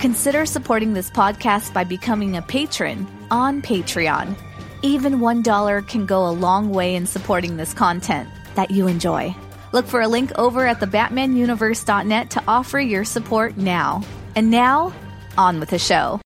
Consider supporting this podcast by becoming a patron on Patreon. Even $1 can go a long way in supporting this content that you enjoy. Look for a link over at thebatmanuniverse.net to offer your support now. And now, on with the show.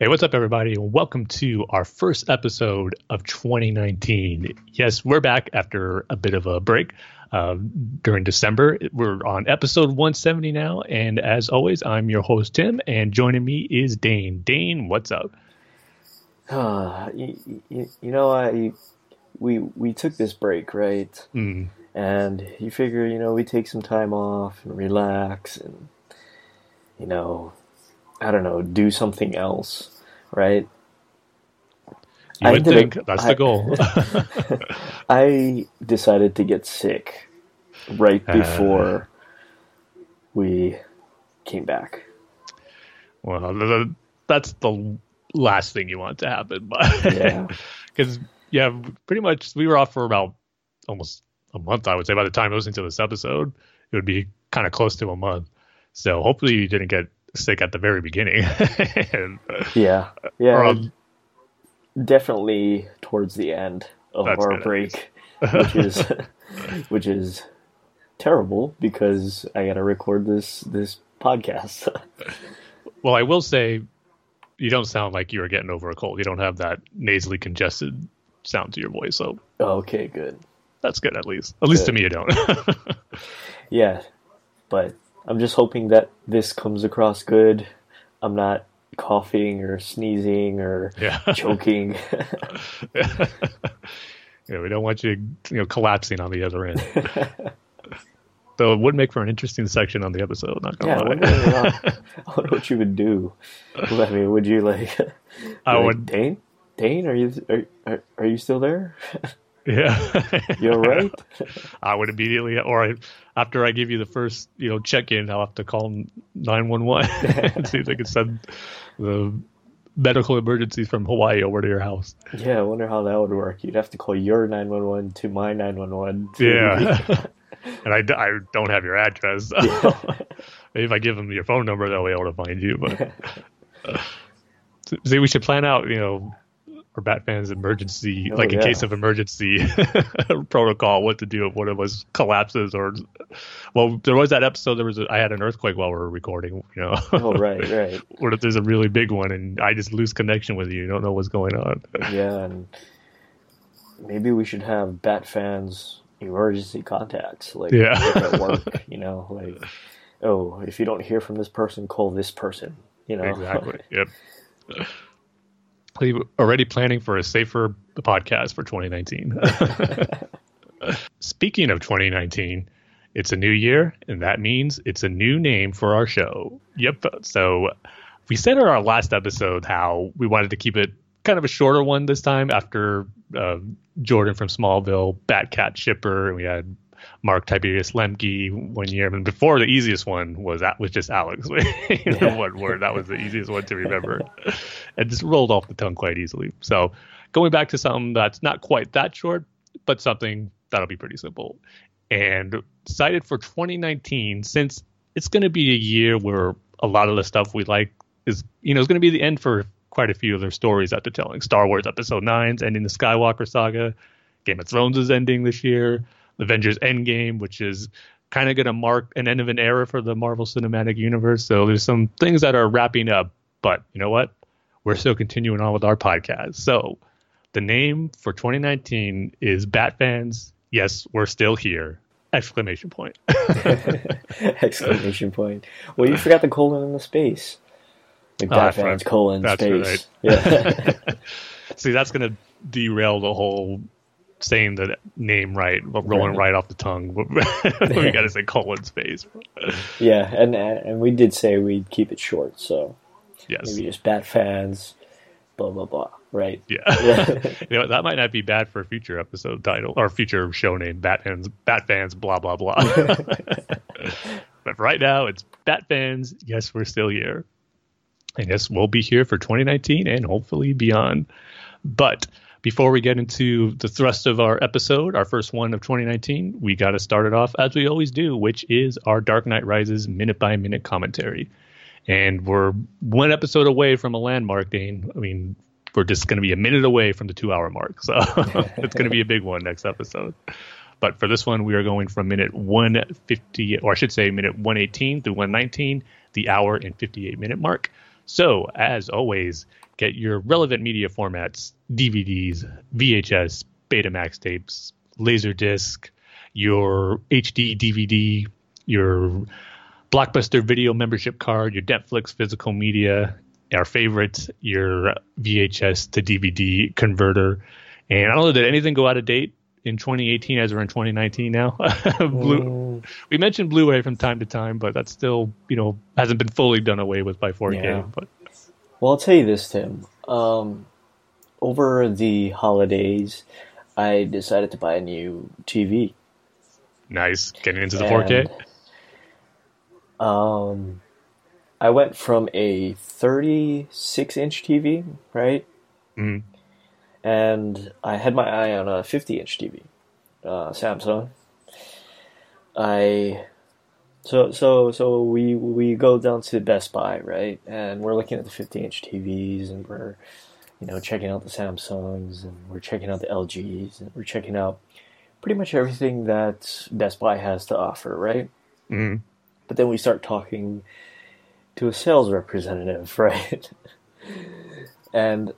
Hey, what's up, everybody? Welcome to our first episode of 2019. Yes, we're back after a bit of a break uh, during December. We're on episode 170 now, and as always, I'm your host Tim, and joining me is Dane. Dane, what's up? Uh, you, you, you know, I we we took this break, right? Mm. And you figure, you know, we take some time off and relax, and you know, I don't know, do something else right? You would think that's I, the goal. I decided to get sick right uh. before uh, we came back. Well, that's the last thing you want to happen, but yeah, because yeah, pretty much we were off for about almost a month. I would say by the time listening to this episode, it would be kind of close to a month. So hopefully you didn't get sick at the very beginning. and, yeah, yeah, um, definitely towards the end of our break, which is which is terrible because I got to record this this podcast. well, I will say, you don't sound like you are getting over a cold. You don't have that nasally congested sound to your voice, so okay, good. That's good, at least. At least to me, you don't. yeah, but I'm just hoping that this comes across good. I'm not coughing or sneezing or yeah. choking. yeah. yeah, we don't want you, you know, collapsing on the other end. Though it would make for an interesting section on the episode. Not gonna yeah, lie. I wonder, I wonder what you would do. I mean, would you like? I like, would. Dane, Dane, are you are, are, are you still there? Yeah. You're right. I would immediately, or I, after I give you the first, you know, check in, I'll have to call 911 and see if they can send the medical emergencies from Hawaii over to your house. Yeah, I wonder how that would work. You'd have to call your 911 to my 911. Yeah. and I, I don't have your address. So yeah. If I give them your phone number, they'll be able to find you. But uh, see, we should plan out, you know, or Batman's emergency, oh, like in yeah. case of emergency protocol, what to do if one of us collapses or, well, there was that episode. There was a, I had an earthquake while we were recording. You know. Oh right, right. what if there's a really big one and I just lose connection with you? You don't know what's going on. yeah, and maybe we should have Bat fans emergency contacts, like yeah. at work. You know, like oh, if you don't hear from this person, call this person. You know. Exactly. yep already planning for a safer podcast for 2019. Speaking of 2019, it's a new year, and that means it's a new name for our show. Yep. So we said in our last episode how we wanted to keep it kind of a shorter one this time after uh, Jordan from Smallville, Batcat Shipper, and we had Mark Tiberius Lemke one year. And before the easiest one was that was just Alex. you know, yeah. one word. That was the easiest one to remember. it just rolled off the tongue quite easily. So going back to something that's not quite that short, but something that'll be pretty simple. And cited for 2019, since it's going to be a year where a lot of the stuff we like is, you know, it's going to be the end for quite a few of their stories that they're telling. Star Wars Episode 9's ending the Skywalker saga. Game of Thrones is ending this year. Avengers Endgame, which is kind of going to mark an end of an era for the Marvel Cinematic Universe. So there's some things that are wrapping up, But you know what? We're still continuing on with our podcast. So the name for 2019 is Bat Fans. Yes, we're still here. Exclamation point. Exclamation point. Well, you forgot the colon in the space. Like oh, ah, Bat Fans right. colon that's space. Right. Yeah. See, that's going to derail the whole saying the name right, rolling right, right off the tongue. we got to say colon space. yeah, and and we did say we'd keep it short, so yes. maybe just Bat Fans, blah blah blah. Right. Yeah. you know that might not be bad for a future episode title or future show name. Bat fans, Bat fans, blah blah blah. but right now it's Bat fans. Yes, we're still here, and yes, we'll be here for 2019 and hopefully beyond. But before we get into the thrust of our episode, our first one of 2019, we got to start it off as we always do, which is our Dark Knight Rises minute by minute commentary. And we're one episode away from a landmark, Dane. I mean, we're just going to be a minute away from the two hour mark. So it's going to be a big one next episode. But for this one, we are going from minute 150, or I should say minute 118 through 119, the hour and 58 minute mark. So, as always, get your relevant media formats DVDs, VHS, Betamax tapes, Laserdisc, your HD DVD, your Blockbuster video membership card, your Netflix physical media, our favorite, your VHS to DVD converter. And I don't know, did anything go out of date in 2018 as we're in 2019 now? Blue, mm. We mentioned Blu-ray from time to time, but that's still, you know, hasn't been fully done away with by 4K. Yeah. But well, I'll tell you this, Tim. Um, over the holidays, I decided to buy a new TV. Nice, getting into the and, 4K. Um, I went from a 36 inch TV, right? Mm. And I had my eye on a 50 inch TV, uh, Samsung. I so so so we we go down to Best Buy, right? And we're looking at the 50 inch TVs, and we're you know checking out the Samsungs, and we're checking out the LGs, and we're checking out pretty much everything that Best Buy has to offer, right? Mm-hmm. But then we start talking to a sales representative, right? and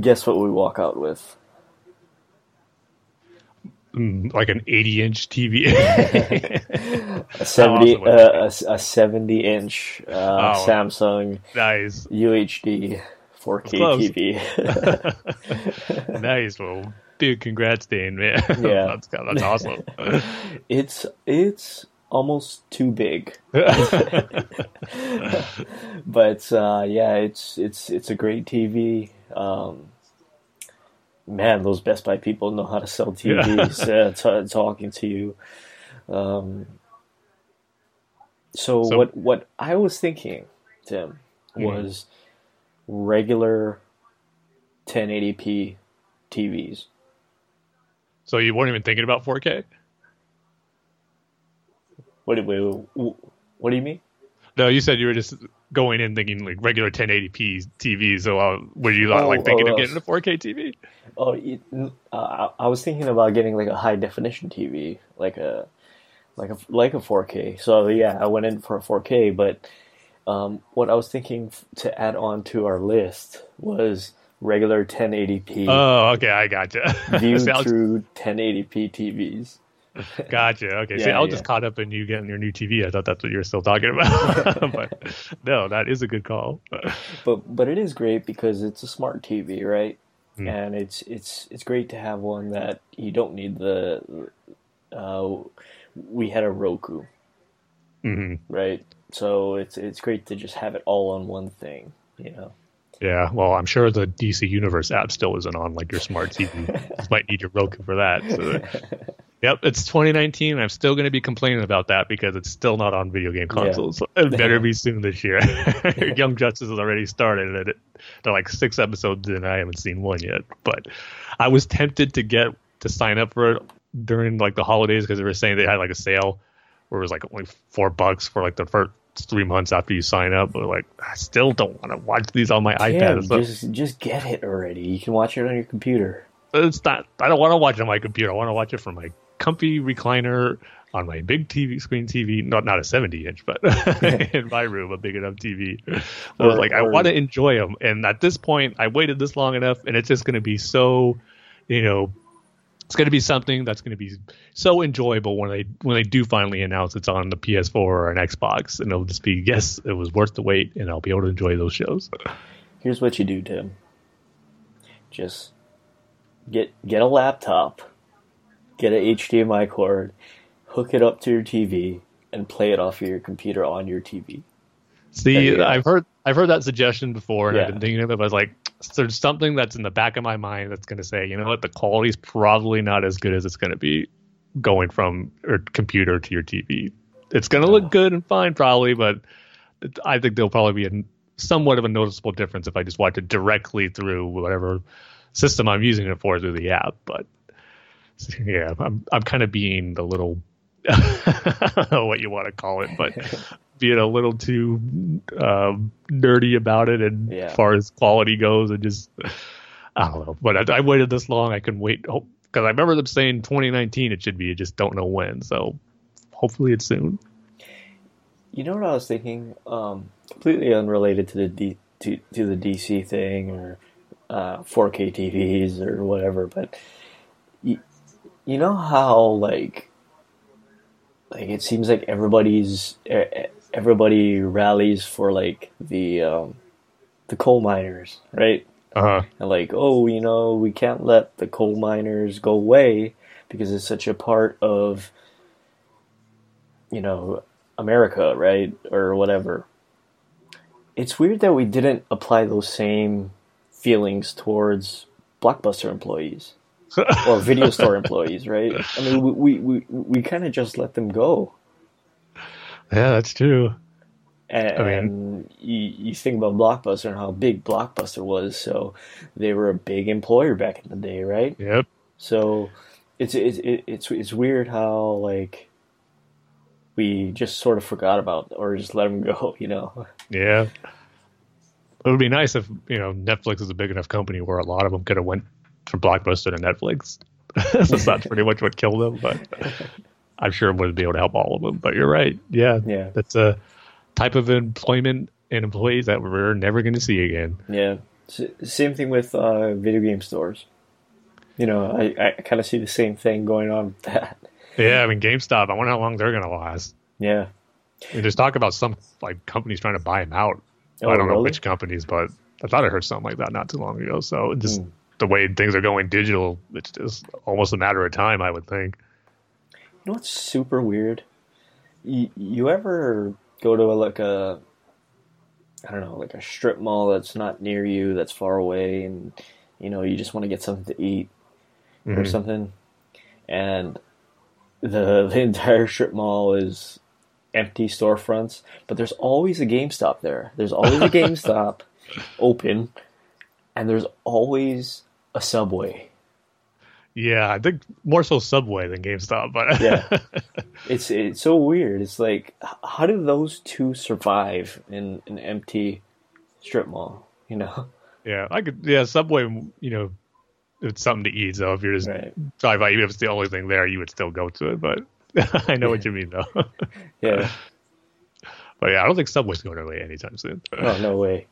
guess what we walk out with? Mm, like an 80 inch TV. a 70 awesome uh, a, a, 70 inch uh, oh, Samsung nice UHD 4K TV. nice. Well, big congrats, Dane, man. Yeah. that's, that's awesome. it's it's almost too big. but uh, yeah, it's it's it's a great TV. Um, man, those Best Buy people know how to sell TVs. Yeah. uh, t- talking to you. Um, so, so, what what I was thinking, Tim, mm-hmm. was regular 1080p TVs. So you weren't even thinking about 4K? What, wait, what do you mean? No, you said you were just going in thinking like regular 1080p TV. So uh, were you oh, like thinking oh, of getting a 4K TV? Oh, uh, I was thinking about getting like a high definition TV, like a like a like a 4K. So yeah, I went in for a 4K. But um, what I was thinking to add on to our list was regular 1080p. Oh, okay, I gotcha. view through 1080p TVs. Gotcha. Okay. Yeah, See, I was yeah. just caught up in you getting your new TV. I thought that's what you were still talking about. but no, that is a good call. but but it is great because it's a smart TV, right? Mm. And it's it's it's great to have one that you don't need the. Uh, we had a Roku, mm-hmm. right? So it's it's great to just have it all on one thing, you know. Yeah, well, I'm sure the DC Universe app still isn't on like your smart TV. you might need your Roku for that. So. Yep, it's 2019. I'm still going to be complaining about that because it's still not on video game consoles. Yeah. It better be soon this year. Young Justice has already started, and it, they're like six episodes and I haven't seen one yet. But I was tempted to get to sign up for it during like the holidays because they were saying they had like a sale where it was like only four bucks for like the first three months after you sign up. But like, I still don't want to watch these on my iPad. Just, just get it already. You can watch it on your computer. It's not. I don't want to watch it on my computer. I want to watch it from my comfy recliner on my big TV screen TV, not not a 70 inch, but in my room, a big enough TV. I was like, I want to enjoy them, and at this point, I waited this long enough, and it's just going to be so, you know, it's going to be something that's going to be so enjoyable when they when they do finally announce it's on the PS4 or an Xbox, and it'll just be yes, it was worth the wait, and I'll be able to enjoy those shows. Here's what you do, Tim. Just get get a laptop, get an HDMI cord, hook it up to your TV, and play it off of your computer on your TV. See, I've heard I've heard that suggestion before, and yeah. I've been thinking of it. But I was like, there's something that's in the back of my mind that's going to say, you know what, the quality's probably not as good as it's going to be going from your computer to your TV. It's going to look good and fine, probably, but I think there'll probably be a somewhat of a noticeable difference if I just watch it directly through whatever system I'm using it for through the app. But yeah, I'm I'm kind of being the little I don't know what you want to call it, but being a little too um, nerdy about it, and yeah. as far as quality goes, and just I don't know. But I, I waited this long, I can wait because oh, I remember them saying 2019 it should be. I just don't know when. So hopefully it's soon. You know what I was thinking? Um, completely unrelated to the D, to, to the DC thing or uh, 4K TVs or whatever, but you, you know how like like it seems like everybody's everybody rallies for like the um, the coal miners, right? Uh-huh. And like, oh, you know, we can't let the coal miners go away because it's such a part of you know America, right, or whatever. It's weird that we didn't apply those same feelings towards blockbuster employees or video store employees, right? I mean, we we we, kind of just let them go. Yeah, that's true. And, I mean, you, you think about Blockbuster and how big Blockbuster was. So they were a big employer back in the day, right? Yep. So it's it's it's it's weird how like we just sort of forgot about or just let them go, you know? Yeah. It would be nice if you know Netflix is a big enough company where a lot of them could have went from Blockbuster to Netflix. so that's pretty much what killed them. But I'm sure it wouldn't be able to help all of them. But you're right. Yeah, yeah. That's a type of employment and employees that we're never going to see again. Yeah. same thing with uh, video game stores. You know, I, I kind of see the same thing going on with that. Yeah, I mean, GameStop. I wonder how long they're going to last. Yeah. And just talk about some like companies trying to buy them out. Oh, I don't really? know which companies, but I thought I heard something like that not too long ago. So just mm. The way things are going digital, it's just almost a matter of time, I would think. You know what's super weird? You, you ever go to a, like a I don't know, like a strip mall that's not near you, that's far away, and you know you just want to get something to eat mm-hmm. or something, and the the entire strip mall is empty storefronts, but there's always a GameStop there. There's always a GameStop open, and there's always a Subway. Yeah, I think more so Subway than GameStop, but yeah, it's it's so weird. It's like how do those two survive in an empty strip mall? You know? Yeah, I could. Yeah, Subway. You know, it's something to eat. So if you're just right. drive by, even if it's the only thing there, you would still go to it. But I know yeah. what you mean, though. yeah. But yeah, I don't think Subway's going away anytime soon. oh no way!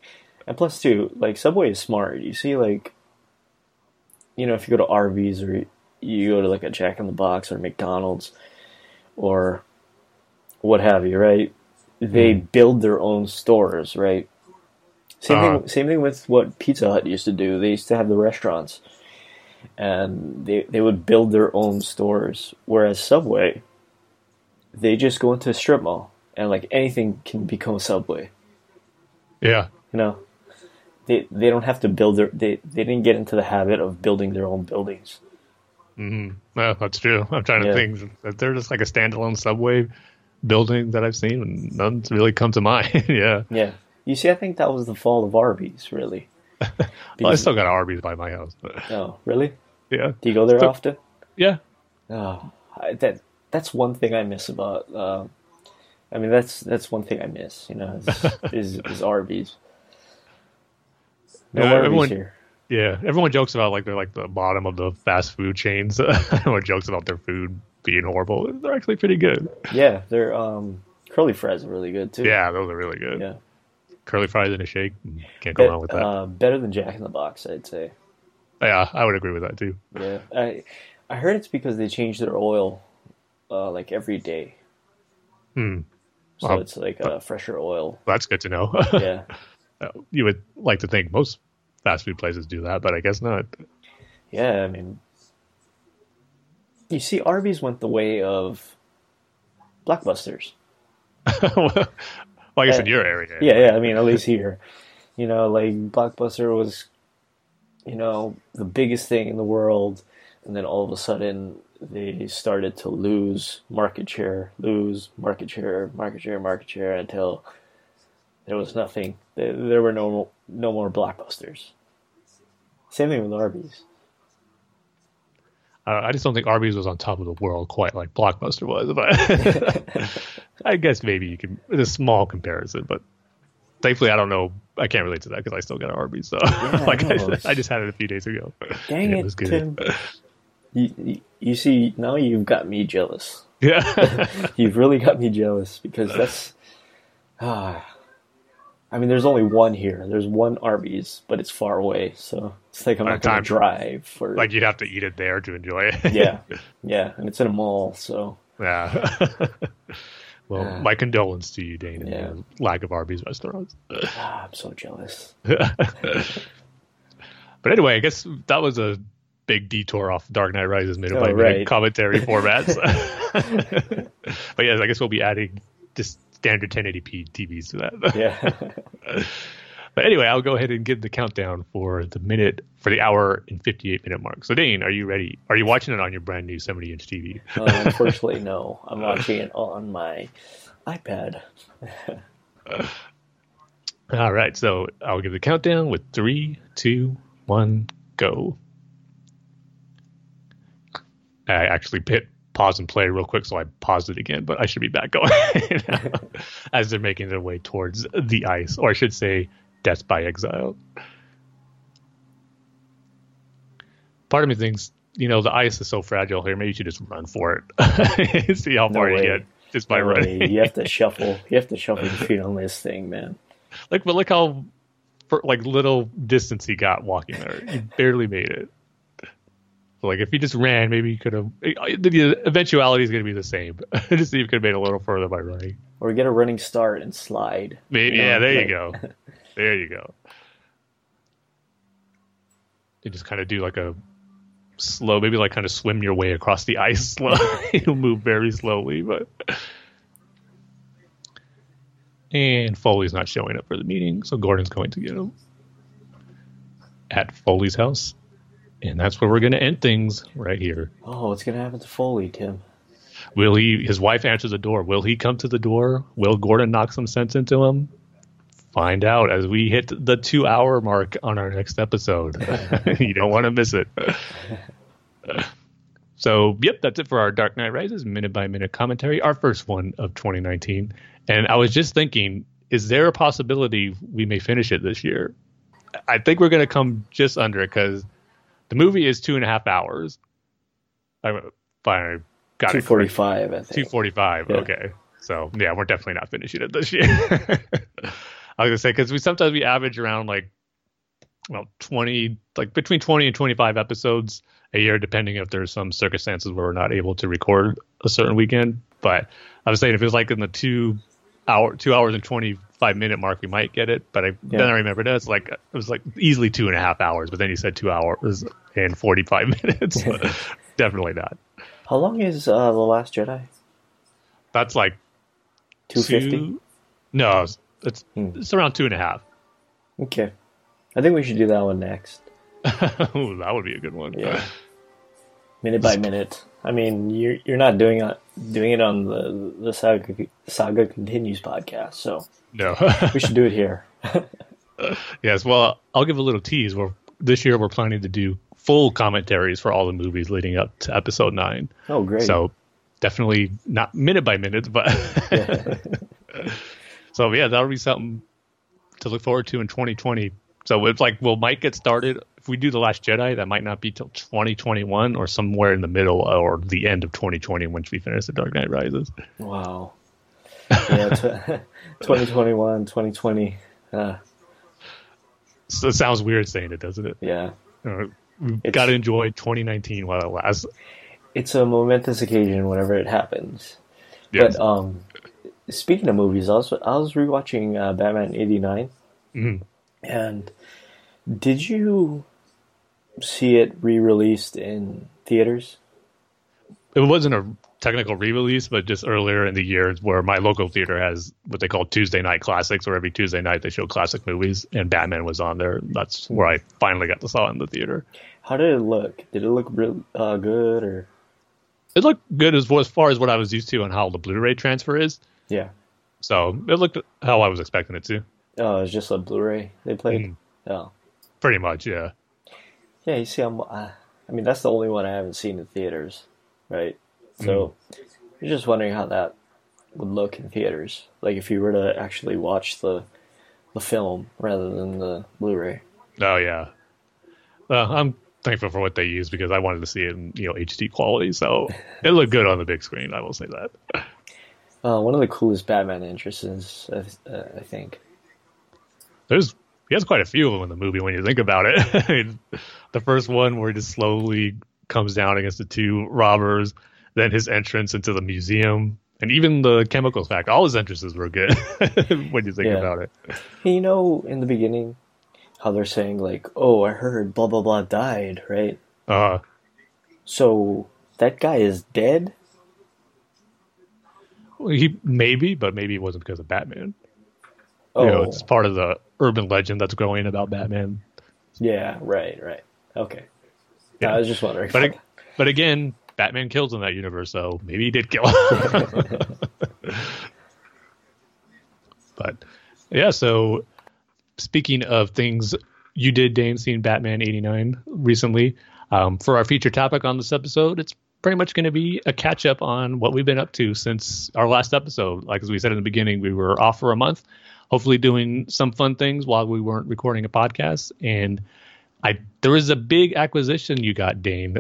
And plus, too, like Subway is smart. You see, like you know, if you go to Arby's or you go to like a Jack in the Box or McDonald's or what have you, right? They mm. build their own stores, right? Same uh, thing. Same thing with what Pizza Hut used to do. They used to have the restaurants, and they they would build their own stores. Whereas Subway, they just go into a strip mall, and like anything can become a Subway. Yeah, you know they they don't have to build their they they didn't get into the habit of building their own buildings. Mm-hmm. Yeah, that's true. I'm trying to think that they're just like a standalone subway building that I've seen, and none's really come to mind. yeah. Yeah. You see, I think that was the fall of Arby's, really. well, I still got Arby's by my house. But... Oh, really? Yeah. Do you go there still... often? Yeah. Oh, I, that that's one thing I miss about. Uh, I mean, that's that's one thing I miss. You know, is, is, is Arby's. No yeah, everyone, here. Yeah, everyone jokes about like they're like the bottom of the fast food chains. everyone jokes about their food being horrible. They're actually pretty good. Yeah, they're um, curly fries are really good too. Yeah, those are really good. Yeah, curly fries in a shake. Can't go Be- wrong with that. Uh, better than Jack in the Box, I'd say. yeah, I would agree with that too. Yeah, I I heard it's because they change their oil uh, like every day, Hmm. so it's like a fresher oil. That's good to know. Yeah, you would like to think most fast food places do that, but I guess not. yeah. I mean, you see, Arby's went the way of Blockbusters. well, I guess in your area. Yeah, yeah. I mean, at least here, you know, like Blockbuster was, you know, the biggest thing in the world, and then all of a sudden they started to lose market share, lose market share, market share, market share until there was nothing. There, there were no no more Blockbusters. Same thing with Arby's. Uh, I just don't think Arby's was on top of the world quite like Blockbuster was, but I guess maybe you can. It's a small comparison, but thankfully I don't know. I can't relate to that because I still got an Arby's. So like I. I, I just had it a few days ago. Dang Yeah, it, was good. Tim. You, you, you see, now you've got me jealous. Yeah, You've really got me jealous because that's. Ah, I mean, there's only one here. There's one Arby's, but it's far away, so it's like I'm Uh, not going time- to drive for. like you'd have to eat it there to enjoy it. yeah, yeah, and it's in a mall, so yeah. well, my condolence to you, Dane, and yeah. lack of Arby's restaurants. ah, I'm so jealous. But anyway, I guess that was a big detour off Dark Knight Rises minute Oh, by right. commentary formats. but yes, I guess we'll be adding just standard 1080p TVs to that. Yeah, But anyway, I'll go ahead and give the countdown for the minute for the hour and 58 minute mark. So Dane, are you ready? Are you watching it on your brand new 70 inch TV? uh, unfortunately, no. I'm watching it on my iPad. All right, so I'll give the countdown with three, two, one, go. I actually hit pause and play real quick, so I paused it again, but I should be back going as they're making their way towards the ice, or I should say, death by exile. Part of me thinks, you know, the ice is so fragile here. Maybe you should just run for it, see how No far you get just by No way. running. You have to shuffle. You have to shuffle your feet on this thing, man. Like, but look how for like little distance he got walking there. He barely made it. So, like, if he just ran, maybe he could have. Eh, eh, the eventuality is going to be the same. just see if he could have made a little further by running. Or get a running start and slide. Maybe, You know, yeah, there like- you go. There you go. You just kind of do like a slow, maybe like kind of swim your way across the ice slow. You'll move very slowly, but. And Foley's not showing up for the meeting, so Gordon's going to get him at Foley's house. And that's where we're going to end things right here. Oh, what's gonna happen to Foley, Tim? Will he? His wife answers the door. Will he come to the door? Will Gordon knock some sense into him? Find out as we hit the two-hour mark on our next episode. you don't want to miss it. So, yep, that's it for our Dark Knight Rises minute by minute commentary, our first one of 2019. And I was just thinking, is there a possibility we may finish it this year? I think we're going to come just under it because the movie is two and a half hours. I fine, got Two it. Two forty five, I think. Two forty five. Yeah. Okay, so yeah, we're definitely not finishing it this year. I was gonna say because we sometimes we average around like well twenty, like between twenty and twenty-five episodes a year, depending if there's some circumstances where we're not able to record a certain weekend. But I was saying if it was like in the two hour, two hours and twenty-five minute mark, we might get it. But I then I remembered it's like it was like easily two and a half hours. But then you said two hours and forty-five minutes. definitely not. How long is uh, the Last Jedi? That's like Two fifty. No, it's it's, Hmm. it's around two and a half. Okay, I think we should do that one next, Ooh, that would be a good one. Yeah. minute by minute. I mean, you're you're not doing it doing it on the the saga saga continues podcast, so No. we should do it here. yes. Well, I'll give a little tease. We're this year we're planning to do full commentaries for all the movies leading up to episode nine. Oh, great! So definitely not minute by minute, but so yeah, that'll be something to look forward to in 2020. So it's like, will Mike get started? If we do the Last Jedi, that might not be till 2021 or somewhere in the middle or the end of 2020 once we finish the Dark Knight Rises. Wow. Yeah, t- 2021, 2020. Uh, so it sounds weird saying it, doesn't it? Yeah. Uh, we've got to enjoy 2019 while it lasts. It's a momentous occasion whenever it happens. Yes. But um, speaking of movies, I was I was rewatching uh, Batman '89, mm-hmm. and did you see it re-released in theaters? It wasn't a technical re-release, but just earlier in the year, where my local theater has what they call Tuesday night classics, where every Tuesday night they show classic movies, and Batman was on there. That's where I finally got to saw it in the theater. How did it look? Did it look real uh, good or? It looked good as, as far as what I was used to and how the Blu-ray transfer is. Yeah. So it looked how I was expecting it to. Oh, it was just a Blu-ray they played. Mm. Oh. Pretty much, yeah. Yeah, you see, I'm. Uh, I mean, that's the only one I haven't seen in theaters, right? So, mm. you're just wondering how that would look in theaters, like if you were to actually watch the the film rather than the Blu-ray. Oh yeah. Well, I'm thankful for what they use because I wanted to see it in you know HD quality, so it looked good on the big screen. I will say that. Uh, one of the coolest Batman entrances, uh, I think. There's he has quite a few of them in the movie when you think about it. the first one where he just slowly comes down against the two robbers, then his entrance into the museum, and even the chemicals fact. All his entrances were good when you think yeah. about it. You know, in the beginning, how they're saying like, "Oh, I heard blah blah blah died," right? Uh. So that guy is dead. He maybe, but maybe it wasn't because of Batman. Oh, you know, it's part of the urban legend that's growing about Batman. Yeah, right, right. Okay. Yeah. I was just wondering. But but again, Batman kills in that universe, so maybe he did kill but yeah, so speaking of things you did, Dane, seeing Batman '89 recently. Um, for our feature topic on this episode, it's pretty much going to be a catch up on what we've been up to since our last episode. Like as we said in the beginning, we were off for a month, hopefully doing some fun things while we weren't recording a podcast. And I there was a big acquisition you got, Dane,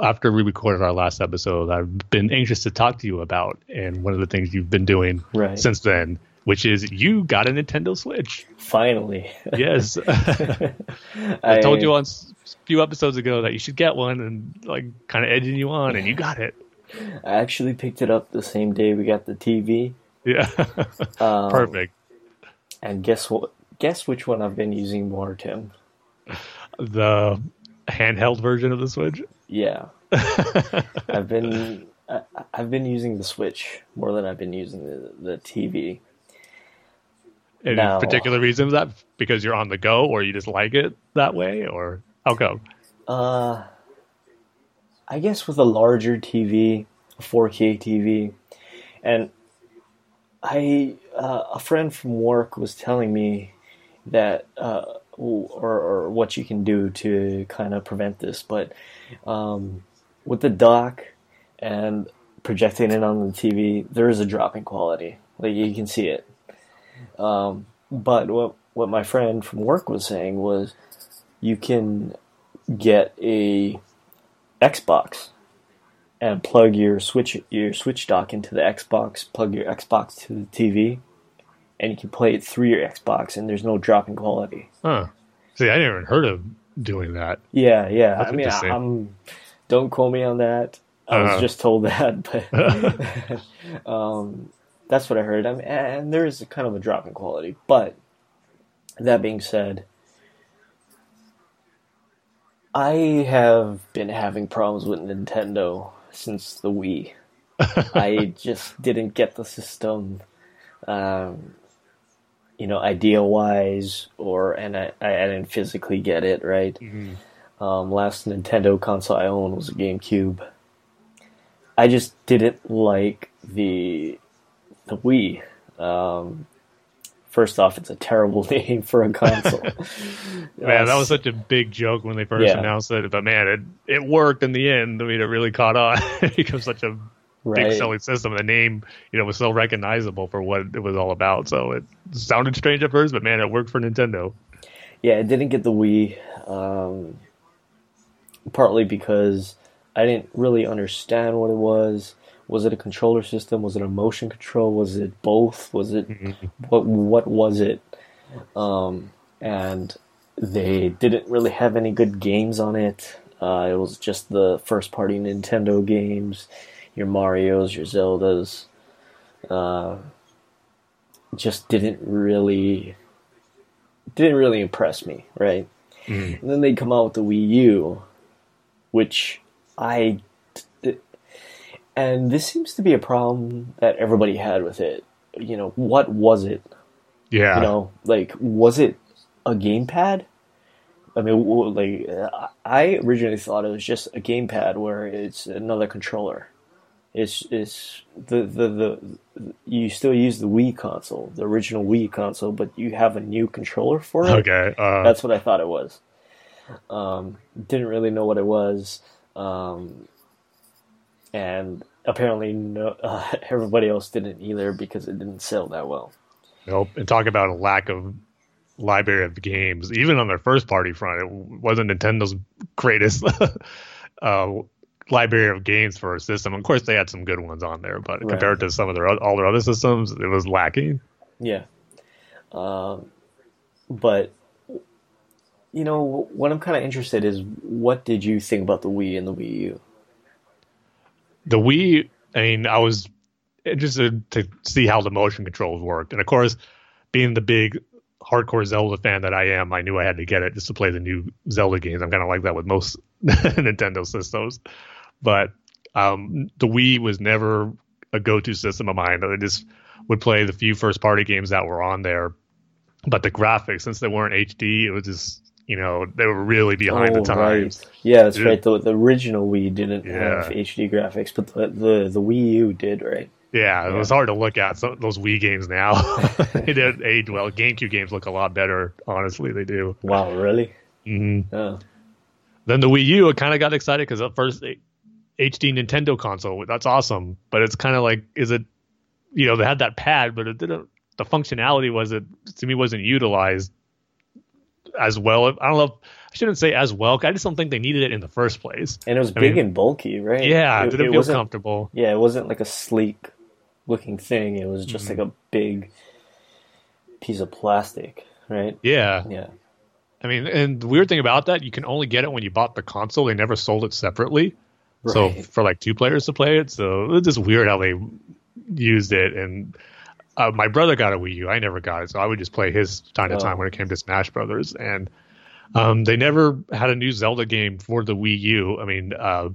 after we recorded our last episode. I've been anxious to talk to you about, and one of the things you've been doing right. since then which is you got a Nintendo Switch. Finally. Yes. I, I, told you on a few episodes ago that you should get one and like kind of edging you on and you got it. I actually picked it up the same day we got the TV. Yeah. um, Perfect. And guess what? Guess which one I've been using more, Tim? The handheld version of the Switch? Yeah. I've been I, have been using the Switch more than I've been using the, the TV. Any no. particular reasons that because you're on the go or you just like it that way or how come? Uh, I guess with a larger TV, a 4K TV, and I uh, a friend from work was telling me that uh, or, or what you can do to kind of prevent this, but um, with the dock and projecting it on the TV, there is a drop in quality. Like you can see it. Um, but what what my friend from work was saying was, you can get a Xbox and plug your switch your switch dock into the Xbox, plug your Xbox to the TV, and you can play it through your Xbox, and there's no drop in quality. Huh. See, I never heard of doing that. Yeah, yeah. That's I mean, I, am Don't quote me on that. I uh-huh. was just told that, but um, that's what I heard. I mean, and there is kind of a drop in quality. But that being said, I have been having problems with Nintendo since the Wii. I just didn't get the system, um, you know, idea wise, or and I, I didn't physically get it right. Mm-hmm. Um, last Nintendo console I owned was a GameCube. I just didn't like the the Wii. Um, first off, it's a terrible name for a console. man, that was such a big joke when they first yeah. announced it. But man, it it worked in the end. I mean, it really caught on. it becomes such a right. big selling system. The name, you know, was so recognizable for what it was all about. So it sounded strange at first, but man, it worked for Nintendo. yeah, it didn't get the Wii. Um, partly because I didn't really understand what it was. Was it a controller system? Was it a motion control? Was it both? Was it mm-hmm. what? What was it? Um, and they didn't really have any good games on it. Uh, it was just the first party Nintendo games, your Mario's, your Zeldas. Uh, just didn't really didn't really impress me, right? Mm. And then they come out with the Wii U, which I and this seems to be a problem that everybody had with it. You know, what was it? Yeah. You know, like was it a gamepad? I mean, like I originally thought it was just a gamepad where it's another controller. It's it's the, the the you still use the Wii console, the original Wii console, but you have a new controller for it. Okay, uh... that's what I thought it was. Um, didn't really know what it was, um, and apparently no, uh, everybody else didn't either because it didn't sell that well. Nope. And talk about a lack of library of games. Even on their first party front, it wasn't Nintendo's greatest uh, library of games for a system. Of course, they had some good ones on there, but right. compared to some of their all their other systems, it was lacking. Yeah. Um, but you know what I'm kind of interested is what did you think about the Wii and the Wii U? The Wii, I mean, I was interested to see how the motion controls worked, and of course, being the big hardcore Zelda fan that I am, I knew I had to get it just to play the new Zelda games. I'm kind of like that with most Nintendo systems, but um, the Wii was never a go-to system of mine. I just would play the few first-party games that were on there, but the graphics, since they weren't HD, it was just you know they were really behind oh, the times. Right. Yeah, that's right. The, the original Wii didn't yeah. have HD graphics, but the, the the Wii U did, right? Yeah, it was hard to look at some, those Wii games now. they did age well. GameCube games look a lot better. Honestly, they do. Wow, really? Mm-hmm. Oh. Then the Wii U, I kind of got excited because at first HD Nintendo console, that's awesome. But it's kind of like, is it? You know, they had that pad, but it didn't. The functionality was it to me wasn't utilized as well. I don't know. If, I shouldn't say as well. I just don't think they needed it in the first place. And it was I big mean, and bulky, right? Yeah, it, didn't it feel comfortable. Yeah, it wasn't like a sleek looking thing. It was just mm-hmm. like a big piece of plastic, right? Yeah. Yeah. I mean, and the weird thing about that, you can only get it when you bought the console. They never sold it separately. Right. So for like two players to play it, so it's just weird how they used it. And uh, my brother got a Wii U. I never got it, so I would just play his time to time oh. when it came to Smash Brothers. And um, they never had a new Zelda game for the Wii U. I mean, uh,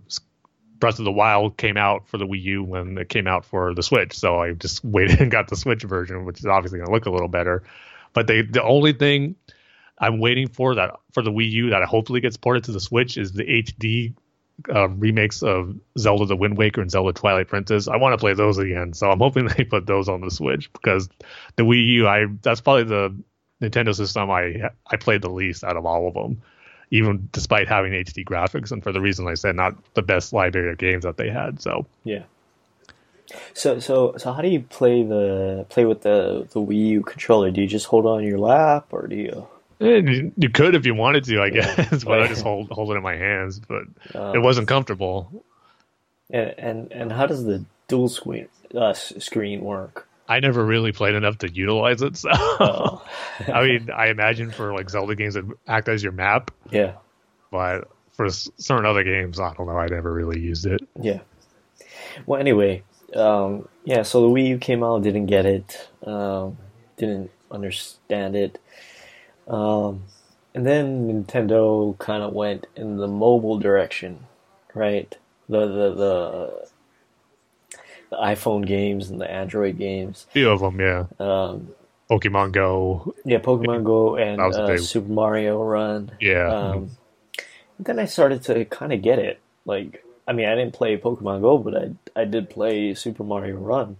Breath of the Wild came out for the Wii U when it came out for the Switch. So I just waited and got the Switch version, which is obviously going to look a little better. But they the only thing I'm waiting for that for the Wii U that hopefully gets ported to the Switch is the HD uh, remakes of Zelda: The Wind Waker and Zelda: Twilight Princess. I want to play those again, so I'm hoping they put those on the Switch because the Wii U, I that's probably the Nintendo system I I played the least out of all of them even despite having HD graphics, and for the reason I said, not the best library of games that they had. So yeah. So so so how do you play the play with the the Wii U controller? Do you just hold on your lap, or do you? Eh, you could if you wanted to, I guess, but I just hold hold it in my hands. But um, it wasn't comfortable. And, and and how does the dual screen uh, screen work? I never really played enough to utilize it. So, oh. I mean, I imagine for like Zelda games that act as your map. Yeah. But for certain other games, I don't know. I never really used it. Yeah. Well, anyway, um, yeah. So the Wii U came out, didn't get it, um, didn't understand it, um, and then Nintendo kind of went in the mobile direction, right? The the the the iPhone games and the Android games. A few of them, yeah. Um, Pokemon Go. Yeah, Pokemon Go and uh. Super Mario Run. Yeah. Um, then I started to kind of get it. Like, I mean, I didn't play Pokemon Go, but I I did play Super Mario Run,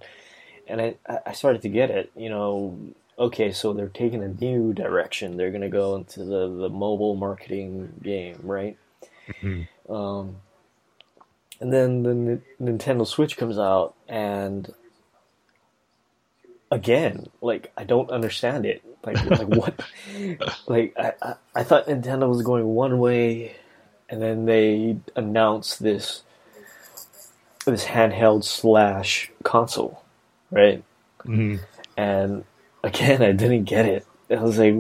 and I I started to get it. You know, okay, so they're taking a new direction. They're gonna go into the the mobile marketing game, right? Mm-hmm. Um, and then the N- Nintendo Switch comes out, and again, like I don't understand it. Like, like what? like I, I, I thought Nintendo was going one way, and then they announced this this handheld slash console, right? Mm-hmm. And again, I didn't get it. I was like,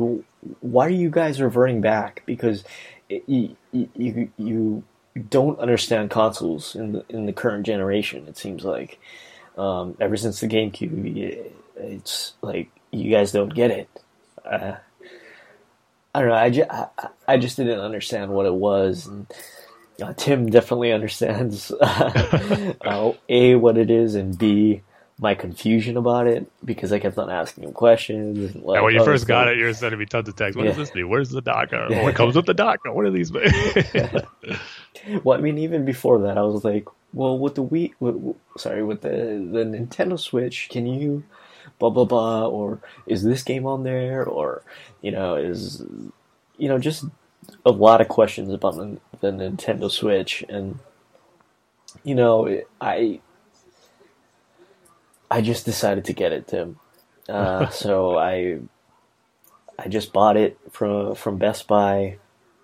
why are you guys reverting back? Because it, you, you you don't understand consoles in the in the current generation. It seems like um, ever since the GameCube, it's like you guys don't get it. Uh, I don't know. I just, I, I, just didn't understand what it was. And, uh, Tim definitely understands uh, a what it is and b my confusion about it because I kept on asking him questions. Like, yeah, when you first got it, you were sending me tons of texts. What yeah. does this mean? Where's the docker? What comes with the docker? What are these? well, I mean, even before that, I was like, well, with the Wii, with, sorry, with the the Nintendo Switch, can you blah blah blah, or is this game on there, or you know, is you know, just a lot of questions about the, the Nintendo Switch, and you know, I I just decided to get it, Tim. Uh, so I I just bought it from from Best Buy.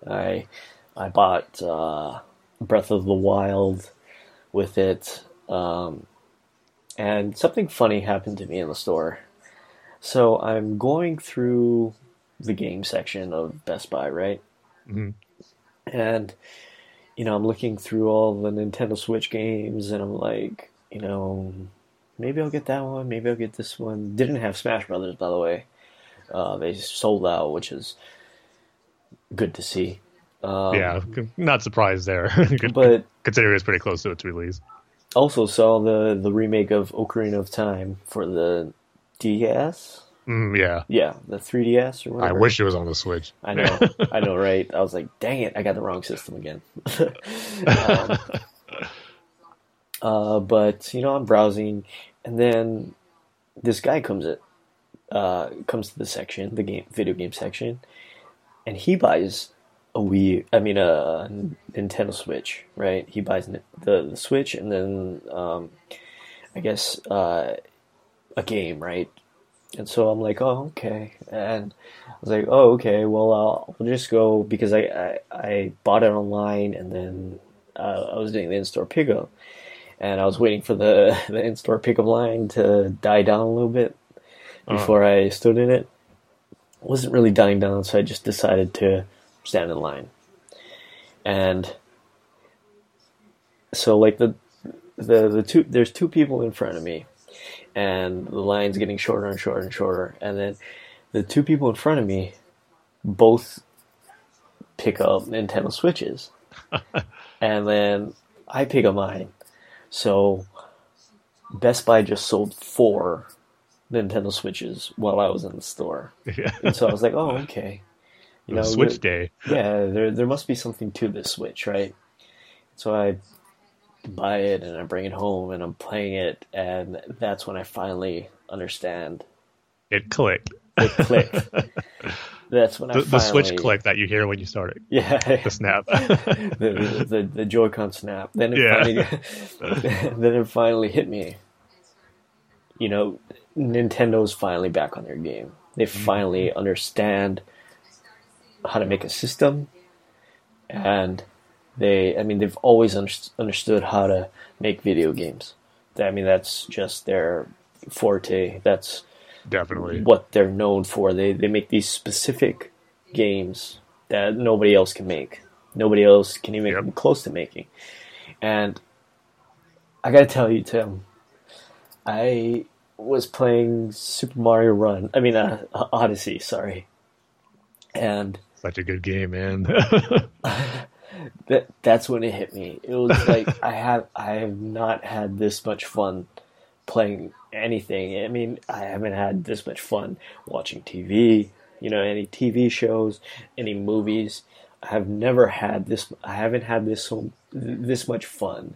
I I bought uh, Breath of the Wild with it, um, and something funny happened to me in the store. So I'm going through the game section of Best Buy, right? Mm-hmm. And you know, I'm looking through all the Nintendo Switch games, and I'm like, you know, maybe I'll get that one. Maybe I'll get this one. Didn't have Smash Brothers, by the way. Uh, they sold out, which is good to see. Um, yeah, not surprised there. but considering it's pretty close to its release. Also saw the the remake of Ocarina of Time for the DS. Mm, yeah, yeah, the 3DS or whatever. I wish it was on the Switch. I know, I know, right? I was like, dang it, I got the wrong system again. um, uh, but you know, I'm browsing, and then this guy comes it uh, comes to the section, the game video game section, and he buys a Wii. I mean, a Nintendo Switch, right? He buys the the Switch, and then um, I guess uh, a game, right? And so I'm like, oh, okay. And I was like, oh, okay. Well, I'll, I'll just go because I, I, I bought it online, and then uh, I was doing the in-store pickup and I was waiting for the, the in store pickup line to die down a little bit uh-huh. before uh-huh. I stood in it. it. wasn't really dying down, so I just decided to stand in line. And so, like the the the two there's two people in front of me, and the line's getting shorter and shorter and shorter, and then the two people in front of me both pick up Nintendo Switches, and then I pick up mine so Best Buy just sold four Nintendo Switches while I was in the store. Yeah. And so I was like, oh, okay. You know, Switch day. Yeah, there there must be something to this Switch, right? So I buy it and I bring it home and I'm playing it and that's when I finally understand. It clicked. It clicked. That's when the, I finally, the switch click that you hear when you start it. Yeah, the snap, the, the the Joy-Con snap. Then it yeah. finally, then it finally hit me. You know, Nintendo's finally back on their game. They mm-hmm. finally understand how to make a system, and they, I mean, they've always under, understood how to make video games. I mean, that's just their forte. That's definitely what they're known for. They they make these specific games that nobody else can make. Nobody else can even yep. come close to making. And I gotta tell you, Tim, I was playing Super Mario Run. I mean, uh, Odyssey. Sorry. And such a good game, man. that that's when it hit me. It was like I have I have not had this much fun playing anything. I mean, I haven't had this much fun watching TV, you know, any TV shows, any movies. I have never had this. I haven't had this so this much fun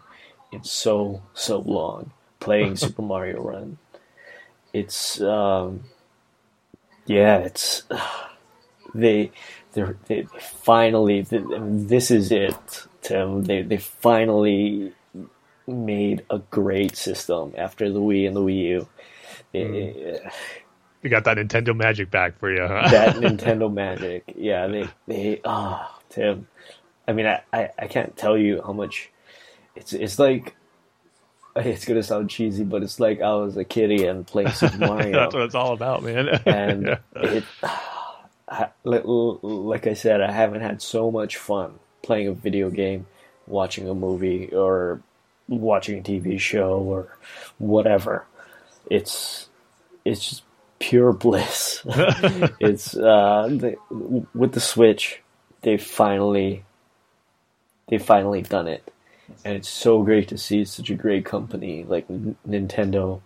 in so so long playing Super Mario Run. It's um, yeah, it's they they they finally this is it, Tim. They they finally made a great system after the Wii and the Wii U. Mm. you got that Nintendo magic back for you, huh? that Nintendo magic. Yeah, they they ah oh, Tim. I mean, I, I, I can't tell you how much it's it's like it's gonna sound cheesy, but it's like I was a kid and playing Super Mario. That's what it's all about, man. and yeah. it, like I said, I haven't had so much fun playing a video game, watching a movie, or watching a TV show, or whatever. It's it's just pure bliss. it's uh, the, with the Switch, they finally they finally done it and it's so great to see such a great company like N- Nintendo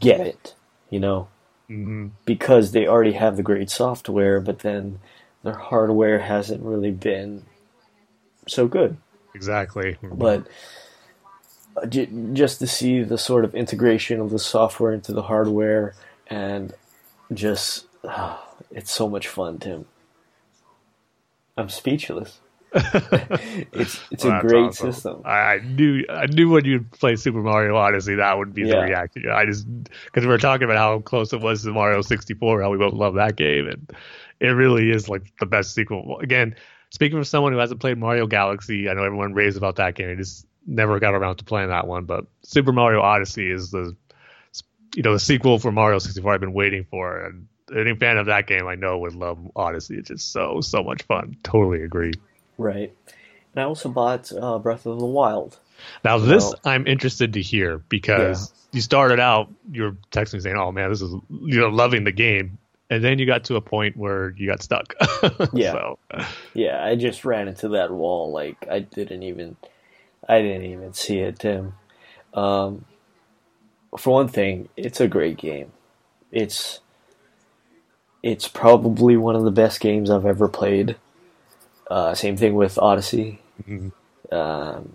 get it, you know, mm-hmm. because they already have the great software, but then their hardware hasn't really been so good. Exactly, but uh, just to see the sort of integration of the software into the hardware and just uh, it's so much fun, Tim. I'm speechless. it's it's well, a great awesome. system. I, knew I knew when you play Super Mario Odyssey that would be the reaction. I just because we were talking about how close it was to Mario 64, how we both love that game, and it really is like the best sequel. Again, speaking from someone who hasn't played Mario Galaxy, I know everyone raves about that game. I just never got around to playing that one, but Super Mario Odyssey is the you know the sequel for Mario 64 I've been waiting for, and any fan of that game I know would love Odyssey. It's just so so much fun. Totally agree. Right. And I also bought uh, Breath of the Wild. Now this I'm interested to hear because yeah. you started out you were texting saying, "Oh man, this is you know loving the game," and then you got to a point where you got stuck. yeah. So. Yeah, I just ran into that wall. Like I didn't even, I didn't even see it, Tim. Um, for one thing, it's a great game. It's, it's probably one of the best games I've ever played. Uh, same thing with Odyssey. Mm-hmm. Um,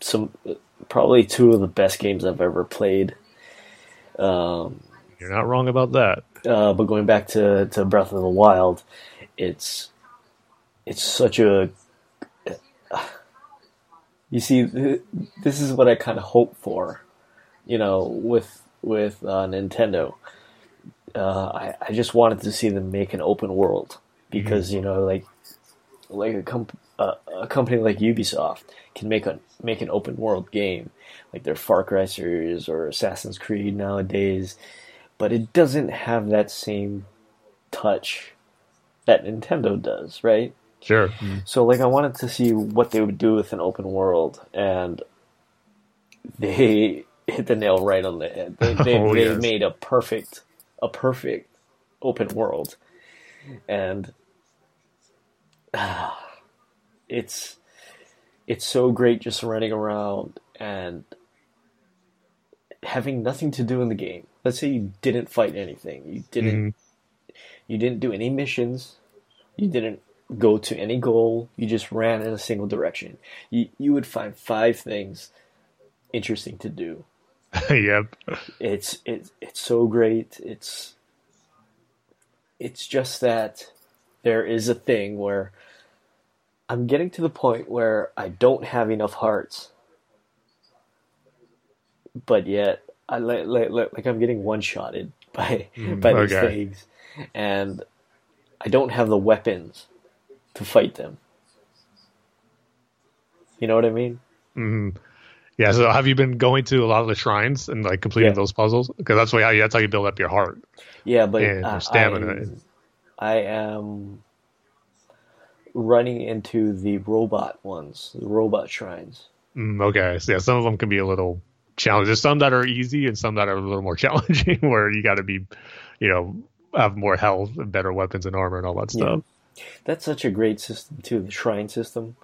some probably two of the best games I've ever played. Um, You're not wrong about that. Uh, but going back to, to Breath of the Wild, it's it's such a you see this is what I kind of hope for, you know, with with uh, Nintendo. Uh, I, I just wanted to see them make an open world because mm-hmm. you know like like a, comp- uh, a company like Ubisoft can make a make an open world game like their Far Cry series or Assassin's Creed nowadays, but it doesn't have that same touch that Nintendo does, right? Sure. Mm-hmm. So like I wanted to see what they would do with an open world and they hit the nail right on the head. They, they, oh, they yes. made a perfect a perfect open world. And it's it's so great just running around and having nothing to do in the game. Let's say you didn't fight anything. You didn't mm-hmm. you didn't do any missions. You didn't go to any goal. You just ran in a single direction. You you would find five things interesting to do. yep. It's it's it's so great. It's it's just that there is a thing where I'm getting to the point where I don't have enough hearts, but yet I like like, like I'm getting one shotted by mm, by these okay. things, and I don't have the weapons to fight them. You know what I mean? Mm-hmm. Yeah. So have you been going to a lot of the shrines and like completing yeah. those puzzles? Because that's why that's how you build up your heart. Yeah, but and uh, stamina. I, I am running into the robot ones, the robot shrines. Mm, okay, so yeah, some of them can be a little challenging. There's some that are easy and some that are a little more challenging, where you got to be, you know, have more health and better weapons and armor and all that stuff. Yeah. That's such a great system too, the shrine system.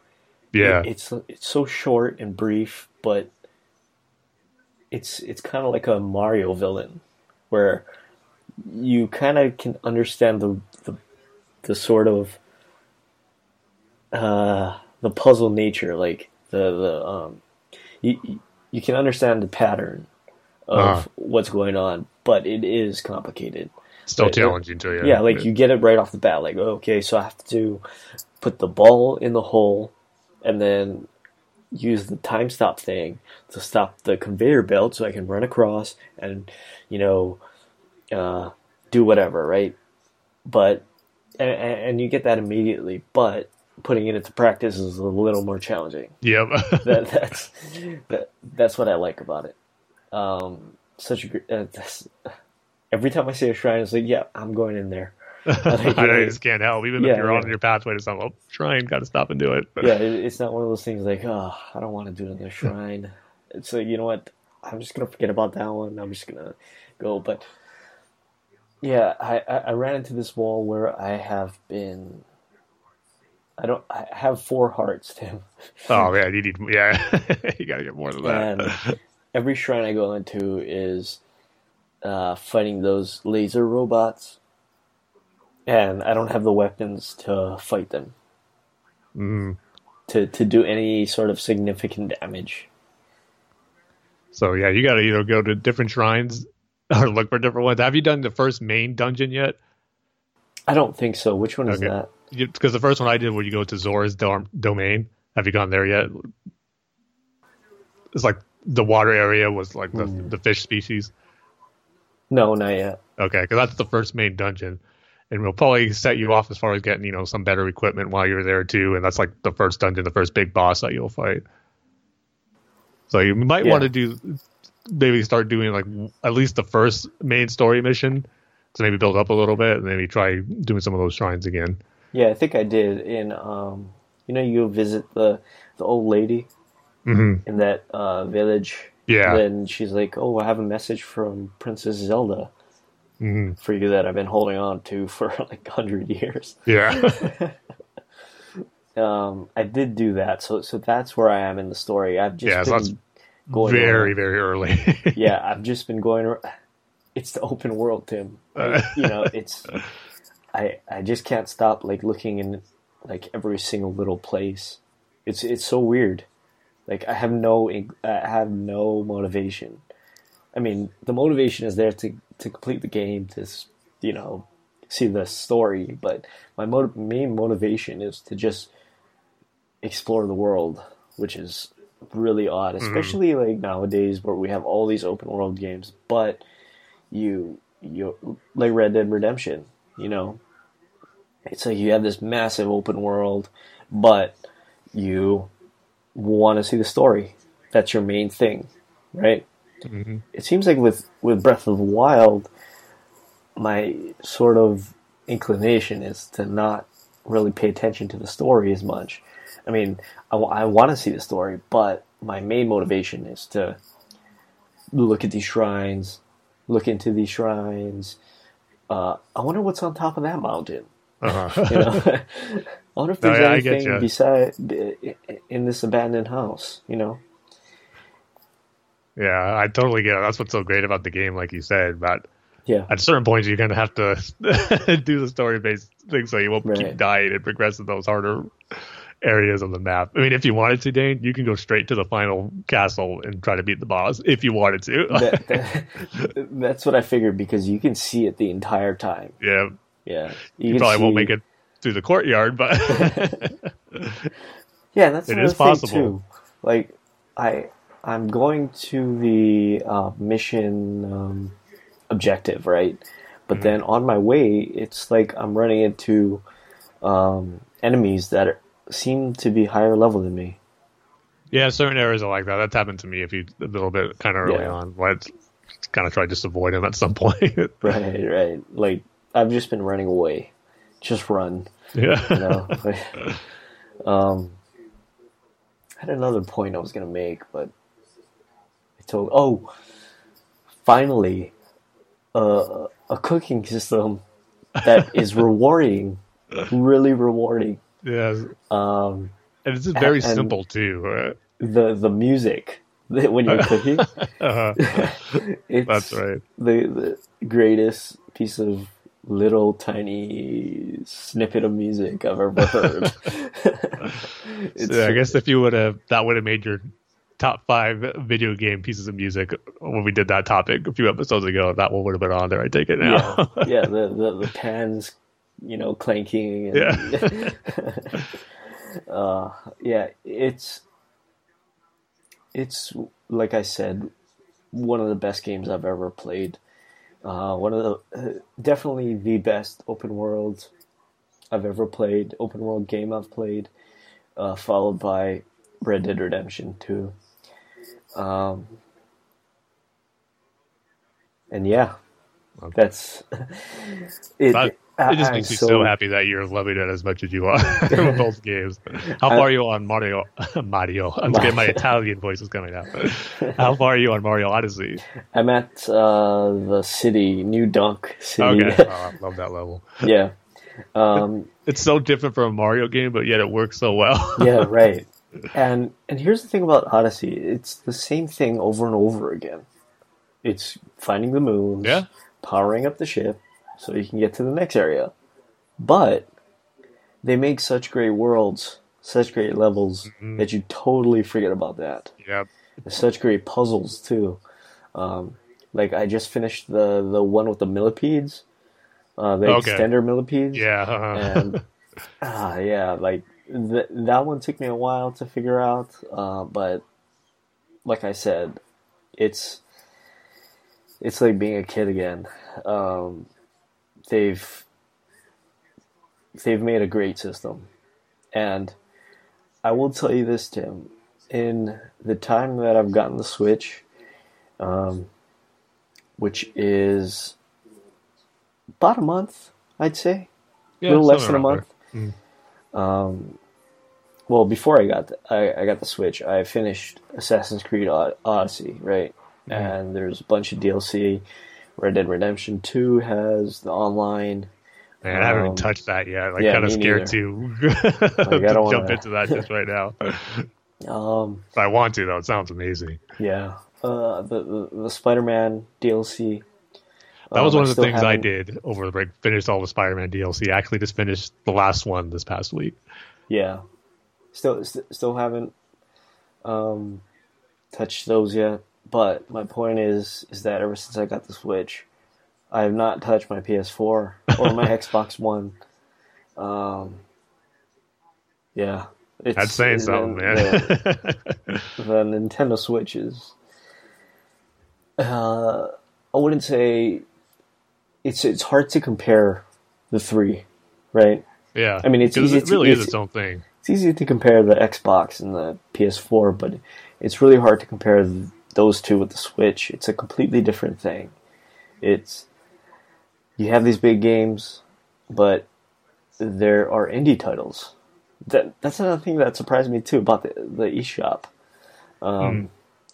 Yeah, it, it's it's so short and brief, but it's it's kind of like a Mario villain, where you kind of can understand the, the the sort of uh, the puzzle nature, like the the um, you you can understand the pattern of uh-huh. what's going on, but it is complicated. Still challenging to you. Yeah, like you get it right off the bat. Like okay, so I have to put the ball in the hole, and then use the time stop thing to stop the conveyor belt so I can run across and you know uh, do whatever, right? But and, and you get that immediately, but putting it into practice is a little more challenging. Yep. that, that's that, that's what I like about it. Um, such a uh, every time I see a shrine, it's like, yeah, I'm going in there. I, you just can't help, even yeah, if you're yeah. on your pathway to some oh, shrine, got to stop and do it. yeah, it, it's not one of those things like, oh, I don't want to do it in the shrine. it's like, you know what? I'm just gonna forget about that one. I'm just gonna go. But yeah, I, I ran into this wall where I have been. I don't. I have four hearts, Tim. Oh man, you need. Yeah, you gotta get more than that. And every shrine I go into is uh, fighting those laser robots, and I don't have the weapons to fight them. Mm. To to do any sort of significant damage. So yeah, you got to either go to different shrines or look for different ones. Have you done the first main dungeon yet? I don't think so. Which one is that? Because the first one I did, where you go to Zora's domain. Have you gone there yet? It's like the water area was like the, mm. the fish species. No, not yet. Okay, because that's the first main dungeon, and we'll probably set you off as far as getting you know some better equipment while you're there too. And that's like the first dungeon, the first big boss that you'll fight. So you might yeah. want to do maybe start doing like at least the first main story mission to maybe build up a little bit, and maybe try doing some of those shrines again. Yeah, I think I did. In um, you know, you visit the the old lady mm-hmm. in that uh, village yeah. Then she's like, "Oh, I have a message from Princess Zelda mm-hmm. for you that I've been holding on to for like hundred years." Yeah. um, I did do that, so so that's where I am in the story. I've just yeah, been so going very around. very early. yeah, I've just been going. Around. It's the open world, Tim. Like, you know, it's. I I just can't stop like looking in like every single little place. It's it's so weird. Like I have no I have no motivation. I mean, the motivation is there to to complete the game to you know see the story, but my motiv- main motivation is to just explore the world, which is really odd, mm-hmm. especially mm-hmm. like nowadays where we have all these open world games, but you you like Red Dead Redemption, you know, it's like you have this massive open world, but you want to see the story. That's your main thing, right? Mm-hmm. It seems like with with Breath of the Wild, my sort of inclination is to not really pay attention to the story as much. I mean, I, w- I want to see the story, but my main motivation is to look at these shrines, look into these shrines. Uh, I wonder what's on top of that mountain. Uh-huh. you know? I wonder if there's no, yeah, anything beside in this abandoned house. You know. Yeah, I totally get it. That's what's so great about the game, like you said. But yeah, at certain points, you're gonna have to do the story-based thing so you won't right. keep dying and progress in those harder areas on the map. I mean, if you wanted to, Dane, you can go straight to the final castle and try to beat the boss if you wanted to. that, that, that's what I figured because you can see it the entire time. Yeah. Yeah. You, you probably see... won't make it through the courtyard, but yeah, that's it is possible. Too. Like I, I'm going to the uh, mission um, objective, right? But mm-hmm. then on my way, it's like I'm running into um, enemies that are, seem to be higher level than me. Yeah, certain areas are like that. That's happened to me a few a little bit kind of early yeah. on. Let's kind of try to just avoid them at some point. right, right. Like I've just been running away just run. Yeah. You know. um, I had another point I was gonna make, but I told. Oh, finally, uh, a cooking system that is rewarding, really rewarding. Yes. Um, and it's very and simple too. Right? The the music when you're cooking. uh-huh. That's right. The the greatest piece of little tiny snippet of music I've ever heard. so, I guess if you would have, that would have made your top five video game pieces of music when we did that topic a few episodes ago. That one would have been on there. I take it now. yeah, yeah the, the, the pans, you know, clanking. And, yeah. uh, yeah, it's it's like I said, one of the best games I've ever played. Uh, one of the uh, definitely the best open world I've ever played, open world game I've played, uh, followed by Red Dead Redemption 2. Um, and yeah, okay. that's it. That, it just makes me so, so, happy that you're loving it as much as you are with both games. How far are you on Mario? Mario. I'm getting my Italian voice is coming out. How far are you on Mario Odyssey? I'm at uh, the city, New Donk City. Okay, oh, I love that level. yeah, um, it's so different from a Mario game, but yet it works so well. yeah, right. And and here's the thing about Odyssey: it's the same thing over and over again. It's finding the moons, yeah. powering up the ship so you can get to the next area. But they make such great worlds, such great levels mm-hmm. that you totally forget about that. Yep. such great puzzles too. Um, like I just finished the the one with the millipedes, uh, the okay. extender millipedes. Yeah. Uh-huh. and uh, yeah, like th- that one took me a while to figure out, uh, but like I said, it's it's like being a kid again. Um, they've they've made a great system, and I will tell you this, Tim. In the time that I've gotten the Switch, um, which is about a month, I'd say, yeah, a little less than a month. Mm. Um, well, before I got the, I, I, got the Switch, I finished Assassin's Creed Odyssey, right? Mm. And there's a bunch of DLC. Red Dead Redemption Two has the online. Man, I haven't even um, touched that yet. Like, yeah, kind of scared to, like, to jump wanna... into that just right now. um, I want to though. It sounds amazing. Yeah, uh, the the, the Spider-Man DLC that was um, one of the things haven't... I did over the break. Finished all the Spider-Man DLC. Actually, just finished the last one this past week. Yeah, still st- still haven't um, touched those yet. But my point is is that ever since I got the Switch, I have not touched my PS4 or my Xbox One. Um, yeah, it's, That's saying something, man. The, the Nintendo Switch is. Uh, I wouldn't say it's it's hard to compare the three, right? Yeah, I mean it's easy. It really to, is its, its own thing. It's easy to compare the Xbox and the PS4, but it's really hard to compare those two with the Switch. It's a completely different thing. It's you have these big games, but there are indie titles. That that's another thing that surprised me too about the the eShop. Um, mm.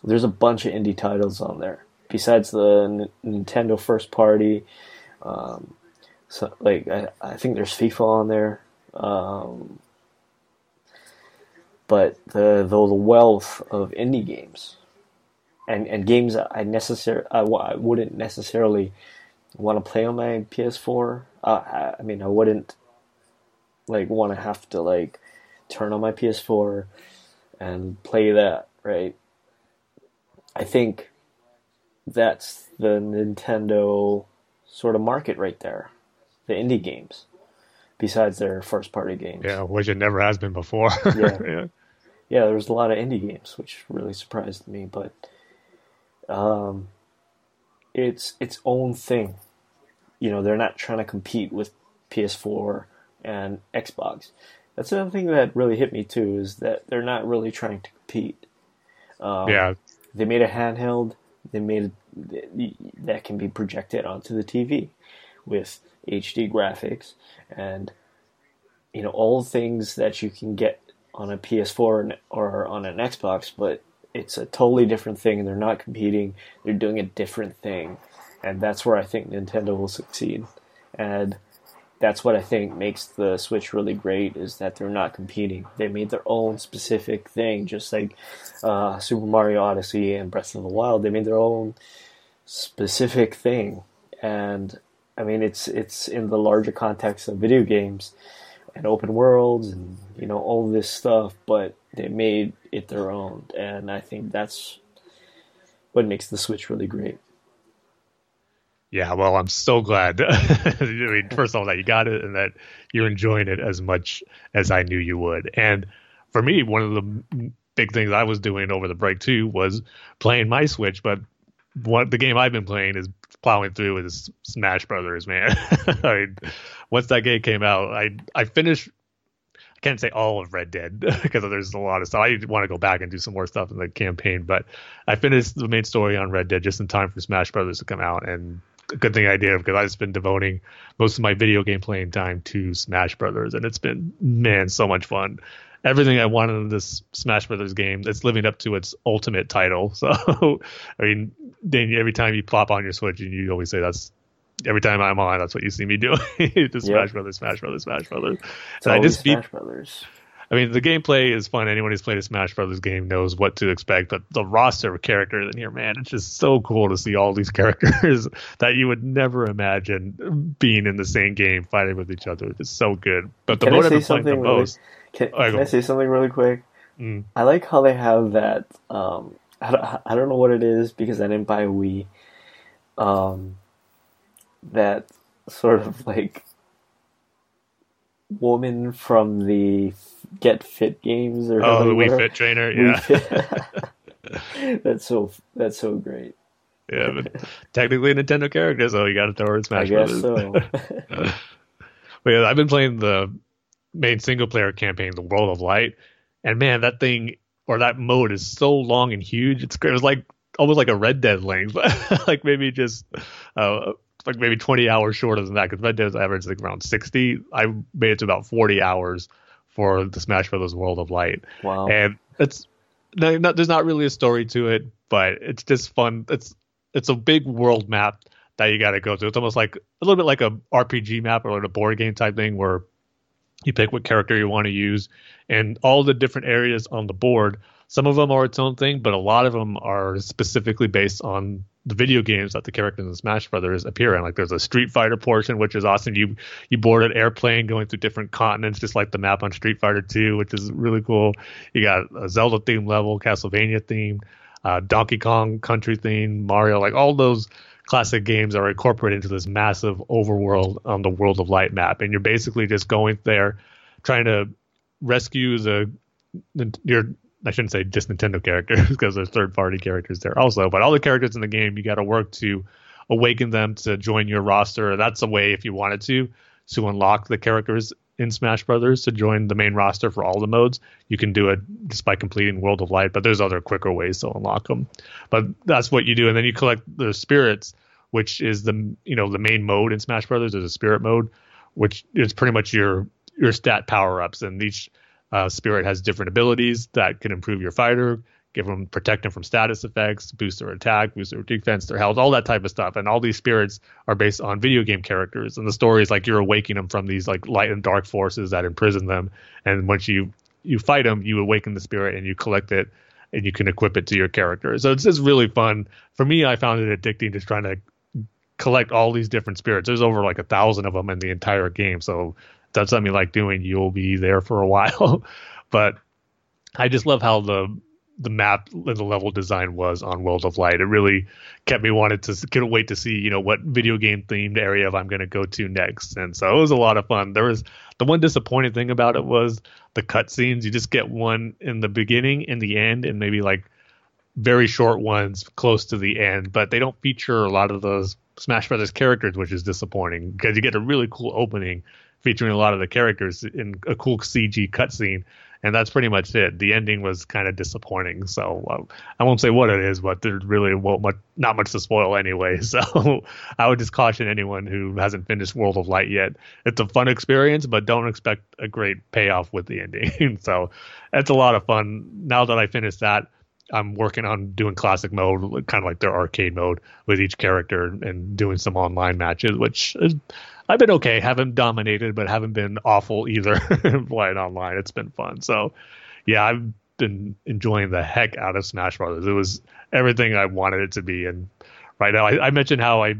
There's a bunch of indie titles on there besides the N- Nintendo first party um, so like I, I think there's FIFA on there. Um, but the, the the wealth of indie games and and games I necessarily I, I wouldn't necessarily want to play on my PS4. Uh, I, I mean, I wouldn't like want to have to like turn on my PS4 and play that, right? I think that's the Nintendo sort of market right there, the indie games, besides their first party games. Yeah, which it never has been before. yeah. yeah. yeah, there was a lot of indie games, which really surprised me, but um, it's its own thing. You know, they're not trying to compete with PS4 and Xbox. That's another thing that really hit me too is that they're not really trying to compete. Um, yeah, they made a handheld. They made a, that can be projected onto the TV with HD graphics and you know all things that you can get on a PS4 or on an Xbox, but it's a totally different thing. And they're not competing; they're doing a different thing, and that's where I think Nintendo will succeed. And that's what I think makes the Switch really great is that they're not competing. They made their own specific thing, just like uh, Super Mario Odyssey and Breath of the Wild. They made their own specific thing, and I mean it's it's in the larger context of video games and open worlds and you know all this stuff, but they made it their own, and I think that's what makes the Switch really great. Yeah, well, I'm so glad. I mean, first of all, that you got it and that you're enjoying it as much as I knew you would. And for me, one of the big things I was doing over the break too was playing my Switch. But what the game I've been playing is plowing through is Smash Brothers, man. I mean, once that game came out, I I finished. I can't say all of Red Dead because there's a lot of stuff. I want to go back and do some more stuff in the campaign, but I finished the main story on Red Dead just in time for Smash Brothers to come out, and a good thing I did because I've just been devoting most of my video game playing time to Smash Brothers, and it's been man so much fun. Everything I wanted in this Smash Brothers game, it's living up to its ultimate title. So, I mean, every time you plop on your Switch, and you always say that's every time I'm on, that's what you see me doing. just Smash yep. Brothers, Smash Brothers, Smash Brothers. So I just Smash beat, Brothers. I mean, the gameplay is fun. Anyone who's played a Smash Brothers game knows what to expect. But the roster of characters in here, man, it's just so cool to see all these characters that you would never imagine being in the same game fighting with each other. It's so good. But the can mode I've been playing the really, most. Can, can I say something really quick? Mm. I like how they have that. Um, I, don't, I don't know what it is because I didn't buy a Wii. Um, that sort of like woman from the Get Fit games or oh the Wii Fit trainer, yeah. Fit. that's so that's so great. Yeah, but technically a Nintendo character, so you got to throw her in Smash I guess Brothers. so. but yeah, I've been playing the main single player campaign, the World of Light, and man, that thing or that mode is so long and huge. It's great. It was like almost like a Red Dead length, like maybe just uh, like maybe 20 hours shorter than that because Red Dead's average like around 60. I made it to about 40 hours for the Smash Brothers World of Light. Wow. And it's no, not, there's not really a story to it, but it's just fun. It's it's a big world map that you got to go through. It's almost like a little bit like a RPG map or like a board game type thing where you pick what character you want to use and all the different areas on the board. Some of them are its own thing, but a lot of them are specifically based on the video games that the characters in Smash Brothers appear in. Like there's a Street Fighter portion, which is awesome. You you board an airplane going through different continents, just like the map on Street Fighter 2, which is really cool. You got a Zelda theme level, Castlevania theme, uh, Donkey Kong Country theme, Mario, like all those classic games are incorporated into this massive overworld on the World of Light map, and you're basically just going there, trying to rescue the your I shouldn't say just Nintendo characters because there's third party characters there also, but all the characters in the game you got to work to awaken them to join your roster. That's a way if you wanted to to unlock the characters in Smash Brothers to join the main roster for all the modes. You can do it just by completing World of Light, but there's other quicker ways to unlock them. But that's what you do, and then you collect the spirits, which is the you know the main mode in Smash Brothers. There's a spirit mode, which is pretty much your your stat power ups, and each uh, Spirit has different abilities that can improve your fighter, give them protect them from status effects, boost their attack, boost their defense, their health, all that type of stuff. And all these spirits are based on video game characters. And the story is like you're awakening them from these like light and dark forces that imprison them. And once you you fight them, you awaken the spirit and you collect it and you can equip it to your character. So it's just really fun. For me, I found it addicting just trying to collect all these different spirits. There's over like a thousand of them in the entire game. So that's something you like doing, you'll be there for a while. but I just love how the the map and the level design was on World of Light. It really kept me wanted to couldn't wait to see you know what video game themed area I'm going to go to next. And so it was a lot of fun. There was the one disappointing thing about it was the cutscenes. You just get one in the beginning, in the end, and maybe like very short ones close to the end. But they don't feature a lot of those Smash Brothers characters, which is disappointing because you get a really cool opening featuring a lot of the characters in a cool CG cutscene, and that's pretty much it. The ending was kind of disappointing, so uh, I won't say what it is, but there's really won't much, not much to spoil anyway. So I would just caution anyone who hasn't finished World of Light yet. It's a fun experience, but don't expect a great payoff with the ending. so it's a lot of fun. Now that I finished that. I'm working on doing classic mode, kind of like their arcade mode with each character and doing some online matches, which is I've been okay. Haven't dominated, but haven't been awful either. playing online, it's been fun. So, yeah, I've been enjoying the heck out of Smash Brothers. It was everything I wanted it to be. And right now, I, I mentioned how I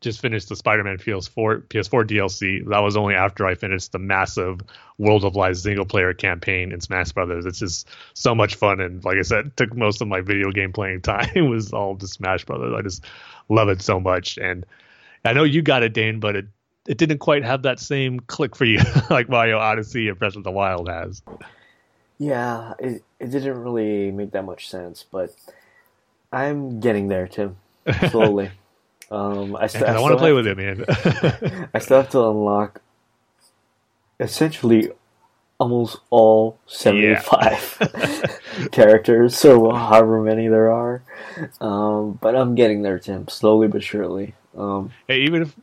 just finished the Spider-Man PS4 PS4 DLC. That was only after I finished the massive World of Light single player campaign in Smash Brothers. It's just so much fun, and like I said, took most of my video game playing time. It was all just Smash Brothers. I just love it so much, and I know you got it, Dane, but it it didn't quite have that same click for you like Mario Odyssey and Breath of the Wild has. Yeah, it it didn't really make that much sense, but I'm getting there, Tim. Slowly. um, I, st- I, I want to play with it, man. I still have to unlock essentially almost all 75 yeah. characters, so however many there are. Um, but I'm getting there, Tim, slowly but surely. Um, hey, even if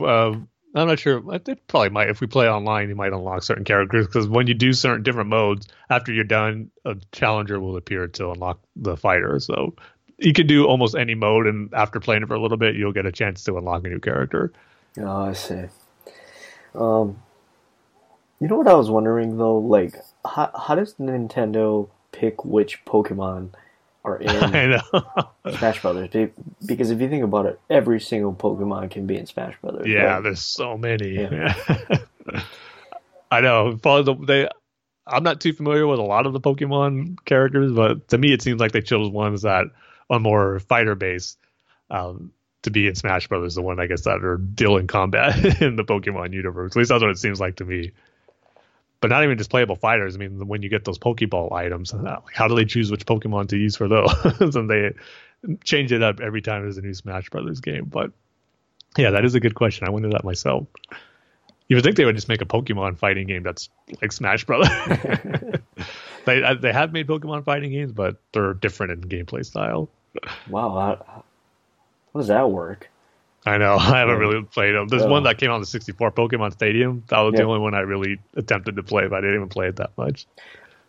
uh, I'm not sure, it probably might. If we play online, you might unlock certain characters because when you do certain different modes, after you're done, a challenger will appear to unlock the fighter. So you can do almost any mode, and after playing it for a little bit, you'll get a chance to unlock a new character. Oh, I see. Um, you know what I was wondering though? Like, how how does Nintendo pick which Pokemon are in Smash Brothers? Because if you think about it, every single Pokemon can be in Smash Brothers. Yeah, right? there's so many. Yeah. I know. They. I'm not too familiar with a lot of the Pokemon characters, but to me, it seems like they chose ones that are more fighter based. Um, to be in Smash Brothers, the one I guess that are dealing combat in the Pokemon universe. At least that's what it seems like to me but not even just playable fighters. I mean, when you get those Pokeball items, uh, how do they choose which Pokemon to use for those? and they change it up every time there's a new Smash Brothers game. But yeah, that is a good question. I wonder that myself. You would think they would just make a Pokemon fighting game that's like Smash Brothers. they uh, they have made Pokemon fighting games, but they're different in gameplay style. Wow, how, how does that work? I know. I haven't really played them. There's one that came out on the 64 Pokemon Stadium. That was yeah. the only one I really attempted to play, but I didn't even play it that much.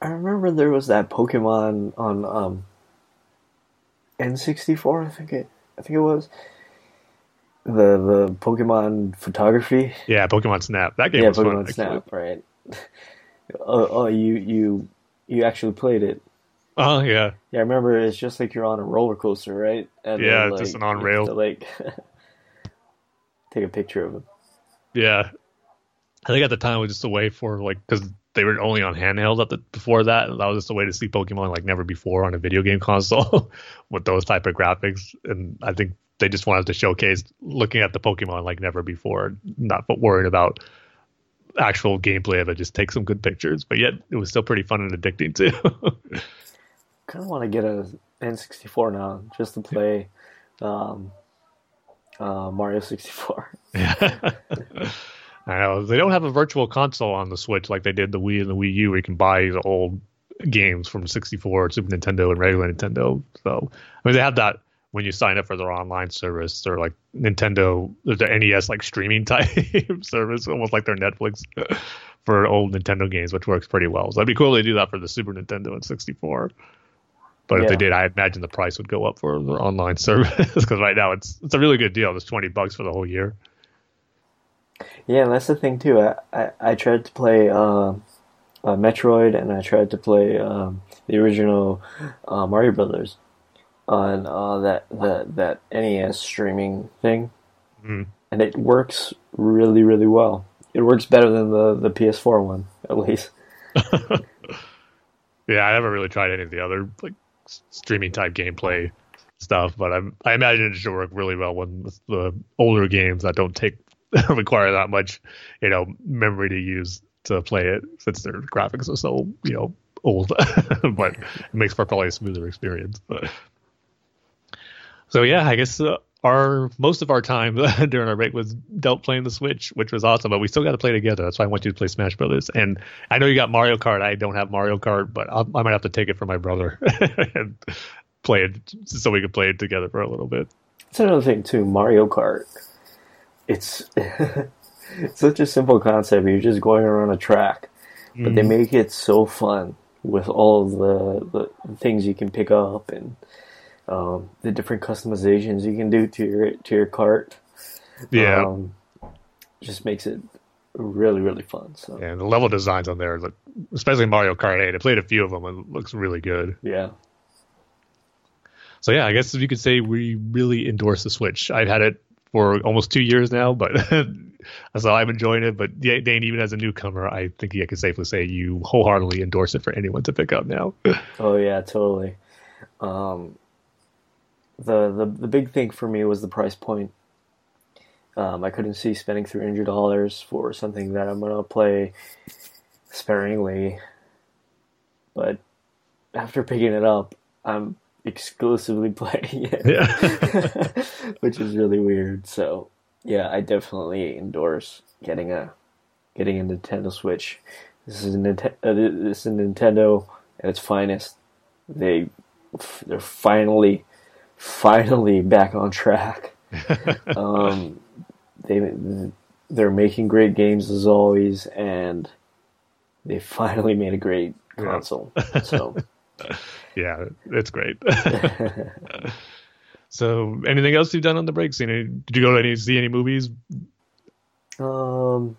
I remember there was that Pokemon on um, N64. I think it. I think it was the the Pokemon photography. Yeah, Pokemon Snap. That game yeah, was Pokemon fun, Snap. Actually. Right. oh, oh, you you you actually played it. Oh yeah. Yeah, I remember. It's just like you're on a roller coaster, right? And yeah, then, like, just an on rail. Like take a picture of them. Yeah, I think at the time it was just a way for like because they were only on handheld at the before that. That was just a way to see Pokemon like never before on a video game console with those type of graphics. And I think they just wanted to showcase looking at the Pokemon like never before, not but worried about actual gameplay of it. Just take some good pictures, but yet it was still pretty fun and addicting too. kind of want to get a N64 now just to play um, uh, Mario 64. I know they don't have a virtual console on the Switch like they did the Wii and the Wii U, where you can buy the old games from 64, Super Nintendo, and regular Nintendo. So I mean, they have that when you sign up for their online service or like Nintendo, the NES like streaming type service, almost like their Netflix for old Nintendo games, which works pretty well. So that'd be cool to do that for the Super Nintendo and 64. But yeah. if they did, I imagine the price would go up for their online service because right now it's it's a really good deal. It's twenty bucks for the whole year. Yeah, and that's the thing too. I I, I tried to play uh, uh, Metroid and I tried to play um, the original uh, Mario Brothers on uh, that that that NES streaming thing, mm. and it works really really well. It works better than the the PS4 one at least. yeah, I haven't really tried any of the other like streaming type gameplay stuff, but I'm, I imagine it should work really well when the older games that don't take require that much, you know, memory to use to play it, since their graphics are so you know old, but it makes for probably a smoother experience. So yeah, I guess uh, our most of our time during our break was dealt playing the Switch, which was awesome. But we still got to play together. That's why I want you to play Smash Brothers. And I know you got Mario Kart. I don't have Mario Kart, but I'll, i might have to take it from my brother and play it so we could play it together for a little bit. That's another thing too. Mario Kart. It's it's such a simple concept. You're just going around a track, but they mm. make it so fun with all the the things you can pick up and um, the different customizations you can do to your to your kart. Yeah, um, just makes it really really fun. So yeah, the level designs on there, look, especially Mario Kart 8. I played a few of them and it looks really good. Yeah. So yeah, I guess you could say we really endorse the Switch. I've had it for almost two years now, but so I'm enjoying it. But Dane, even as a newcomer, I think I can safely say you wholeheartedly endorse it for anyone to pick up now. oh yeah, totally. Um, the, the the big thing for me was the price point. Um, I couldn't see spending three hundred dollars for something that I'm gonna play sparingly. but after picking it up, I'm exclusively playing it, yeah. which is really weird. So yeah, I definitely endorse getting a getting a Nintendo Switch. This is a Nintendo. Uh, this is a Nintendo at its finest. They they're finally finally back on track. um, they they're making great games as always, and they finally made a great console. Yeah. So yeah, it's great. so, anything else you've done on the break? Seen did you go to any see any movies? Um,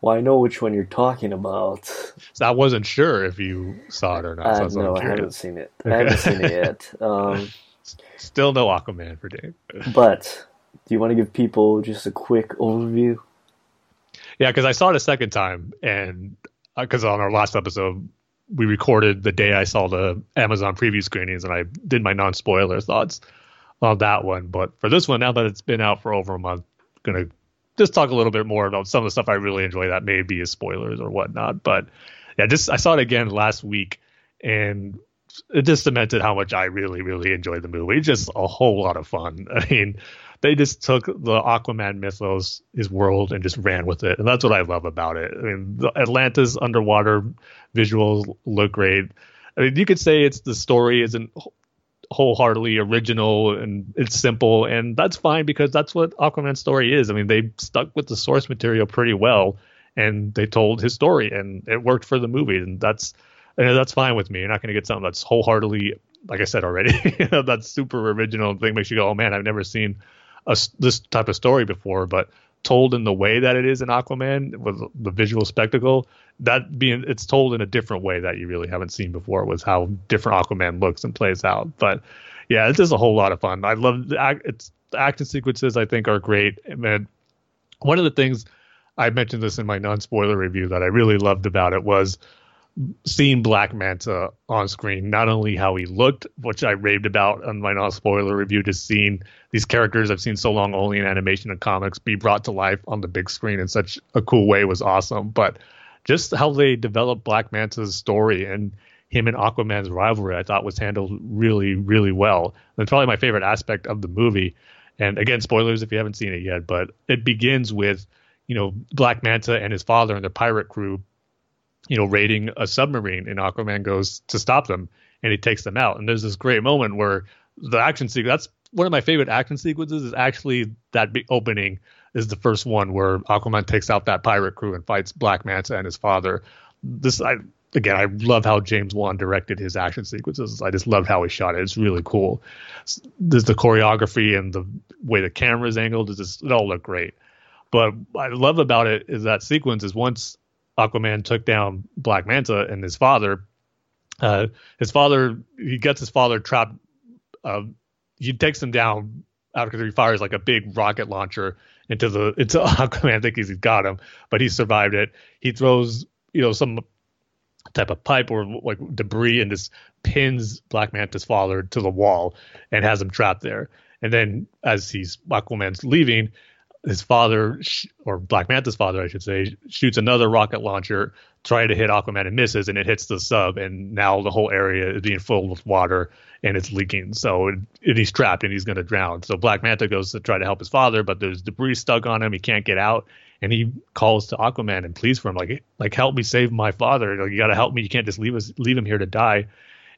well, I know which one you're talking about. So I wasn't sure if you saw it or not. Uh, so no, I haven't seen it. I haven't seen it yet. Um, Still no Aquaman for Dave. but do you want to give people just a quick overview? Yeah, because I saw it a second time, and because uh, on our last episode we recorded the day I saw the Amazon preview screenings, and I did my non-spoiler thoughts on that one. But for this one, now that it's been out for over a month, I'm gonna just talk a little bit more about some of the stuff I really enjoy that may be as spoilers or whatnot. But yeah, just I saw it again last week, and it just cemented how much I really, really enjoyed the movie. Just a whole lot of fun. I mean, they just took the Aquaman mythos, his world, and just ran with it, and that's what I love about it. I mean, the Atlantis underwater visuals look great. I mean, you could say it's the story isn't wholeheartedly original and it's simple, and that's fine because that's what Aquaman's story is. I mean, they stuck with the source material pretty well, and they told his story, and it worked for the movie, and that's and that's fine with me. You're not going to get something that's wholeheartedly, like I said already, that's super original thing makes you go, oh man, I've never seen a, this type of story before, but told in the way that it is in Aquaman with the visual spectacle, that being it's told in a different way that you really haven't seen before was how different Aquaman looks and plays out. But yeah, it's just a whole lot of fun. I love the it's the sequences. I think are great. And one of the things I mentioned this in my non-spoiler review that I really loved about it was seeing Black Manta on screen, not only how he looked, which I raved about on my non-spoiler review, just seeing these characters I've seen so long only in animation and comics be brought to life on the big screen in such a cool way was awesome. But just how they developed Black Manta's story and him and Aquaman's rivalry, I thought was handled really, really well. And probably my favorite aspect of the movie. And again, spoilers if you haven't seen it yet, but it begins with, you know, Black Manta and his father and their pirate crew you know, raiding a submarine, and Aquaman goes to stop them, and he takes them out. And there's this great moment where the action sequence. That's one of my favorite action sequences. Is actually that opening is the first one where Aquaman takes out that pirate crew and fights Black Manta and his father. This I again, I love how James Wan directed his action sequences. I just love how he shot it. It's really cool. There's the choreography and the way the camera is angled. Is just it all look great. But I love about it is that sequence is once Aquaman took down Black Manta and his father. Uh, his father, he gets his father trapped. Uh, he takes him down after he fires like a big rocket launcher into the into Aquaman. I think he's got him, but he survived it. He throws you know some type of pipe or like debris and just pins Black Manta's father to the wall and has him trapped there. And then as he's Aquaman's leaving, his father, or Black Manta's father, I should say, shoots another rocket launcher, trying to hit Aquaman and misses, and it hits the sub, and now the whole area is being filled with water and it's leaking. So he's trapped and he's going to drown. So Black Manta goes to try to help his father, but there's debris stuck on him. He can't get out, and he calls to Aquaman and pleads for him, like, like help me save my father. Like, you got to help me. You can't just leave us, leave him here to die.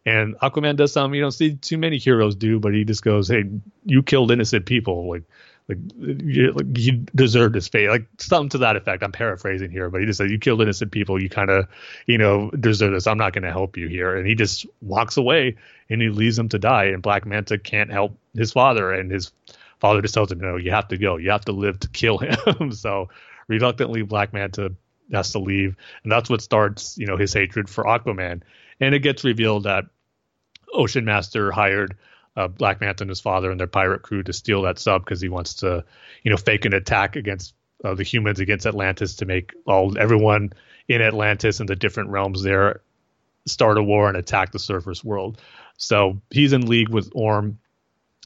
And Aquaman does something you don't see too many heroes do, but he just goes, "Hey, you killed innocent people. Like, like you, like you deserved his fate, like something to that effect. I'm paraphrasing here, but he just said, "You killed innocent people. You kind of, you know, deserve this. I'm not going to help you here." And he just walks away and he leaves him to die. And Black Manta can't help his father, and his father just tells him, "No, you have to go. You have to live to kill him." so reluctantly, Black Manta has to leave, and that's what starts, you know, his hatred for Aquaman. And it gets revealed that Ocean Master hired uh, Black Manta and his father and their pirate crew to steal that sub because he wants to, you know, fake an attack against uh, the humans against Atlantis to make all everyone in Atlantis and the different realms there start a war and attack the surface world. So he's in league with Orm,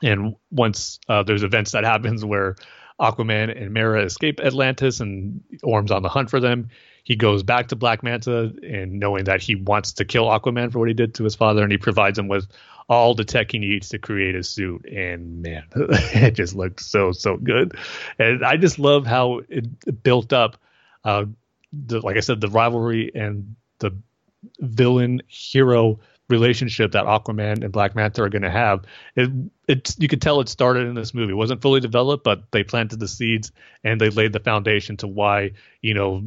and once uh, there's events that happens where Aquaman and Mera escape Atlantis and Orm's on the hunt for them. He goes back to Black Manta and knowing that he wants to kill Aquaman for what he did to his father, and he provides him with all the tech he needs to create a suit. And man, it just looked so so good. And I just love how it built up. Uh, the, like I said, the rivalry and the villain hero relationship that Aquaman and Black Manta are going to have. It, it, you could tell it started in this movie. It wasn't fully developed, but they planted the seeds and they laid the foundation to why, you know,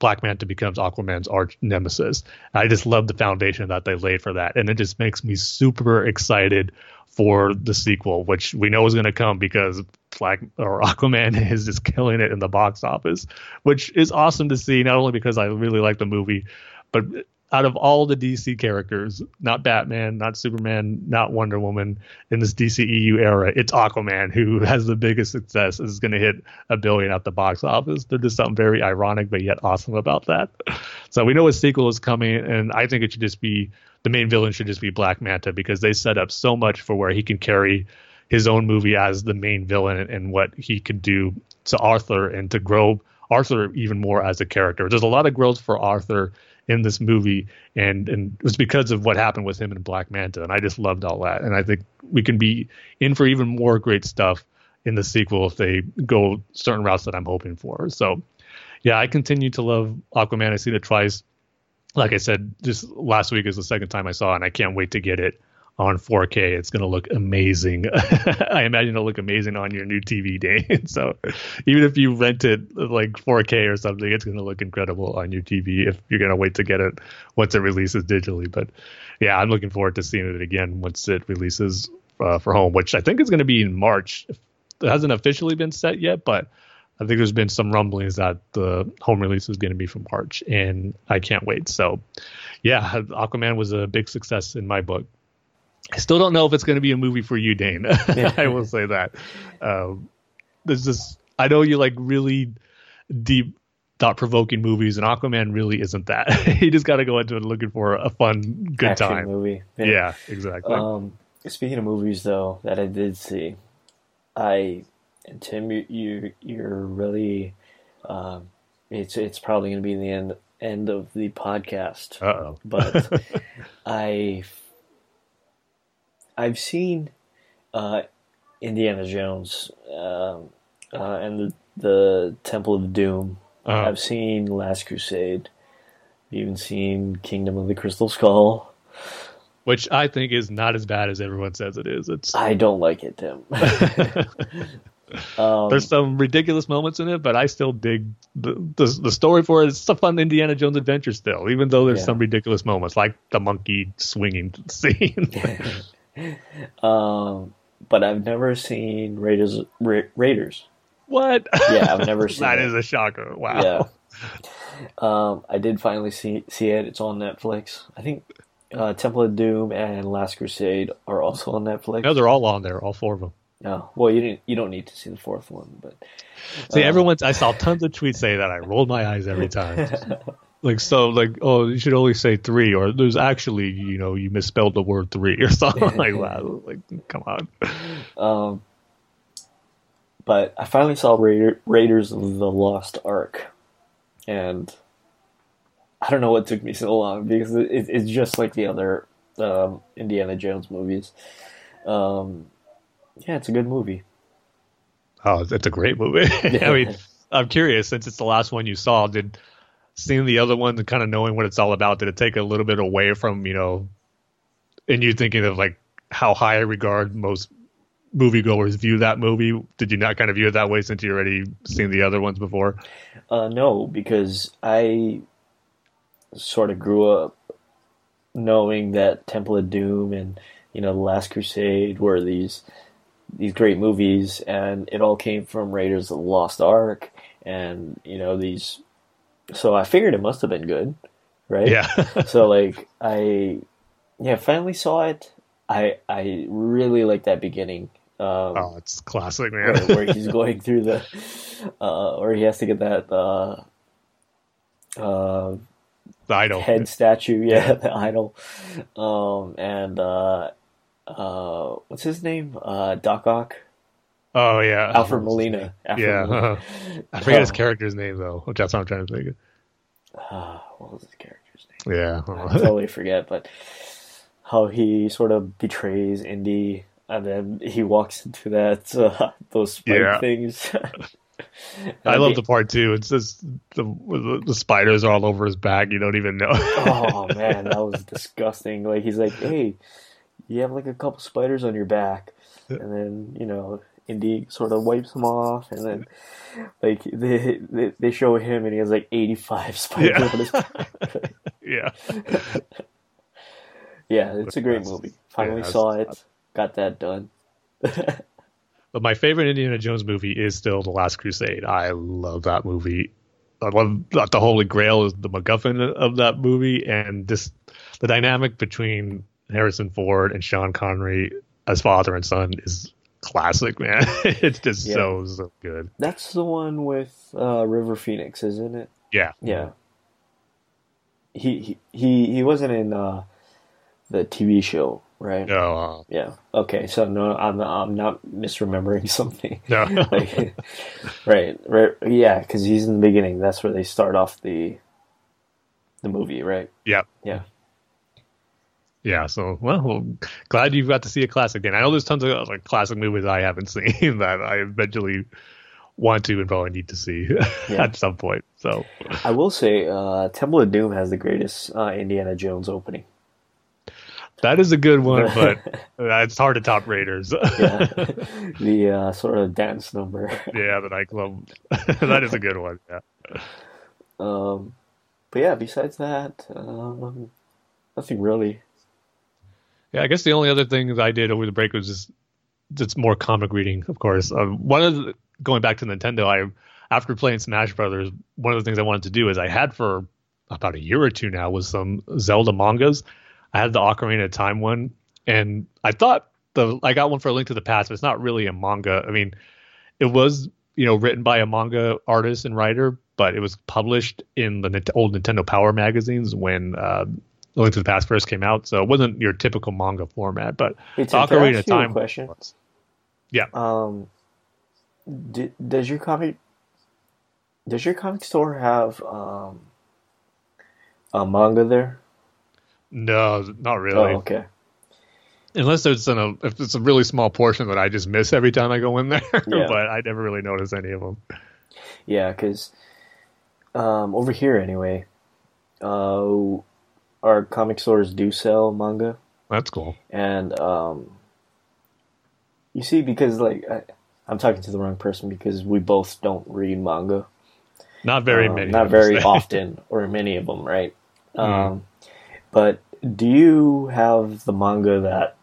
Black Manta becomes Aquaman's arch nemesis. I just love the foundation that they laid for that. And it just makes me super excited for the sequel, which we know is going to come because Black or Aquaman is just killing it in the box office, which is awesome to see. Not only because I really like the movie, but out of all the DC characters, not Batman, not Superman, not Wonder Woman in this DCEU era, it's Aquaman who has the biggest success is going to hit a billion at the box office. There's just something very ironic but yet awesome about that. So we know a sequel is coming, and I think it should just be the main villain should just be Black Manta because they set up so much for where he can carry his own movie as the main villain and, what he could do to Arthur and to grow Arthur even more as a character. There's a lot of growth for Arthur in this movie, and and it was because of what happened with him in Black Manta, and I just loved all that, and I think we can be in for even more great stuff in the sequel if they go certain routes that I'm hoping for. So, yeah, I continue to love Aquaman. I see it twice. Like I said, just last week is the second time I saw it, and I can't wait to get it on 4K. It's going to look amazing. I imagine it'll look amazing on your new TV day. so even if you rent it like 4K or something, it's going to look incredible on your TV if you're going to wait to get it once it releases digitally. But yeah, I'm looking forward to seeing it again once it releases uh, for home, which I think is going to be in March. It hasn't officially been set yet, but I think there's been some rumblings that the home release is going to be from March, and I can't wait. So, yeah, Aquaman was a big success in my book. I still don't know if it's going to be a movie for you, Dane. I will say that. Um, there's this. I know you like really deep, thought-provoking movies, and Aquaman really isn't that. you just got to go into it looking for a fun, good Action time movie. Yeah, yeah exactly. Um, speaking of movies, though, that I did see, I and Tim, you, you you're really. Um, it's it's probably going to be the end end of the podcast. oh. But I I've seen uh, Indiana Jones um, uh, and the, the Temple of Doom. Uh-huh. I've seen Last Crusade. I've Even seen Kingdom of the Crystal Skull, which I think is not as bad as everyone says it is. It's I don't like it, Tim. um, There's some ridiculous moments in it, but I still dig the the, the story for it. It's a fun Indiana Jones adventure still, even though there's yeah. some ridiculous moments like the monkey swinging scene. um, but I've never seen Raiders. Ra- Raiders. What? Yeah, I've never seen. that it. is a shocker. Wow. Yeah. Um, I did finally see see it. It's on Netflix. I think uh, Temple of Doom and Last Crusade are also on Netflix. No, they're all on there. All four of them. No, well, you didn't. You don't need to see the fourth one, but see, uh, everyone's. I saw tons of tweets say that. I rolled my eyes every time. like so like oh you should only say three or there's actually you know you misspelled the word three or something like wow like come on. Um but i finally saw Raider, raiders of the lost ark and i don't know what took me so long because it, it's just like the other um, indiana jones movies. Um yeah it's a good movie. Oh it's a great movie. I mean i'm curious since it's the last one you saw did seeing the other one and kind of knowing what it's all about, did it take a little bit away from you know, and you thinking of like how high I regard most moviegoers view that movie? Did you not kind of view it that way since you already seen the other ones before? Uh, no, because I sort of grew up knowing that Temple of Doom and you know The Last Crusade were these these great movies, and it all came from Raiders of the Lost Ark, and you know these so I figured it must have been good, right? Yeah. so like I, yeah, finally saw it. I I really like that beginning. Um, oh, it's classic, man. where, where, he's going through the, uh, or he has to get that uh, uh, the idol head statue, yeah, yeah. the idol, um, and uh, uh, what's his name? Uh, Doc Ock. Oh yeah, Alfred Molina. Alfred yeah, Molina. I forget his character's name though. which That's what I'm trying to think. Of. Uh, what was his character's name? Yeah, I totally forget. But how he sort of betrays Indy, and then he walks into that uh, those spike yeah. things. I love the part too. It's just the, the spiders are all over his back. You don't even know. oh man, that was disgusting. Like he's like, "Hey, you have like a couple spiders on your back," and then you know Indy sort of wipes them off, and then like they they, they show him, and he has like eighty five spiders yeah. on his yeah. yeah, it's a great movie. Finally yeah, saw it. Got that done. But my favorite Indiana Jones movie is still The Last Crusade. I love that movie. I love the Holy Grail is the MacGuffin of that movie, and this the dynamic between Harrison Ford and Sean Connery as father and son is classic, man. it's just yeah. so so good. That's the one with uh, River Phoenix, isn't it? Yeah, yeah. He he he wasn't in uh, the TV show right? No. Uh, yeah. Okay. So no, I'm I'm not misremembering something. No. like, right. Right. Yeah, because he's in the beginning. That's where they start off the the movie, right? Yep. Yeah. Yeah. So well, well, glad you've got to see a classic. Again, I know there's tons of like classic movies I haven't seen that I eventually want to and probably need to see yeah. at some point. So I will say, uh, Temple of Doom has the greatest uh, Indiana Jones opening. That is a good one, but it's hard to top Raiders. yeah. The uh, sort of dance number. yeah, the nightclub. that is a good one. Yeah. Um, but yeah, besides that, um, nothing really. Yeah, I guess the only other things I did over the break was just just more comic reading, of course. Um, one of the, going back to Nintendo, I after playing Smash Brothers, one of the things I wanted to do is I had for about a year or two now was some Zelda mangas I had the Ocarina of Time one, and I thought the I got one for a Link to the Past, but it's not really a manga. I mean, it was you know written by a manga artist and writer, but it was published in the old Nintendo Power magazines when uh, Link to the Past first came out, so it wasn't your typical manga format. But Tim, Ocarina of Time. question? Was. Yeah. Um, d- does your comic does your comic store have um, a manga there? No, not really. Oh, okay. Unless there's an, if it's a really small portion that I just miss every time I go in there, yeah. but I never really notice any of them. Yeah, because um, over here anyway, uh, our comic stores do sell manga. That's cool. And um, you see, because like I, am talking to the wrong person because we both don't read manga. Not very um, many. Not very often, or many of them, right? Mm. Um, but do you have the manga that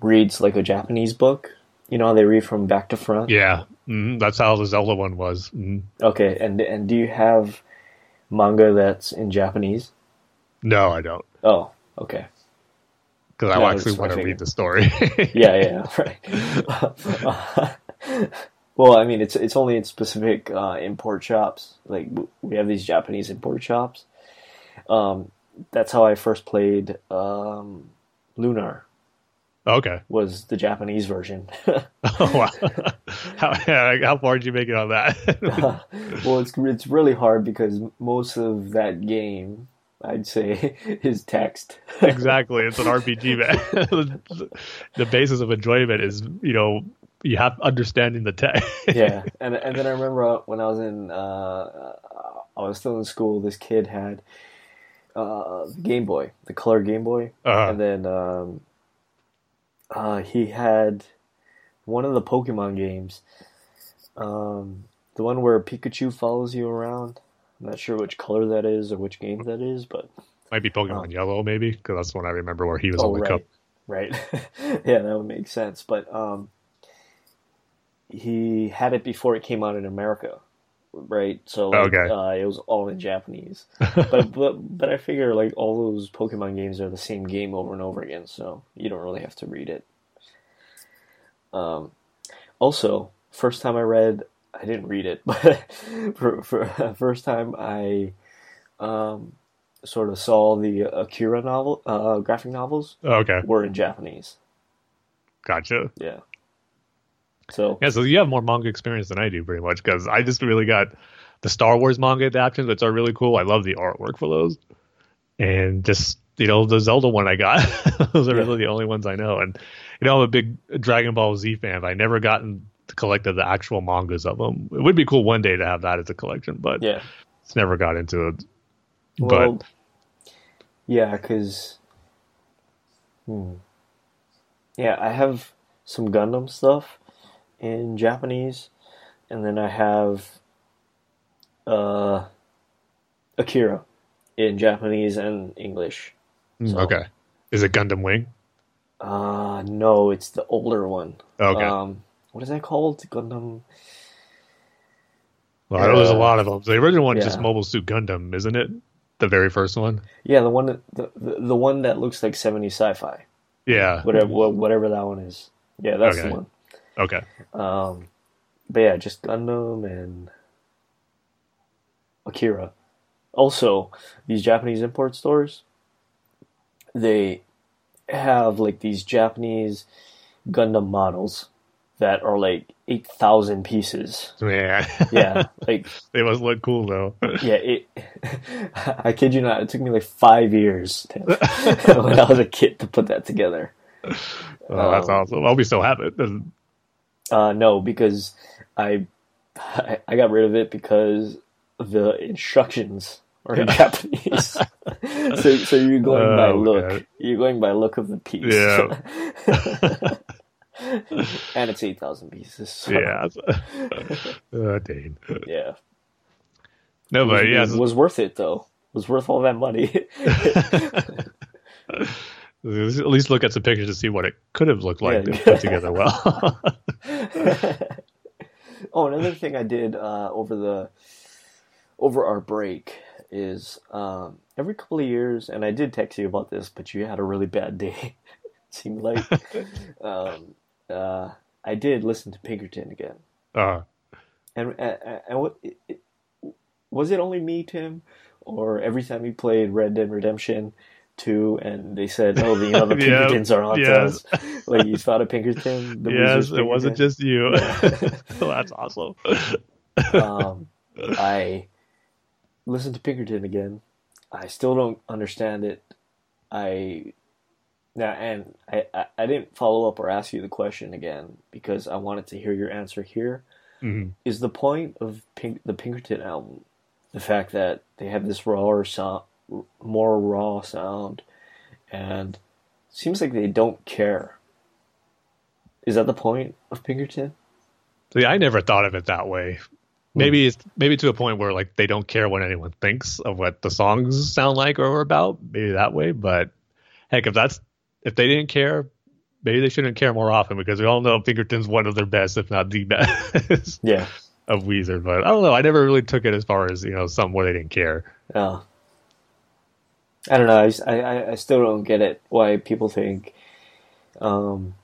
reads like a Japanese book? You know, they read from back to front. Yeah, mm-hmm. that's how the Zelda one was. Mm-hmm. Okay, and and do you have manga that's in Japanese? No, I don't. Oh, okay. Because I actually want to read the story. yeah, yeah, right. well, I mean, it's it's only in specific uh, import shops. Like we have these Japanese import shops. Um, that's how I first played um, Lunar. Okay. Was the Japanese version. oh wow! How, how far did you make it on that? uh, well, it's it's really hard because most of that game, I'd say, is text. exactly, it's an RPG. Man. the basis of enjoyment is you know you have understanding the text. yeah, and and then I remember when I was in uh, I was still in school. This kid had uh, Game Boy, the color Game Boy, uh-huh. and then um, uh, he had one of the Pokemon games, um, the one where Pikachu follows you around. I'm not sure which color that is or which game that is, but might be Pokemon um, Yellow, maybe because that's one I remember where he was oh, on the right, cup. Right, yeah, that would make sense. But um, he had it before it came out in America, right? So like, okay. uh, it was all in Japanese. but but but I figure like all those Pokemon games are the same game over and over again, so you don't really have to read it. Um, also, first time I read, I didn't read it, but for, for first time I um, sort of saw the Akira novel, uh, graphic novels. okay, were in Japanese. Gotcha. Yeah. So yeah, so you have more manga experience than I do, pretty much, because I just really got the Star Wars manga adaptations, which are really cool. I love the artwork for those, and just you know the Zelda one I got. those are yeah. really the only ones I know, and you know I'm a big Dragon Ball Z fan. But I never gotten to collect the actual mangas of them. It would be cool one day to have that as a collection, but yeah, it's never got into it. Well, but yeah, because hmm. yeah, I have some Gundam stuff in Japanese, and then I have uh, Akira in Japanese and English. Hmm, so, okay, is it Gundam Wing? Uh no, it's the older one. Okay. Um, what is that called? Gundam. Well, I know there's a lot of them. The original one is just Mobile Suit Gundam, isn't it? The very first one. Yeah, the one that, the, the, one that looks like 70s sci-fi. Yeah. Whatever whatever that one is. Yeah, that's okay. the one. Okay. Um, but yeah, just Gundam and Akira. Also, these Japanese import stores, they have like these Japanese Gundam models that are like eight thousand pieces. Yeah, yeah, like they must look cool though. yeah, it. I kid you not, it took me like five years to, when I was a kid to put that together. Oh, that's um, awesome! I'll be so happy. Uh, no, because I, I got rid of it because the instructions are in Japanese. so, so you're going oh, by look. God. You're going by look of the piece. Yeah. and it's 8,000 pieces. So. Yeah. oh, dang. Yeah. No, but it yeah. It was worth it, though. It was worth all that money. at least look at some pictures to see what it could have looked like yeah. put together well. oh, another thing I did uh, over the over our break is um, every couple of years, and I did text you about this, but you had a really bad day. seemed like um, uh, I did listen to Pinkerton again. Uh-huh. And, and, and what it, was it only me, Tim, or every time you played Red Dead Redemption? Two, and they said, "Oh, the, you know, the Pinkertons are on yes. us." Like you thought of Pinkerton. The yes, Pinkerton. it wasn't just you. well, that's awesome. um, I listened to Pinkerton again. I still don't understand it. I now, and I, I, I, didn't follow up or ask you the question again because I wanted to hear your answer here. Mm-hmm. Is the point of Pink, the Pinkerton album the fact that they have this rawer sound, more raw sound, and seems like they don't care? Is that the point of Pinkerton? See, I never thought of it that way. Maybe it's maybe to a point where like they don't care what anyone thinks of what the songs sound like or about. Maybe that way, but heck, if that's if they didn't care, maybe they shouldn't care more often because we all know Pinkerton's one of their best, if not the best. yeah. Of Weezer, but I don't know. I never really took it as far as you know some where they didn't care. Oh. I don't know. I, I, I still don't get it why people think um,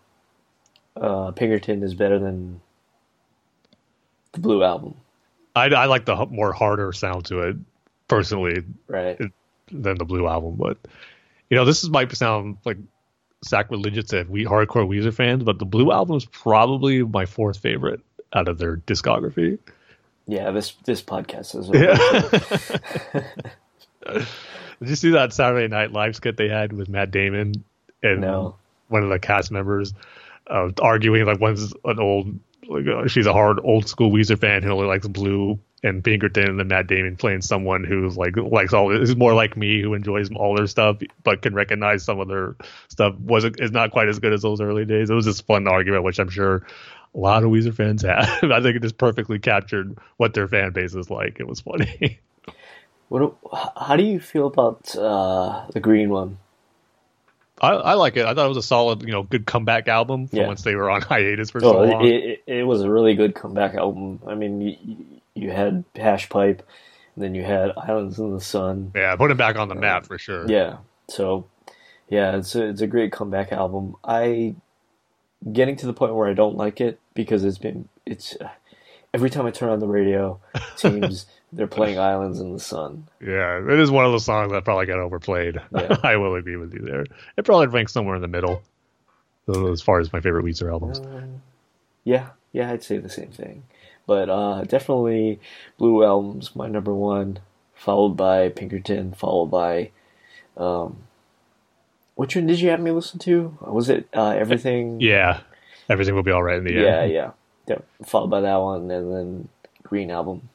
uh, Pinkerton is better than the Blue Album. I, I like the more harder sound to it personally, right? Than the Blue Album, but you know, this is might sound like sacrilegious to we hardcore Weezer fans, but the Blue album is probably my fourth favorite out of their discography. Yeah, this this podcast is. Yeah. Did you see that Saturday Night Live skit they had with Matt Damon and no. one of the cast members uh, arguing like one's an old like uh, she's a hard old school Weezer fan who only likes Blue and Pinkerton and then Matt Damon playing someone who's like likes all is more like me who enjoys all their stuff but can recognize some of their stuff wasn't is not quite as good as those early days. It was just fun argument, which I'm sure a lot of Weezer fans had. I think it just perfectly captured what their fan base is like. It was funny. What? How do you feel about uh, the green one? I, I, like it. I thought it was a solid, you know, good comeback album from yeah. once they were on hiatus for oh, so long. It, it, it, was a really good comeback album. I mean, you, you had Hash Pipe, and then you had Islands in the Sun. Yeah, put it back on the uh, map for sure. Yeah. So, yeah, it's a, it's a great comeback album. I getting to the point where I don't like it because it's been it's uh, every time I turn on the radio, it seems they're playing Islands in the Sun. Yeah, it is one of those songs that probably got overplayed. Yeah. I will agree with you there. It probably ranks somewhere in the middle as far as my favorite Weezer albums. Uh, Yeah, yeah, I'd say the same thing. But uh, definitely Blue Album's my number one, followed by Pinkerton, followed by um, which one did you have me listen to? Was it uh, Everything? Yeah, Everything Will Be All Right in the End. Yeah, yeah. yeah. Followed by that one, and then Green Album.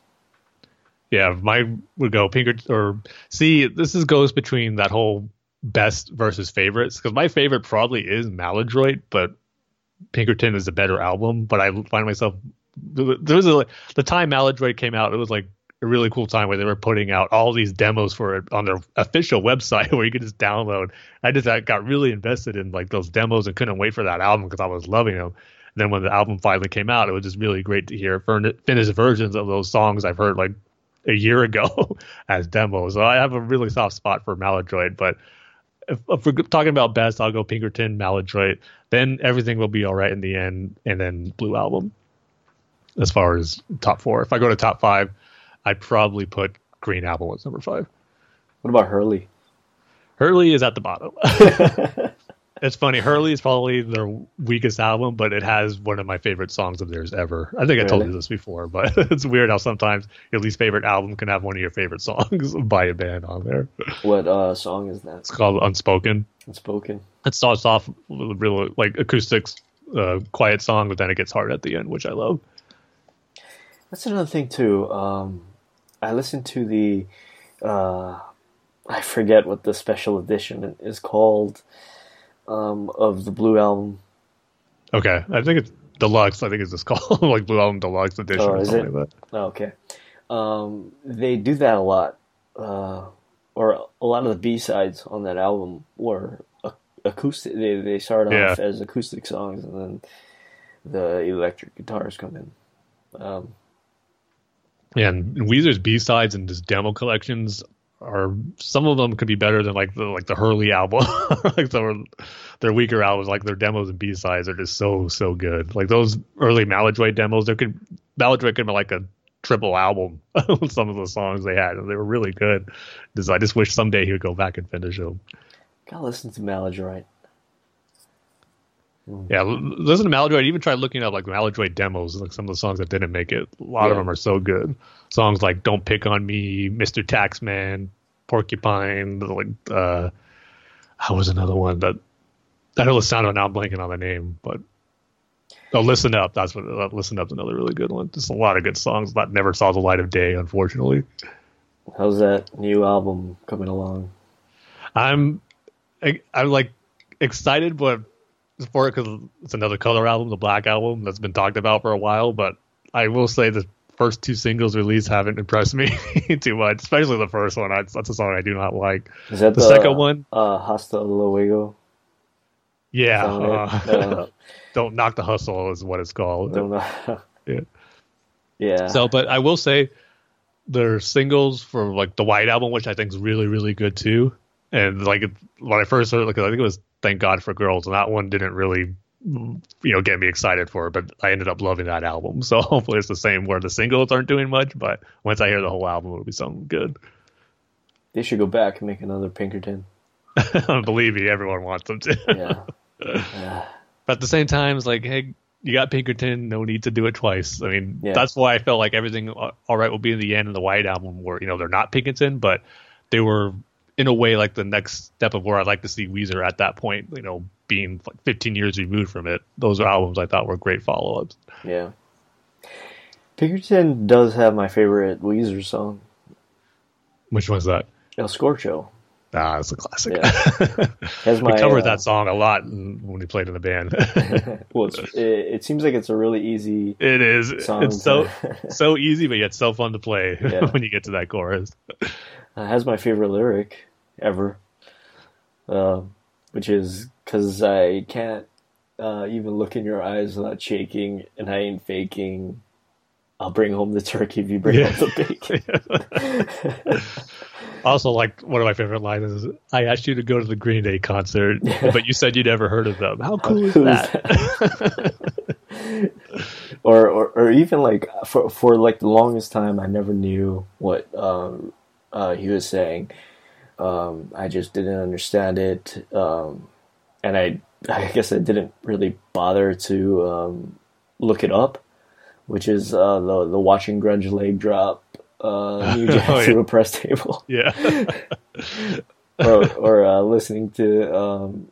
Yeah, my would go Pinkerton or see. This is goes between that whole best versus favorites because my favorite probably is Maladroit, but Pinkerton is a better album. But I find myself there was a the time Maladroit came out, it was like a really cool time where they were putting out all these demos for it on their official website where you could just download. I just I got really invested in like those demos and couldn't wait for that album because I was loving them. And then when the album finally came out, it was just really great to hear finished versions of those songs I've heard like a year ago as demos. So I have a really soft spot for Maladroit, but if, if, we're talking about best, I'll go Pinkerton, Maladroit. Then everything will be all right in the end, and then Blue Album as far as top four. If I go to top five, I'd probably put Green Album as number five. What about Hurley? Hurley is at the bottom. it's funny. Hurley is probably their weakest album, but it has one of my favorite songs of theirs ever. I think I told you this before, but it's weird how sometimes your least favorite album can have one of your favorite songs by a band on there. What uh, song is that? It's called Unspoken. Unspoken. It starts off with a real like acoustics, uh, quiet song, but then it gets hard at the end, which I love. That's another thing too. Um, I listened to the, uh, I forget what the special edition is called, um, of the Blue Album. Okay, I think it's deluxe. I think it's just called like Blue Album Deluxe Edition oh, or something like that. Oh, okay, um, they do that a lot, uh, or a lot of the B sides on that album were acoustic. They they start yeah. off as acoustic songs, and then the electric guitars come in. Um, and Weezer's B sides and his demo collections are some of them could be better than like the like the Hurley album. like the, their weaker albums, like their demos and B sides are just so so good. Like those early Maladroit demos, there could Maladroit could be like a triple album with some of the songs they had, and they were really good. Just, I just wish someday he would go back and finish them. Gotta listen to Maladroit. Mm. Yeah, listen to Maladroit. Even try looking up like Maladroit demos, like some of the songs that didn't make it. A lot yeah. of them are so good. Songs like "Don't Pick on Me," "Mr. Taxman," "Porcupine." Like, uh, how was another one that I know the sound of now I'm blanking on the name, but oh, listen up. That's what uh, listen up's another really good one. Just a lot of good songs that never saw the light of day, unfortunately. How's that new album coming along? I'm, I, I'm like excited, but for it because it's another color album, the Black album that's been talked about for a while. But I will say the first two singles released haven't impressed me too much, especially the first one. That's, that's a song I do not like. Is that the, the second one? Uh, Hasta Luego. Yeah, uh, don't knock the hustle is what it's called. Don't yeah, yeah. So, but I will say their singles for like the White album, which I think is really really good too. And like when I first heard, like I think it was thank God for Girls, and that one didn't really you know get me excited for it, but I ended up loving that album. So hopefully it's the same where the singles aren't doing much, but once I hear the whole album, it'll be something good. They should go back and make another Pinkerton. Believe me, everyone wants them to. yeah. yeah. But at the same time, it's like, hey, you got Pinkerton, no need to do it twice. I mean, yeah. that's why I felt like everything all right will be in the end in the White album, where you know they're not Pinkerton, but they were in a way like the next step of where I'd like to see Weezer at that point, you know, being like 15 years removed from it. Those albums I thought were great follow ups. Yeah. Pinkerton does have my favorite Weezer song. Which one's that? El Scorcho. Ah, it's a classic. Yeah. my, we covered uh, that song a lot when we played in the band. well, it, it, seems like it's a really easy. It is. It's so so easy, but yet so fun to play yeah. when you get to that chorus. Uh, has my favorite lyric ever, uh, which is because I can't uh, even look in your eyes without shaking, and I ain't faking. I'll bring home the turkey if you bring yeah. home the bacon. Also, like one of my favorite lines is, "I asked you to go to the Green Day concert, but you said you'd never heard of them. How cool, How is, cool that?" Is that? or, or, or even like for for like the longest time, I never knew what um, uh, he was saying. Um, I just didn't understand it, um, and I I guess I didn't really bother to um, look it up, which is uh, the the watching grunge leg drop uh, New Jack oh, through yeah. a press table. Yeah. or or uh, listening to um,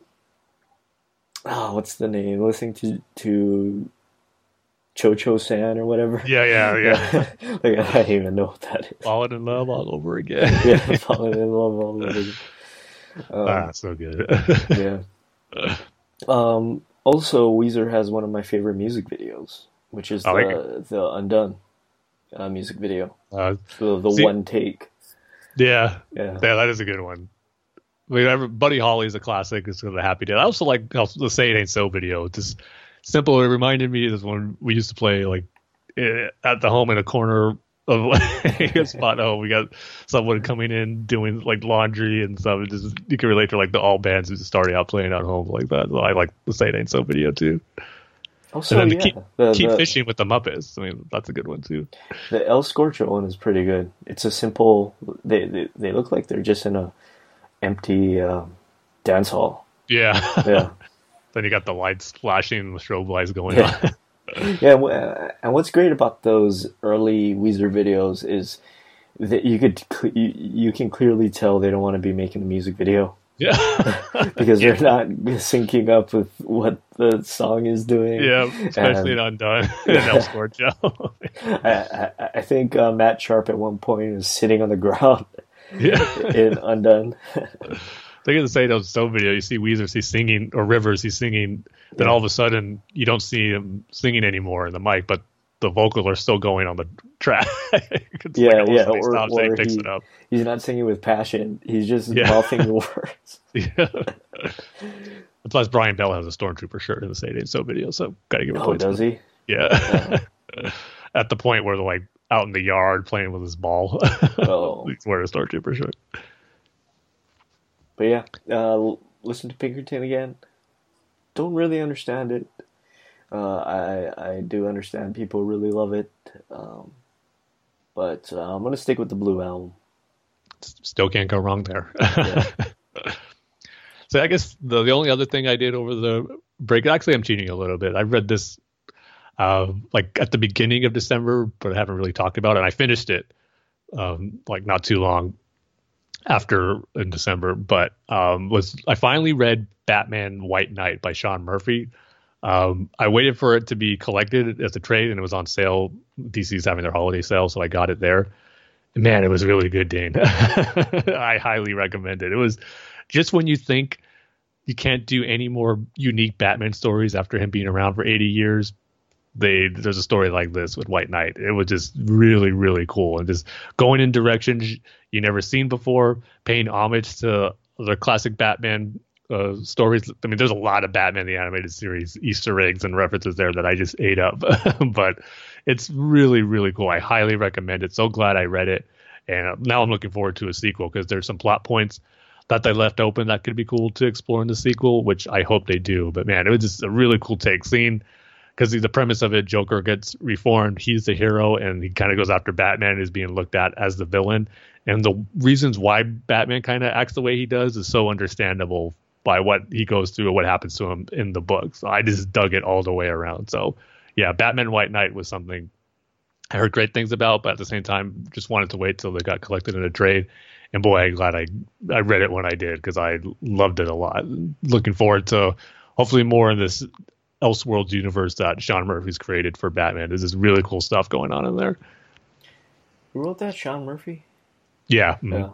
oh, what's the name? Listening to to Cho Cho San or whatever. Yeah, yeah, yeah. like I don't even know what that is. Falling in love all over again. yeah, falling in love all over again. Um, ah, so good. yeah. Um. Also, Weezer has one of my favorite music videos, which is the like the Undone uh, music video. Uh, the the see, one take. Yeah, yeah, yeah, that is a good one. I mean, Buddy Holly's a classic. It's the Happy Day. I also like the Say It Ain't So video. Just simple. It reminded me of when we used to play like eh, at the home in a corner of like a spot. Oh, we got someone coming in doing like laundry and stuff. It just you can relate to like the all bands who started out playing at home like that. So I like the Say It Ain't So video too. Also, and then yeah, keep, the, keep the, fishing with the Muppets. I mean, that's a good one too. The El Scorcho one is pretty good. It's a simple. They they, they look like they're just in a empty uh, dance hall. Yeah. Yeah. then you got the lights flashing, the strobe lights going yeah. on. yeah, and what's great about those early Weezer videos is that you could you, you can clearly tell they don't want to be making a music video. Yeah. because they're not syncing up with what the song is doing. Yeah, especially and, in Undone and El Scorcho. I, I, I think uh, Matt Sharp at one point is sitting on the ground yeah. in Undone. Think of the say those so video. You see Weezer, he's singing, or Rivers, he's singing. Then yeah. all of a sudden, you don't see him singing anymore in the mic, but the vocals are still going on the track. yeah, like yeah. Or, or he, picks it up. he's not singing with passion. He's just yeah. mouthing the words. yeah. Plus, Brian Bell has a stormtrooper shirt in the Say It So video, so gotta give a oh, does he? Yeah. At the point where they're like out in the yard playing with his ball. oh. he's wearing a stormtrooper shirt. But yeah, uh, listen to Pinkerton again. Don't really understand it. Uh, I I do understand people really love it, um, but uh, I'm gonna stick with the Blue album. Still can't go wrong there. Yeah. so I guess the the only other thing I did over the break, actually, I'm cheating a little bit. I read this uh, like at the beginning of December, but I haven't really talked about it. And I finished it um, like not too long after in December, but um, was I finally read Batman White Knight by Sean Murphy. Um, I waited for it to be collected as a trade, and it was on sale. DC's having their holiday sale, so I got it there. man, it was really good, Dane. I highly recommend it. It was just when you think you can't do any more unique Batman stories after him being around for 80 years. They there's a story like this with White Knight. It was just really really cool and just going in directions you never seen before, paying homage to the classic Batman uh, stories. I mean, there's a lot of Batman the animated series Easter eggs and references there that I just ate up. but it's really, really cool. I highly recommend it. So glad I read it, and now I'm looking forward to a sequel because there's some plot points that they left open that could be cool to explore in the sequel, which I hope they do. But man, it was just a really cool take. scene because the premise of it, Joker gets reformed. He's the hero, and he kind of goes after Batman. and Is being looked at as the villain, and the reasons why Batman kind of acts the way he does is so understandable by what he goes through and what happens to him in the book. So I just dug it all the way around. So yeah, Batman White Knight was something I heard great things about, but at the same time, just wanted to wait till they got collected in a trade. And boy, I'm glad I I read it when I did because I loved it a lot. Looking forward to hopefully more in this Elseworlds universe that Sean Murphy's created for Batman. There's this really cool stuff going on in there. Who wrote that? Sean Murphy. Yeah. Mm-hmm. yeah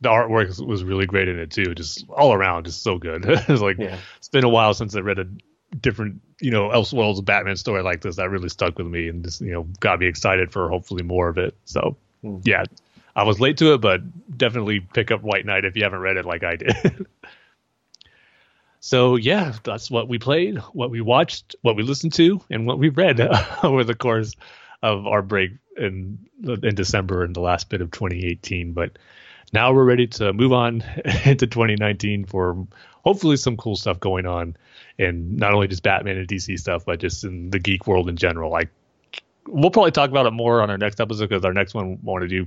the artwork was really great in it too. Just all around, just so good. it's like yeah. it's been a while since I read a different, you know, Elseworlds Batman story like this that really stuck with me and just you know got me excited for hopefully more of it. So mm. yeah, I was late to it, but definitely pick up White Knight if you haven't read it like I did. so yeah, that's what we played, what we watched, what we listened to, and what we read over the course of our break in in December and the last bit of 2018. But now we're ready to move on into 2019 for hopefully some cool stuff going on and not only just Batman and DC stuff, but just in the geek world in general. Like we'll probably talk about it more on our next episode because our next one we want to do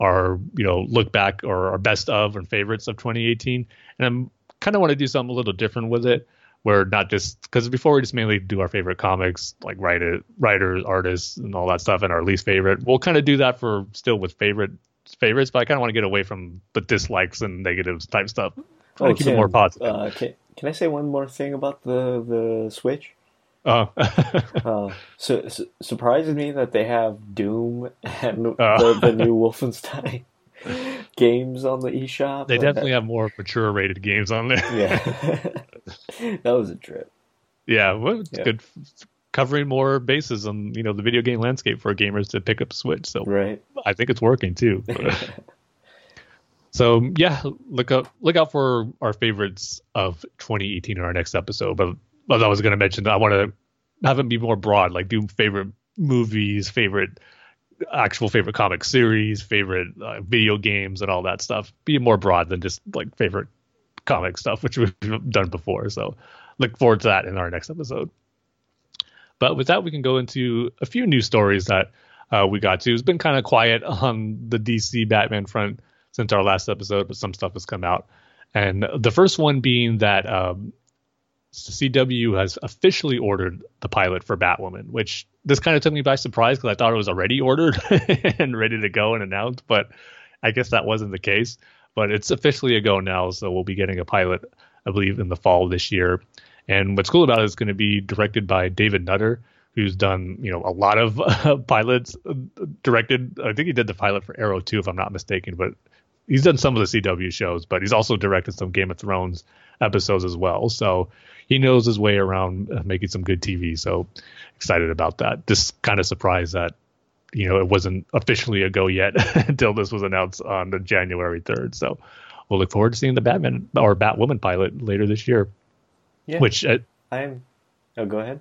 our you know look back or our best of and favorites of 2018, and I'm kind of want to do something a little different with it. we're not just because before we just mainly do our favorite comics, like writer, writers, artists, and all that stuff, and our least favorite. We'll kind of do that for still with favorite favorites, but I kind of want to get away from the dislikes and negatives type stuff. Oh, keep Tim, it more positive. Uh, can, can I say one more thing about the the Switch? Uh. uh, so, so, surprises me that they have Doom and uh. the, the new Wolfenstein games on the eShop. They definitely have more mature rated games on there. Yeah, that was a trip. Yeah, well, it's yeah. good covering more bases on you know the video game landscape for gamers to pick up Switch. So right. I think it's working too. so yeah, look up look out for our favorites of 2018 in our next episode. But as I was going to mention, I want to have it be more broad, like do favorite movies, favorite actual favorite comic series, favorite uh, video games, and all that stuff. Be more broad than just like favorite comic stuff, which we've done before. So look forward to that in our next episode. But with that, we can go into a few news stories that uh, we got to. It's been kind of quiet on the DC Batman front since our last episode, but some stuff has come out. And the first one being that um, CW has officially ordered the pilot for Batwoman, which this kind of took me by surprise because I thought it was already ordered and ready to go and announced, but I guess that wasn't the case. But it's officially a go now, so we'll be getting a pilot, I believe, in the fall this year. And what's cool about it is going to be directed by David Nutter, who's done you know a lot of uh, pilots uh, directed. I think he did the pilot for Arrow too, if I'm not mistaken. But he's done some of the CW shows, but he's also directed some Game of Thrones episodes as well. So he knows his way around uh, making some good TV. So excited about that. Just kind of surprised that you know it wasn't officially a go yet until this was announced on the January 3rd. So we'll look forward to seeing the Batman or Batwoman pilot later this year. Yeah. Which uh, I'm. Oh, go ahead.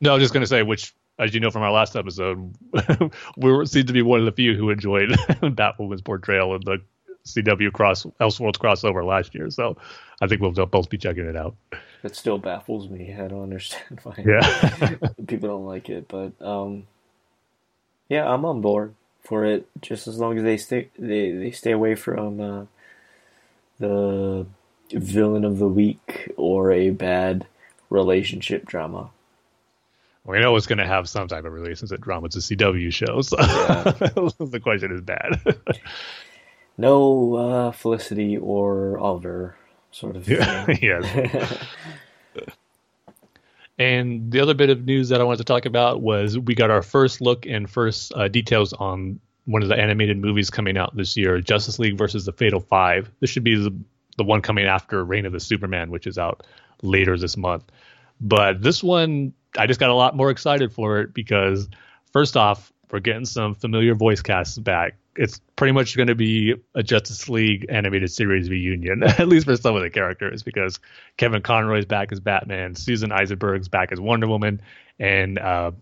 No, I was just going to say, which, as you know from our last episode, we seem to be one of the few who enjoyed Batwoman's portrayal in the CW cross Elseworlds crossover last year. So I think we'll both be checking it out. It still baffles me. I don't understand why yeah. people don't like it, but um, yeah, I'm on board for it. Just as long as they stay they, they stay away from uh, the villain of the week or a bad relationship drama. We know it's going to have some type of relationship drama. It's a CW show, so yeah. the question is bad. no uh, Felicity or Oliver sort of. Yeah. yes. and the other bit of news that I wanted to talk about was we got our first look and first uh, details on one of the animated movies coming out this year, Justice League versus the Fatal Five. This should be the the one coming after Reign of the Superman, which is out later this month. But this one, I just got a lot more excited for it because first off, we're getting some familiar voice casts back. It's pretty much going to be a Justice League animated series reunion, at least for some of the characters, because Kevin Conroy's back as Batman, Susan Eisenberg's back as Wonder Woman, and uh,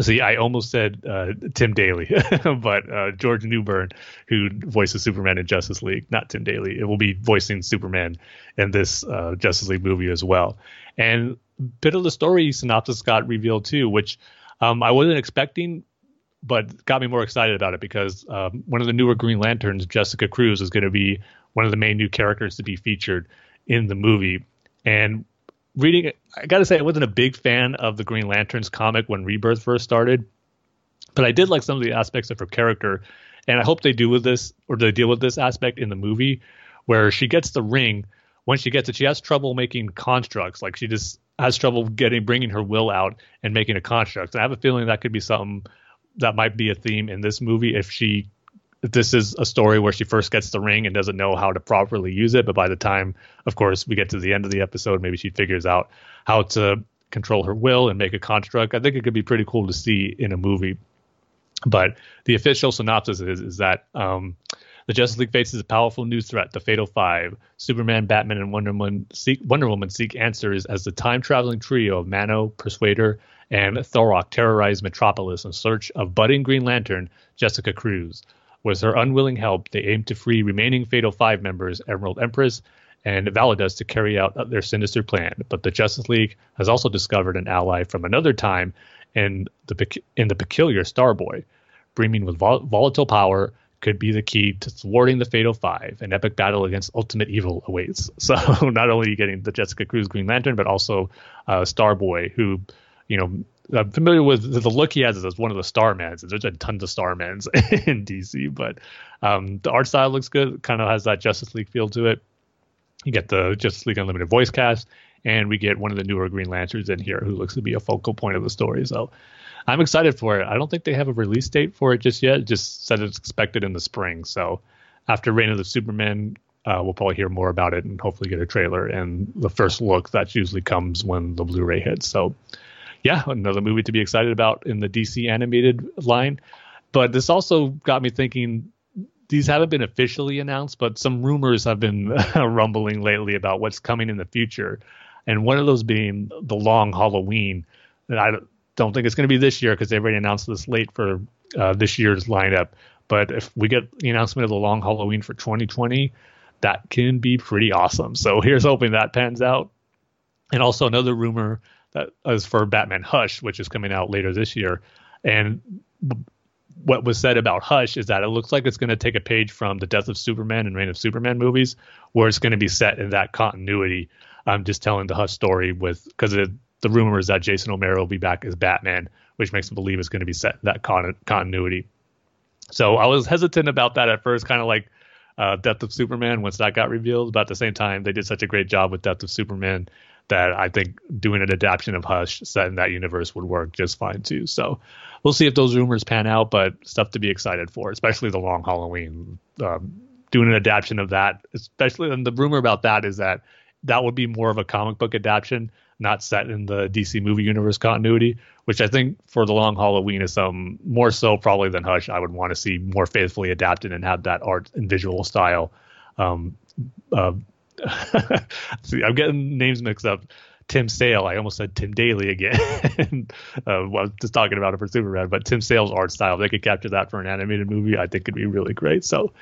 See, I almost said uh, Tim Daly, but uh, George Newbern, who voices Superman in Justice League, not Tim Daly. It will be voicing Superman in this uh, Justice League movie as well. And a bit of the story synopsis got revealed too, which um, I wasn't expecting, but got me more excited about it because um, one of the newer Green Lanterns, Jessica Cruz, is going to be one of the main new characters to be featured in the movie. And reading it, I got to say, I wasn't a big fan of the Green Lanterns comic when Rebirth first started, but I did like some of the aspects of her character, and I hope they do with this or they deal with this aspect in the movie, where she gets the ring. When she gets it, she has trouble making constructs. Like she just has trouble getting bringing her will out and making a construct. And I have a feeling that could be something that might be a theme in this movie if she this is a story where she first gets the ring and doesn't know how to properly use it. But by the time, of course, we get to the end of the episode, maybe she figures out how to control her will and make a construct. I think it could be pretty cool to see in a movie. But the official synopsis is is that um, the Justice League faces a powerful new threat, the Fatal Five. Superman, Batman, and Wonder Woman seek Wonder Woman seek answers as the time traveling trio of Mano, Persuader, and Tharok terrorize Metropolis in search of budding Green Lantern Jessica Cruz. With her unwilling help, they aim to free remaining Fatal Five members, Emerald Empress and Validus, to carry out their sinister plan. But the Justice League has also discovered an ally from another time in the in the peculiar Starboy, brimming with vol- volatile power, could be the key to thwarting the Fatal Five. An epic battle against ultimate evil awaits. So not only are you getting the Jessica Cruz Green Lantern, but also uh, Starboy, who, you know, I'm familiar with the look he has as one of the Starmans. There's a tons of Starmans in DC, but um, the art style looks good. Kind of has that Justice League feel to it. You get the Justice League Unlimited voice cast, and we get one of the newer Green Lanterns in here who looks to be a focal point of the story. So I'm excited for it. I don't think they have a release date for it just yet. It just said it's expected in the spring. So after Reign of the Superman, uh, we'll probably hear more about it and hopefully get a trailer and the first look that usually comes when the Blu-ray hits. So yeah, another movie to be excited about in the DC animated line. But this also got me thinking these haven't been officially announced, but some rumors have been rumbling lately about what's coming in the future. And one of those being the long Halloween. And I don't think it's going to be this year because they've already announced this late for uh, this year's lineup. But if we get the announcement of the long Halloween for 2020, that can be pretty awesome. So here's hoping that pans out. And also another rumor that is for Batman Hush, which is coming out later this year. And what was said about Hush is that it looks like it's going to take a page from the Death of Superman and Reign of Superman movies, where it's going to be set in that continuity. I'm just telling the Hush story with because the rumor is that Jason O'Mara will be back as Batman, which makes me believe it's going to be set in that con- continuity. So I was hesitant about that at first, kind of like uh, Death of Superman once that got revealed. But at the same time, they did such a great job with Death of Superman that I think doing an adaptation of Hush set in that universe would work just fine too. So we'll see if those rumors pan out, but stuff to be excited for, especially the Long Halloween. Um, doing an adaptation of that, especially, and the rumor about that is that that would be more of a comic book adaptation, not set in the DC movie universe continuity, which I think for the Long Halloween is some more so probably than Hush. I would want to see more faithfully adapted and have that art and visual style um, uh, See, I'm getting names mixed up. Tim Sale. I almost said Tim Daly again. uh, well, just talking about it for Superman, but Tim Sale's art style, they could capture that for an animated movie. I think it'd be really great. So,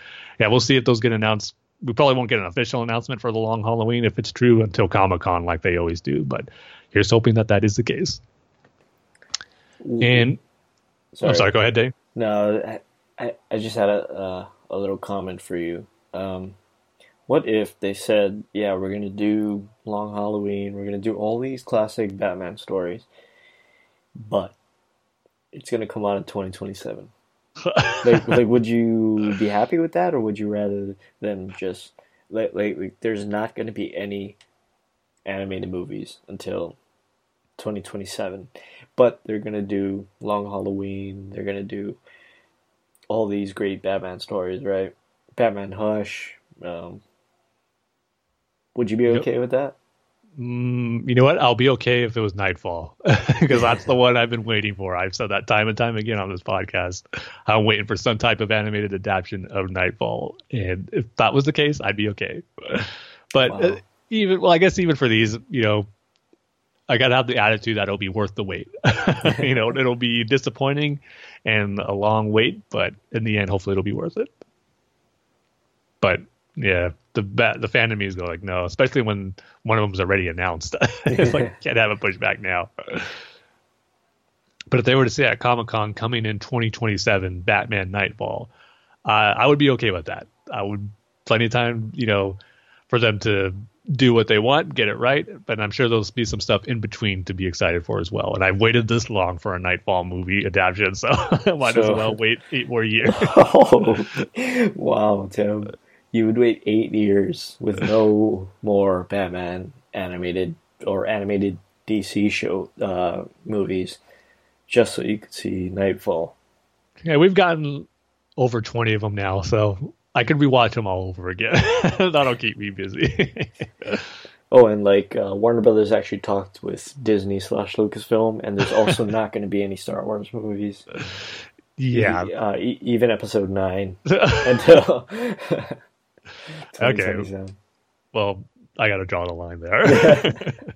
yeah, we'll see if those get announced. We probably won't get an official announcement for the long Halloween if it's true until Comic Con, like they always do. But here's hoping that that is the case. And sorry. I'm sorry. Go ahead, Dave. No, I I just had a uh, a little comment for you. Um, what if they said, yeah, we're going to do Long Halloween, we're going to do all these classic Batman stories, but it's going to come out in 2027? like, like, would you be happy with that, or would you rather them just like, like, like there's not going to be any animated movies until 2027, but they're going to do Long Halloween, they're going to do all these great Batman stories, right? Batman Hush, um, would you be okay with that? Mm, you know what? I'll be okay if it was Nightfall because that's the one I've been waiting for. I've said that time and time again on this podcast. I'm waiting for some type of animated adaptation of Nightfall, and if that was the case, I'd be okay. But wow. uh, even well, I guess even for these, you know, I gotta have the attitude that it'll be worth the wait. you know, it'll be disappointing and a long wait, but in the end, hopefully, it'll be worth it. But yeah, the the fandom go like no, especially when one of them's already announced. it's like can't have it pushed back now. But if they were to say at Comic Con coming in 2027, Batman Nightfall, uh, I would be okay with that. I would plenty of time, you know, for them to do what they want, get it right. But I'm sure there'll be some stuff in between to be excited for as well. And I've waited this long for a Nightfall movie adaptation, so I might so, as well wait eight more years. oh, wow, Tim you would wait eight years with no more Batman animated or animated DC show uh, movies just so you could see Nightfall. Yeah, we've gotten over 20 of them now, so I could rewatch them all over again. That'll keep me busy. oh, and like uh, Warner Brothers actually talked with Disney slash Lucasfilm, and there's also not going to be any Star Wars movies. Yeah, uh, e- even Episode Nine until okay. Well, I got to draw the line there.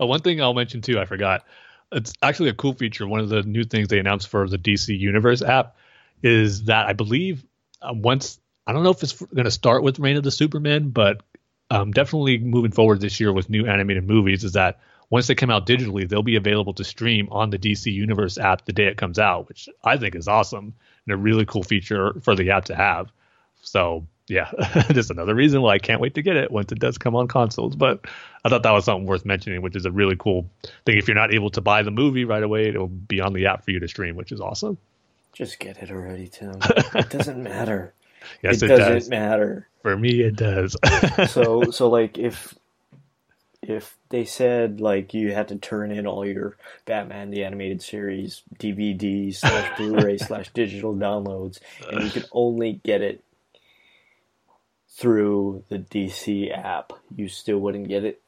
uh, one thing I'll mention too, I forgot. It's actually a cool feature. One of the new things they announced for the DC Universe app is that I believe uh, once I don't know if it's going to start with Reign of the Superman, but um, definitely moving forward this year with new animated movies is that once they come out digitally, they'll be available to stream on the DC Universe app the day it comes out, which I think is awesome and a really cool feature for the app to have. So yeah, just another reason why I can't wait to get it once it does come on consoles. But I thought that was something worth mentioning, which is a really cool thing. If you're not able to buy the movie right away, it'll be on the app for you to stream, which is awesome. Just get it already, Tim. it doesn't matter. Yes, it, it doesn't does. matter. For me, it does. so, so like if if they said like you had to turn in all your Batman the Animated Series DVD slash Blu-ray slash digital downloads, and you could only get it through the DC app, you still wouldn't get it.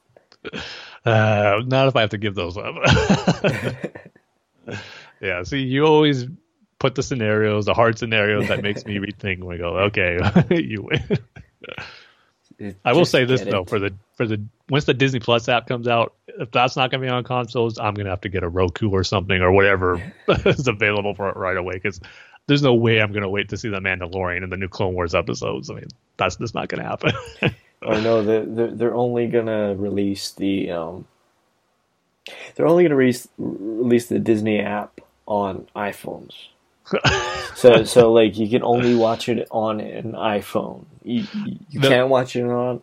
Uh, not if I have to give those up. yeah, see, you always put the scenarios, the hard scenarios that makes me rethink. We go, okay, you win. I will say this though, for the for the once the Disney Plus app comes out, if that's not going to be on consoles, I'm going to have to get a Roku or something or whatever is available for it right away because there's no way I'm going to wait to see the Mandalorian and the new Clone Wars episodes. I mean, that's just not going to happen. or no, they're, they're only going to release the um, they're only going to release release the Disney app on iPhones. so so like you can only watch it on an iPhone. You, you no. can't watch it on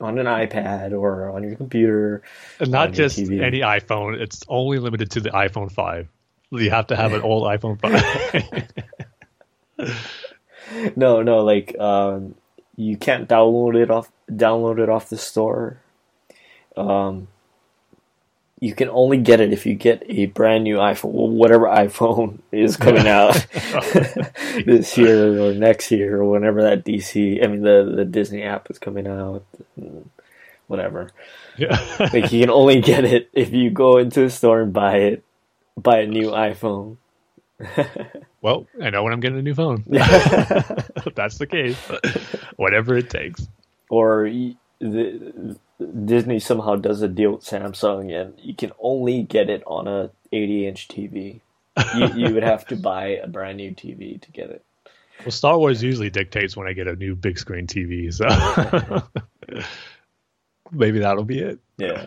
on an iPad or on your computer. And Not just TV. any iPhone. It's only limited to the iPhone 5. You have to have an old iPhone 5. no, no, like um, you can't download it off download it off the store. Um, you can only get it if you get a brand new iPhone, whatever iPhone is coming out this year or next year or whenever that DC, I mean the the Disney app is coming out, whatever. Yeah. like you can only get it if you go into a store and buy it, buy a new iPhone. well, I know when I'm getting a new phone. that's the case, whatever it takes. Or the Disney somehow does a deal with Samsung, and you can only get it on a 80 inch TV. You, you would have to buy a brand new TV to get it. Well, Star Wars usually dictates when I get a new big screen TV, so maybe that'll be it. Yeah.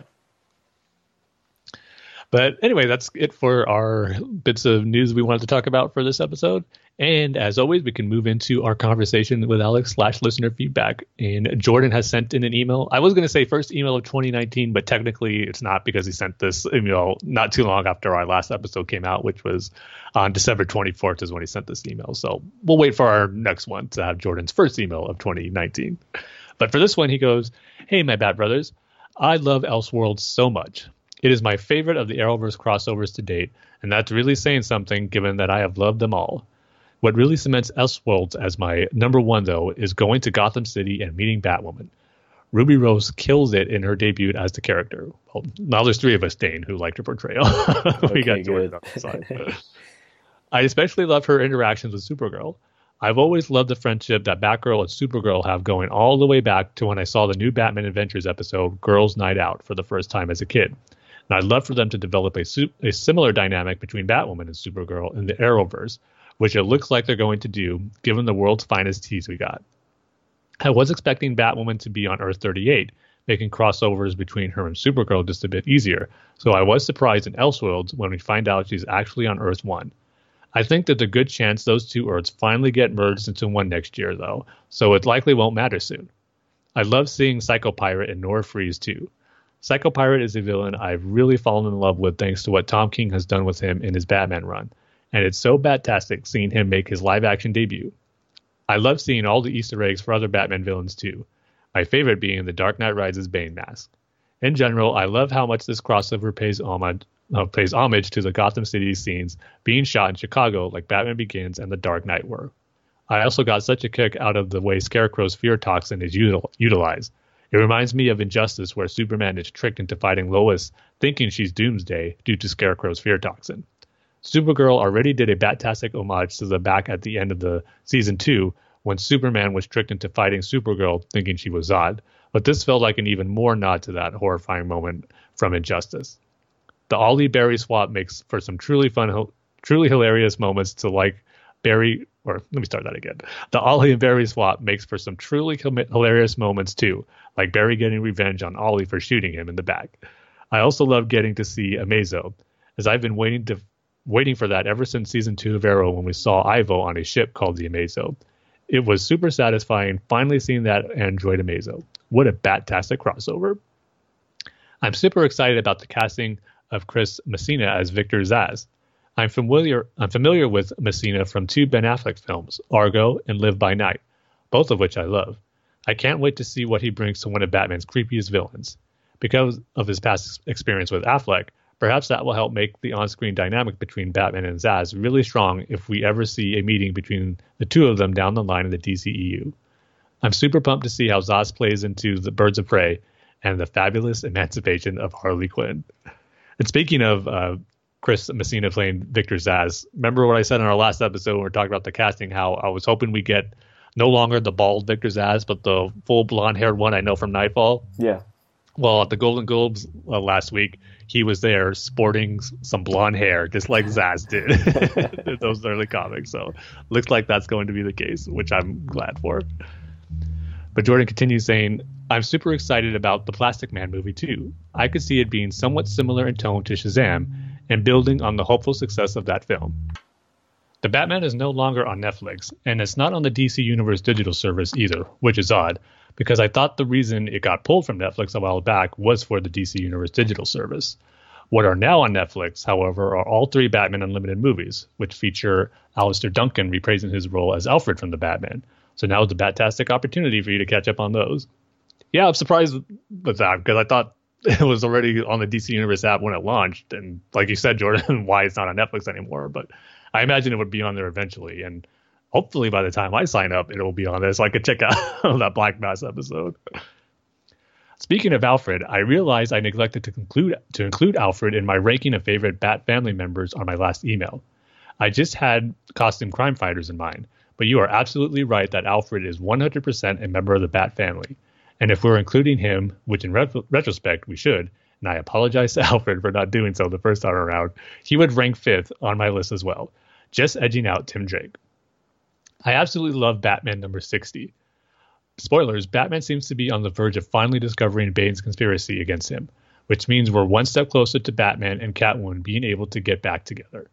But anyway, that's it for our bits of news we wanted to talk about for this episode. And as always, we can move into our conversation with Alex slash listener feedback. And Jordan has sent in an email. I was going to say first email of 2019, but technically it's not because he sent this email not too long after our last episode came out, which was on December 24th is when he sent this email. So we'll wait for our next one to have Jordan's first email of 2019. But for this one, he goes, Hey, my Bat Brothers. I love Elseworlds so much. It is my favorite of the Arrowverse crossovers to date, and that's really saying something given that I have loved them all. What really cements Elseworlds as my number one, though, is going to Gotham City and meeting Batwoman. Ruby Rose kills it in her debut as the character. Well, now there's three of us, Dane, who liked her portrayal. we okay, got Jordan on. I especially love her interactions with Supergirl. I've always loved the friendship that Batgirl and Supergirl have going all the way back to when I saw the new Batman Adventures episode, Girls Night Out, for the first time as a kid. And I'd love for them to develop a, a similar dynamic between Batwoman and Supergirl in the Arrowverse, which it looks like they're going to do, given the world's finest tease we got. I was expecting Batwoman to be on Earth 38, making crossovers between her and Supergirl just a bit easier, so I was surprised in Elseworlds when we find out she's actually on Earth 1. I think there's a good chance those two Earths finally get merged into one next year, though, so it likely won't matter soon. I love seeing Psycho Pirate and Nora Freeze too. Psycho Pirate is a villain I've really fallen in love with thanks to what Tom King has done with him in his Batman run, and it's so fantastic seeing him make his live action debut. I love seeing all the Easter eggs for other Batman villains too, my favorite being the Dark Knight Rises Bane mask. In general, I love how much this crossover pays homage, uh, pays homage to the Gotham City scenes being shot in Chicago like Batman Begins and The Dark Knight were. I also got such a kick out of the way Scarecrow's fear toxin is util- utilized it reminds me of Injustice, where Superman is tricked into fighting Lois, thinking she's Doomsday due to Scarecrow's fear toxin. Supergirl already did a batastic homage to the back at the end of the season two, when Superman was tricked into fighting Supergirl, thinking she was Zod. But this felt like an even more nod to that horrifying moment from Injustice. The Ollie Barry swap makes for some truly fun, truly hilarious moments to like Barry, or let me start that again. The Ollie and Barry swap makes for some truly hilarious moments too, like Barry getting revenge on Ollie for shooting him in the back. I also love getting to see Amazo, as I've been waiting to waiting for that ever since season two of Arrow when we saw Ivo on a ship called the Amazo. It was super satisfying finally seeing that android Amazo. What a bat-tastic crossover. I'm super excited about the casting of Chris Messina as Victor Zsasz. I'm familiar I'm familiar with Messina from two Ben Affleck films, Argo and Live by Night, both of which I love. I can't wait to see what he brings to one of Batman's creepiest villains. Because of his past experience with Affleck, perhaps that will help make the on-screen dynamic between Batman and Zsasz really strong if we ever see a meeting between the two of them down the line in the DCEU. I'm super pumped to see how Zsasz plays into the Birds of Prey and the fabulous emancipation of Harley Quinn. And speaking of uh, Chris Messina playing Victor Zsasz, remember what I said in our last episode when we were talking about the casting? How I was hoping we get no longer the bald Victor Zsasz, but the full blonde haired one I know from Nightfall. Yeah. Well, at the Golden Globes uh, last week, he was there sporting some blonde hair, just like Zsasz did those early comics. So looks like that's going to be the case, which I'm glad for. But Jordan continues saying, I'm super excited about the Plastic Man movie too. I could see it being somewhat similar in tone to Shazam and building on the hopeful success of that film. The Batman is no longer on Netflix, and it's not on the DC Universe digital service either, which is odd, because I thought the reason it got pulled from Netflix a while back was for the DC Universe digital service. What are now on Netflix, however, are all three Batman Unlimited movies, which feature Alastair Duncan reprising his role as Alfred from the Batman. So now is a fantastic opportunity for you to catch up on those. Yeah, I'm surprised with that because I thought it was already on the DC Universe app when it launched, and like you said, Jordan, why it's not on Netflix anymore. But I imagine it would be on there eventually, and hopefully by the time I sign up, it'll be on there so I could check out that Black Mass episode. Speaking of Alfred, I realized I neglected to conclude to include Alfred in my ranking of favorite Bat family members on my last email. I just had costume crime fighters in mind, but you are absolutely right that Alfred is 100% a member of the Bat family. And if we're including him, which in retrospect we should, and I apologize to Alfred for not doing so the first time around, he would rank fifth on my list as well, just edging out Tim Drake. I absolutely love Batman number 60. Spoilers Batman seems to be on the verge of finally discovering Bane's conspiracy against him, which means we're one step closer to Batman and Catwoman being able to get back together.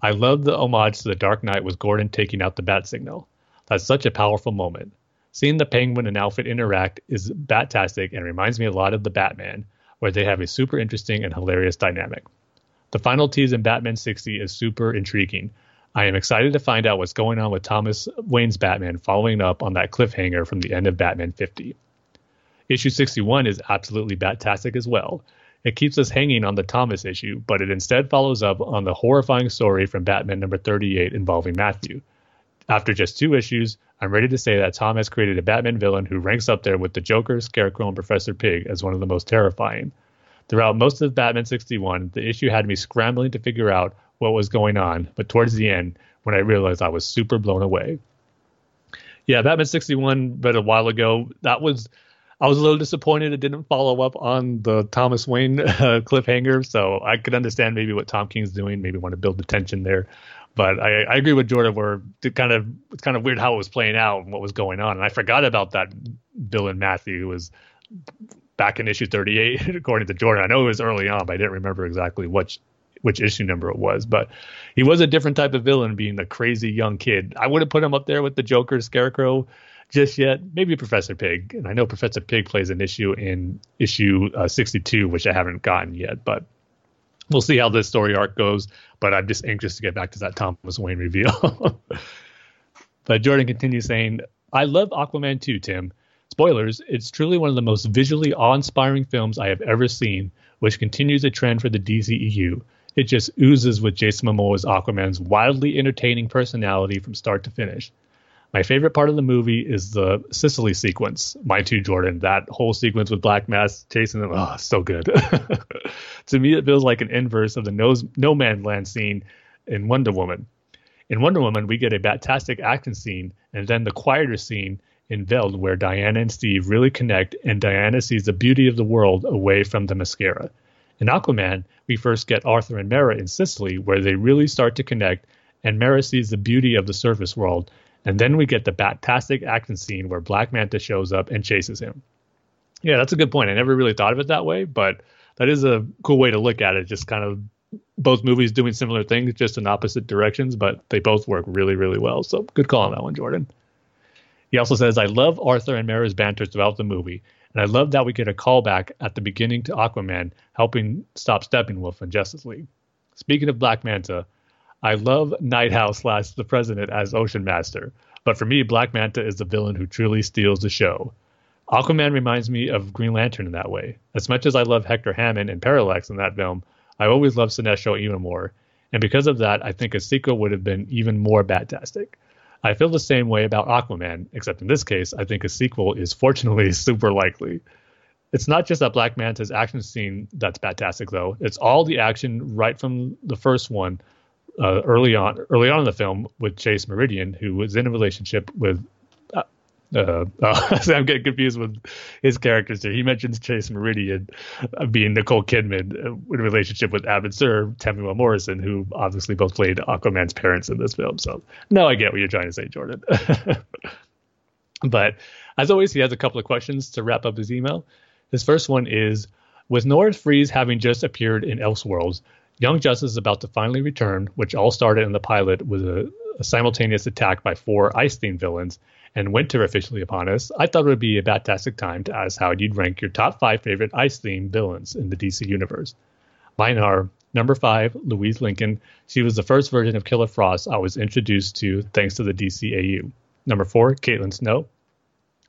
I love the homage to the Dark Knight with Gordon taking out the bat signal. That's such a powerful moment. Seeing the Penguin and Alfred interact is batastic and reminds me a lot of the Batman, where they have a super interesting and hilarious dynamic. The final tease in Batman 60 is super intriguing. I am excited to find out what's going on with Thomas Wayne's Batman following up on that cliffhanger from the end of Batman 50. Issue 61 is absolutely batastic as well. It keeps us hanging on the Thomas issue, but it instead follows up on the horrifying story from Batman number 38 involving Matthew. After just two issues, I'm ready to say that Tom has created a Batman villain who ranks up there with the Joker, Scarecrow, and Professor Pig as one of the most terrifying. Throughout most of Batman 61, the issue had me scrambling to figure out what was going on, but towards the end, when I realized I was super blown away. Yeah, Batman 61, but a while ago, that was I was a little disappointed it didn't follow up on the Thomas Wayne uh, cliffhanger, so I could understand maybe what Tom King's doing, maybe want to build the tension there. But I, I agree with Jordan where it kind of it's kind of weird how it was playing out and what was going on. And I forgot about that Bill and Matthew who was back in issue 38 according to Jordan. I know it was early on, but I didn't remember exactly which which issue number it was. But he was a different type of villain, being the crazy young kid. I would have put him up there with the Joker, Scarecrow, just yet. Maybe Professor Pig, and I know Professor Pig plays an issue in issue uh, 62, which I haven't gotten yet, but we'll see how this story arc goes. But I'm just anxious to get back to that Thomas Wayne reveal. but Jordan continues saying, I love Aquaman too, Tim. Spoilers, it's truly one of the most visually awe inspiring films I have ever seen, which continues a trend for the DCEU. It just oozes with Jason Momoa's Aquaman's wildly entertaining personality from start to finish. My favorite part of the movie is the Sicily sequence. My two Jordan, that whole sequence with Black Mass chasing them, oh, so good. to me, it feels like an inverse of the no, no Man Land scene in Wonder Woman. In Wonder Woman, we get a fantastic action scene and then the quieter scene in Veld where Diana and Steve really connect and Diana sees the beauty of the world away from the mascara. In Aquaman, we first get Arthur and Mera in Sicily where they really start to connect and Mera sees the beauty of the surface world and then we get the batastic action scene where Black Manta shows up and chases him. Yeah, that's a good point. I never really thought of it that way, but that is a cool way to look at it. Just kind of both movies doing similar things, just in opposite directions, but they both work really, really well. So good call on that one, Jordan. He also says, I love Arthur and Mera's banter throughout the movie, and I love that we get a callback at the beginning to Aquaman helping stop Steppenwolf in Justice League. Speaking of Black Manta, I love Night Owl slash the President as Ocean Master, but for me, Black Manta is the villain who truly steals the show. Aquaman reminds me of Green Lantern in that way. As much as I love Hector Hammond and Parallax in that film, I always loved Sinestro even more, and because of that, I think a sequel would have been even more batastic. I feel the same way about Aquaman, except in this case, I think a sequel is fortunately super likely. It's not just that Black Manta's action scene that's fantastic, though. It's all the action right from the first one, uh, early on, early on in the film with Chase Meridian, who was in a relationship with uh, uh, I'm getting confused with his characters here. He mentions Chase Meridian uh, being Nicole Kidman uh, in a relationship with Abin Sur, Temuera Morrison, who obviously both played Aquaman's parents in this film. So now I get what you're trying to say, Jordan. but as always, he has a couple of questions to wrap up his email. His first one is With Nora Freeze having just appeared in Elseworlds, Young Justice is about to finally return, which all started in the pilot with a, a simultaneous attack by four ice themed villains and winter officially upon us, I thought it would be a fantastic time to ask how you'd rank your top five favorite ice themed villains in the DC universe. Mine are number five, Louise Lincoln. She was the first version of Killer Frost I was introduced to thanks to the DCAU. Number four, Caitlin Snow.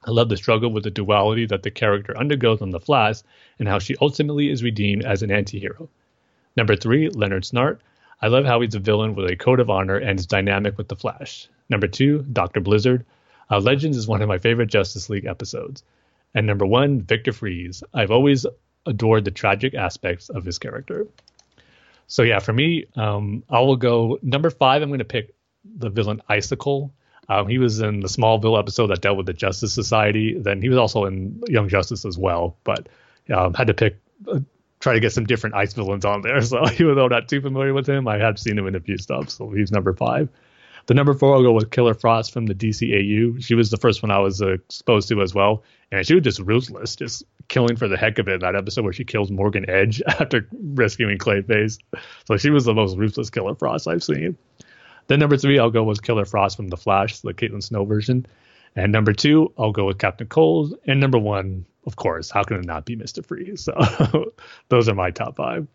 I love the struggle with the duality that the character undergoes on The Flash and how she ultimately is redeemed as an anti-hero. Number three, Leonard Snart. I love how he's a villain with a code of honor and is dynamic with the Flash. Number two, Dr. Blizzard. Uh, Legends is one of my favorite Justice League episodes. And number one, Victor Fries. I've always adored the tragic aspects of his character. So yeah, for me, um, I will go number five. I'm going to pick the villain Icicle. Um, he was in the Smallville episode that dealt with the Justice Society. Then he was also in Young Justice as well. But um, had to pick, uh, try to get some different ice villains on there. So even though I'm not too familiar with him, I have seen him in a few stuff. So he's number five. The number four I'll go with Killer Frost from the DCAU. She was the first one I was uh, exposed to as well, and she was just ruthless, just killing for the heck of it. In That episode where she kills Morgan Edge after rescuing Clayface, so she was the most ruthless Killer Frost I've seen. Then number three I'll go with Killer Frost from The Flash, the Caitlin Snow version, and number two I'll go with Captain Cold, and number one, of course, how can it not be Mister Freeze? So those are my top five.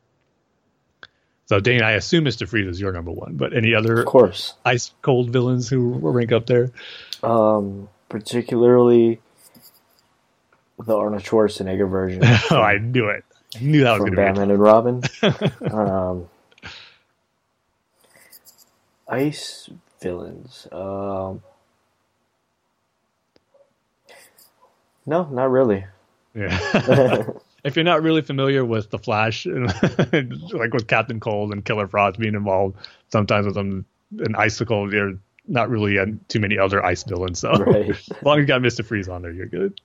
So Dane, I assume Mister Freeze is your number one, but any other of course ice cold villains who rank up there? Um, particularly the Arnold Schwarzenegger version. oh, I knew it. I knew that was from Batman and Robin. um, ice villains. Um, no, not really. Yeah. if you're not really familiar with the Flash, like with Captain Cold and Killer Frost being involved, sometimes with them an icicle, you're not really too many other ice villains. So right. as long as you got Mister Freeze on there, you're good.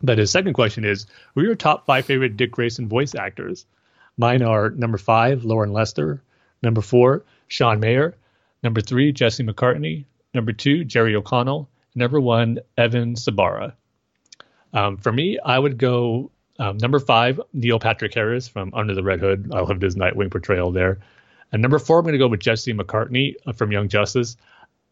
But his second question is, who are your top five favorite Dick Grayson voice actors? Mine are number five, Loren Lester. Number four, Sean Maher. Number three, Jesse McCartney. Number two, Jerry O'Connell. Number one, Evan Sabara. Um, for me, I would go um, number five, Neil Patrick Harris from Under the Red Hood. I loved his Nightwing portrayal there. And number four, I'm going to go with Jesse McCartney uh, from Young Justice.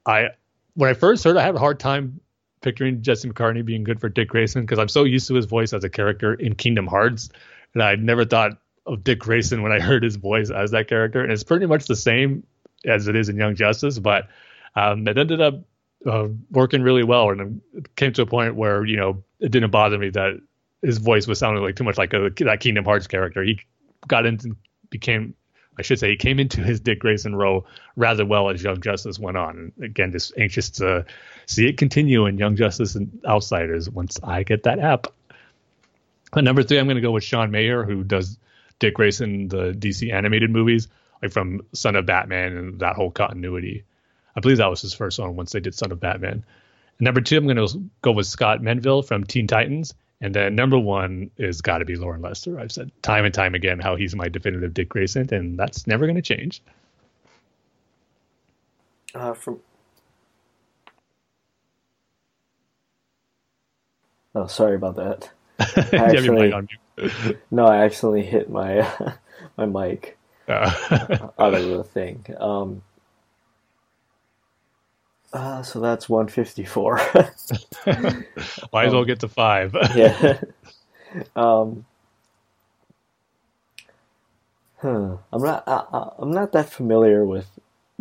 I when I first heard, I had a hard time picturing Jesse McCartney being good for Dick Grayson because I'm so used to his voice as a character in Kingdom Hearts, and I never thought of Dick Grayson when I heard his voice as that character. And it's pretty much the same as it is in Young Justice, but um, it ended up uh, working really well, and it came to a point where you know it didn't bother me that his voice was sounding like too much like a, that Kingdom Hearts character. He got into became I should say he came into his Dick Grayson role rather well as Young Justice went on. Again, just anxious to see it continue in Young Justice and Outsiders once I get that app. Number three, I'm going to go with Sean Maher, who does Dick Grayson, the DC animated movies, like from Son of Batman and that whole continuity. I believe that was his first one once they did Son of Batman. Number two, I'm going to go with Scott Menville from Teen Titans. And then number one is got to be Loren Lester. I've said time and time again how he's my definitive Dick Grayson, and that's never going to change. Uh, from oh, sorry about that. actually, no, I accidentally hit my my mic. uh. out of the thing. Um, uh, so that's 154. Might as well get to five. yeah. Um, huh. I'm not. I, I'm not that familiar with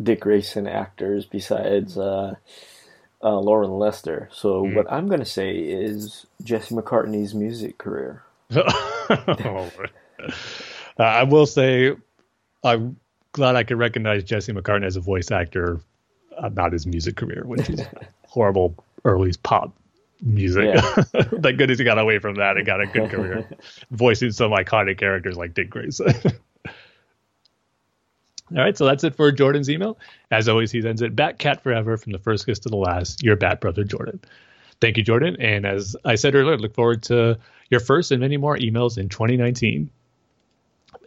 Dick Grayson actors besides uh, uh, Loren Lester. So mm. what I'm going to say is Jesse McCartney's music career. oh, I will say I'm glad I could recognize Jesse McCartney as a voice actor, not his music career, which is horrible early pop music. Yeah. Thank goodness he got away from that and got a good career voicing some iconic characters like Dick Grayson. All right, so that's it for Jordan's email. As always, he ends it Batcat forever from the first kiss to the last. Your Bat brother, Jordan. Thank you, Jordan. And as I said earlier, look forward to your first and many more emails in 2019.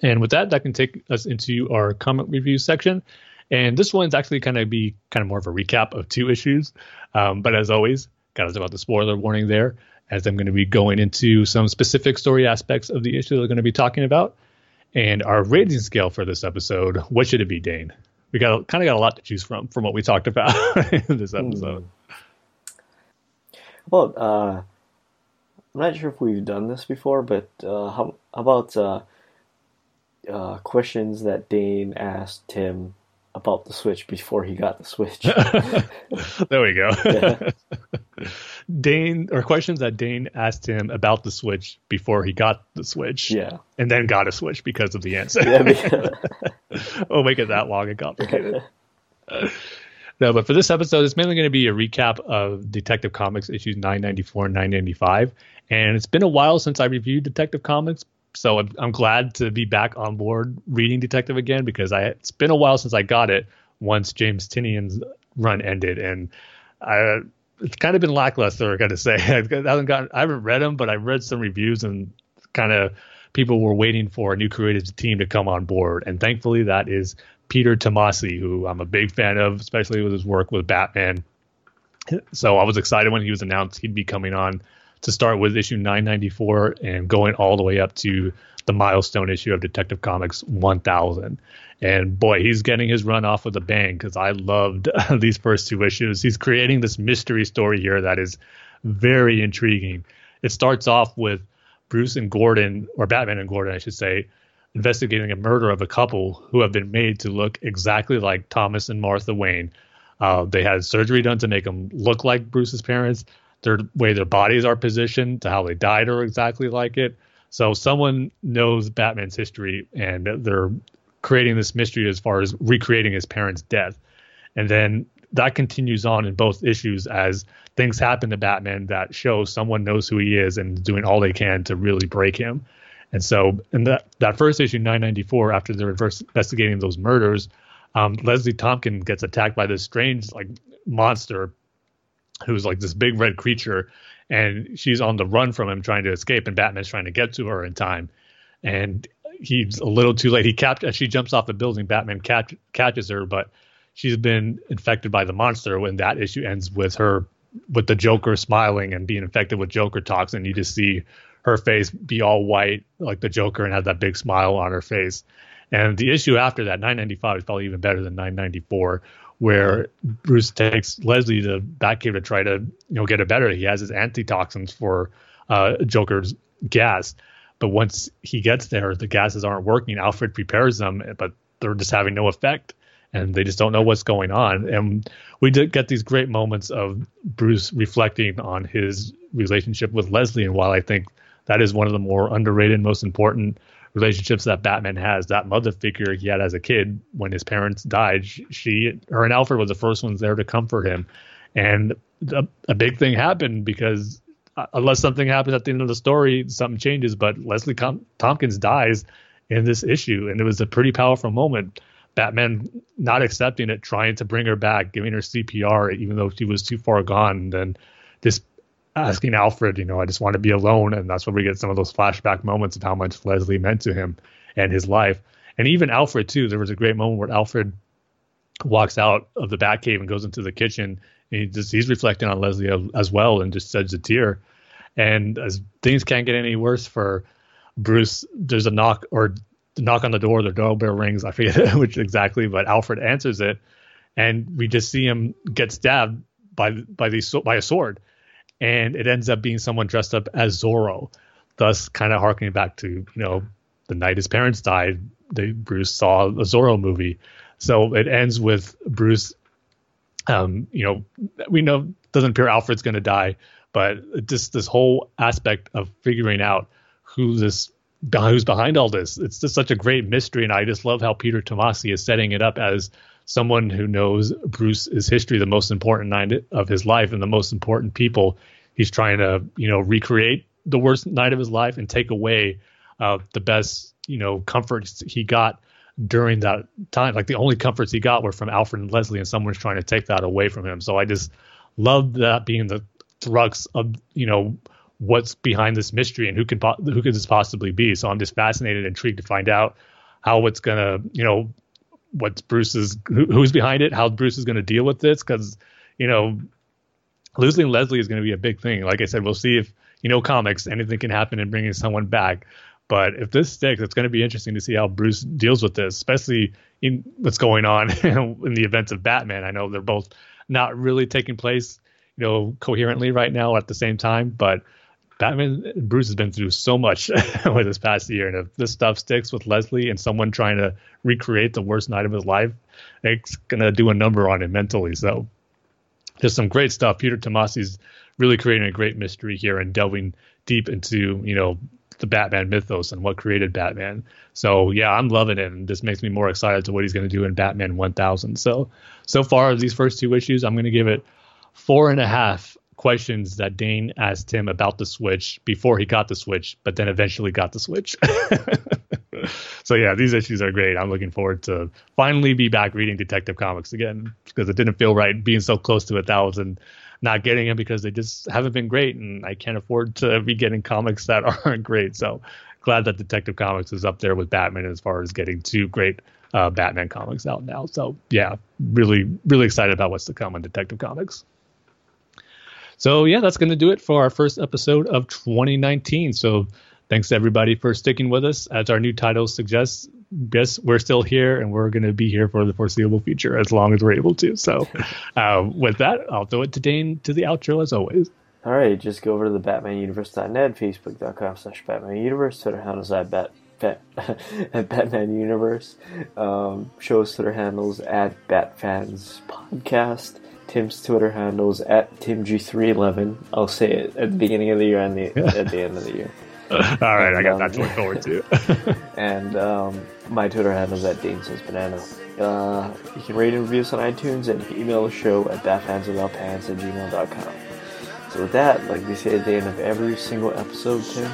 And with that, that can take us into our comment review section. And this one's actually kind of be kind of more of a recap of two issues. Um, but as always, got us about the spoiler warning there, as I'm going to be going into some specific story aspects of the issue that we're going to be talking about. And our rating scale for this episode, what should it be, Dane? We got kind of got a lot to choose from from what we talked about in this episode. Well, uh, I'm not sure if we've done this before, but uh, how, how, about uh, uh questions that Dane asked Tim about the Switch before he got the Switch? there we go. Yeah. Dane or questions that Dane asked him about the Switch before he got the Switch. Yeah. And then got a Switch because of the answer. Yeah, because... we'll make it that long and complicated. no, but for this episode, it's mainly going to be a recap of Detective Comics issues 994 and 995. And it's been a while since I reviewed Detective Comics, so I'm, I'm glad to be back on board reading Detective again because I it's been a while since I got it once James Tynion's run ended, and I it's kind of been lackluster. I got to say, I haven't gotten, I haven't read them, but I've read some reviews and kind of people were waiting for a new creative team to come on board, and thankfully that is Peter Tomasi, who I'm a big fan of, especially with his work with Batman. So I was excited when he was announced he'd be coming on to start with issue 994 and going all the way up to the milestone issue of Detective Comics 1000. And boy, he's getting his run off with a bang because I loved these first two issues. He's creating this mystery story here that is very intriguing. It starts off with Bruce and Gordon, or Batman and Gordon, I should say, investigating a murder of a couple who have been made to look exactly like Thomas and Martha Wayne. Uh, they had surgery done to make them look like Bruce's parents. Their way their bodies are positioned to how they died are exactly like it. So someone knows Batman's history, and they're creating this mystery as far as recreating his parents' death. And then that continues on in both issues as things happen to Batman that show someone knows who he is and doing all they can to really break him. And so in that, that first issue, 994, after they're investigating those murders, um, Leslie Tompkins gets attacked by this strange like monster who's like this big red creature and she's on the run from him trying to escape and Batman's trying to get to her in time. And he's a little too late. He cap- she jumps off the building. Batman catch- catches her, but she's been infected by the monster. When that issue ends with her with the Joker smiling and being infected with Joker toxin, you just see her face be all white like the Joker and have that big smile on her face. And the issue after that, 995, is probably even better than 994, where Bruce takes Leslie to Batcave to try to you know get it better. He has his antitoxins for uh, Joker's gas, but once he gets there, the gases aren't working. Alfred prepares them, but they're just having no effect, and they just don't know what's going on. And we did get these great moments of Bruce reflecting on his relationship with Leslie, and while I think that is one of the more underrated, most important relationships that Batman has. That mother figure he had as a kid when his parents died, she, her, and Alfred was the first ones there to comfort him, and a, a big thing happened because uh, unless something happens at the end of the story, something changes. But Leslie Com- Tompkins dies in this issue, and it was a pretty powerful moment. Batman not accepting it, trying to bring her back, giving her CPR, even though she was too far gone, then this asking Alfred, you know, I just want to be alone, and that's where we get some of those flashback moments of how much Leslie meant to him and his life, and even Alfred too. There was a great moment where Alfred walks out of the Batcave and goes into the kitchen. And he just, he's reflecting on Leslie as well, and just sheds a tear. And as things can't get any worse for Bruce, there's a knock or knock on the door, the doorbell rings. I forget which exactly, but Alfred answers it, and we just see him get stabbed by by the by a sword, and it ends up being someone dressed up as Zorro, thus kind of harkening back to you know the night his parents died. They, Bruce saw a Zorro movie, so it ends with Bruce. Um, you know, we know doesn't appear Alfred's going to die, but just this whole aspect of figuring out who this who's behind all this. It's just such a great mystery, and I just love how Peter Tomasi is setting it up as someone who knows Bruce's history, the most important night of his life, and the most important people. He's trying to, you know, recreate the worst night of his life and take away uh, the best, you know, comforts he got during that time. Like the only comforts he got were from Alfred and Leslie, and someone's trying to take that away from him. So I just love that being the crux of, you know, what's behind this mystery and who can who could this possibly be. So I'm just fascinated, intrigued to find out how it's gonna, you know, what's Bruce's who, who's behind it, how Bruce is gonna deal with this, because you know, losing Leslie is gonna be a big thing. Like I said, we'll see if you know comics, anything can happen in bringing someone back. But if this sticks, it's going to be interesting to see how Bruce deals with this, especially in what's going on in the events of Batman. I know they're both not really taking place, you know, coherently right now at the same time, but Batman Bruce has been through so much with this past year, and if this stuff sticks with Leslie and someone trying to recreate the worst night of his life, it's gonna do a number on him mentally. So, just some great stuff. Peter Tomasi's really creating a great mystery here and delving deep into you know the Batman mythos and what created Batman. So yeah, I'm loving it, and this makes me more excited to what he's going to do in Batman 1000. So so far these first two issues, I'm going to give it four and a half questions that Dane asked him about the Switch before he got the Switch, but then eventually got the Switch. so yeah, these issues are great. I'm looking forward to finally be back reading Detective Comics again because it didn't feel right being so close to a thousand, not getting them because they just haven't been great, and I can't afford to be getting comics that aren't great. So glad that Detective Comics is up there with Batman as far as getting two great uh, Batman comics out now. So yeah, really really excited about what's to come in Detective Comics. So yeah, that's going to do it for our first episode of 2019. So thanks to everybody for sticking with us. As our new title suggests, yes, we're still here and we're going to be here for the foreseeable future as long as we're able to. So uh, with that, I'll throw it to Dane to the outro as always. All right, just go over to the BatmanUniverse.net, Facebook.com slash BatmanUniverse, Twitter handles at Bat, Bat at Batman Universe, um, shows Twitter handles at BatFans Podcast, Tim's Twitter handles at TimG311. I'll say it at the beginning of the year and the, at the end of the year. All right, and, I got um, that to look forward to. and um, my Twitter handle is at Dane Says Banana. Uh, you can rate and review us on iTunes and you can email the show at batfanswithoutpants at gmail.com. So with that, like we say at the end of every single episode, Tim.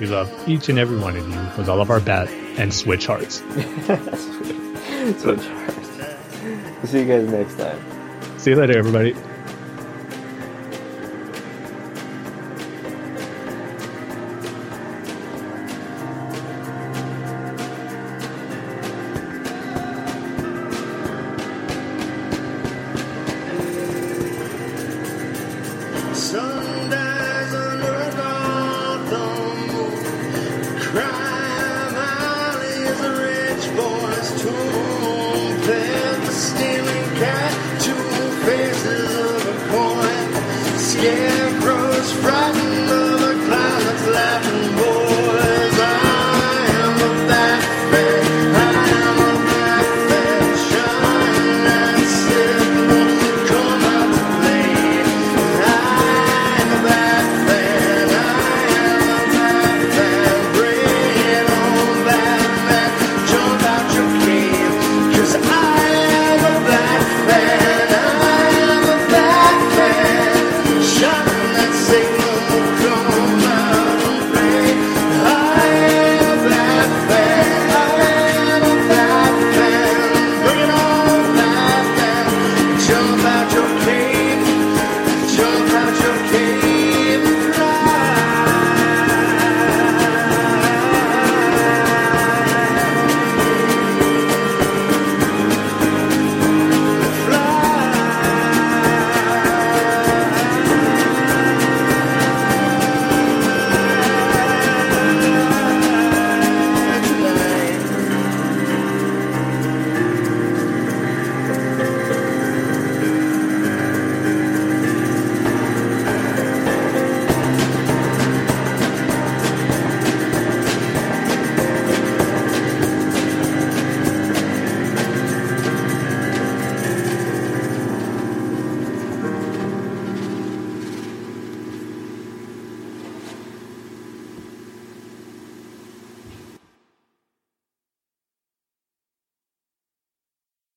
We love each and every one of you with all of our bat and switch hearts. switch hearts. We'll see you guys next time. See you later, everybody.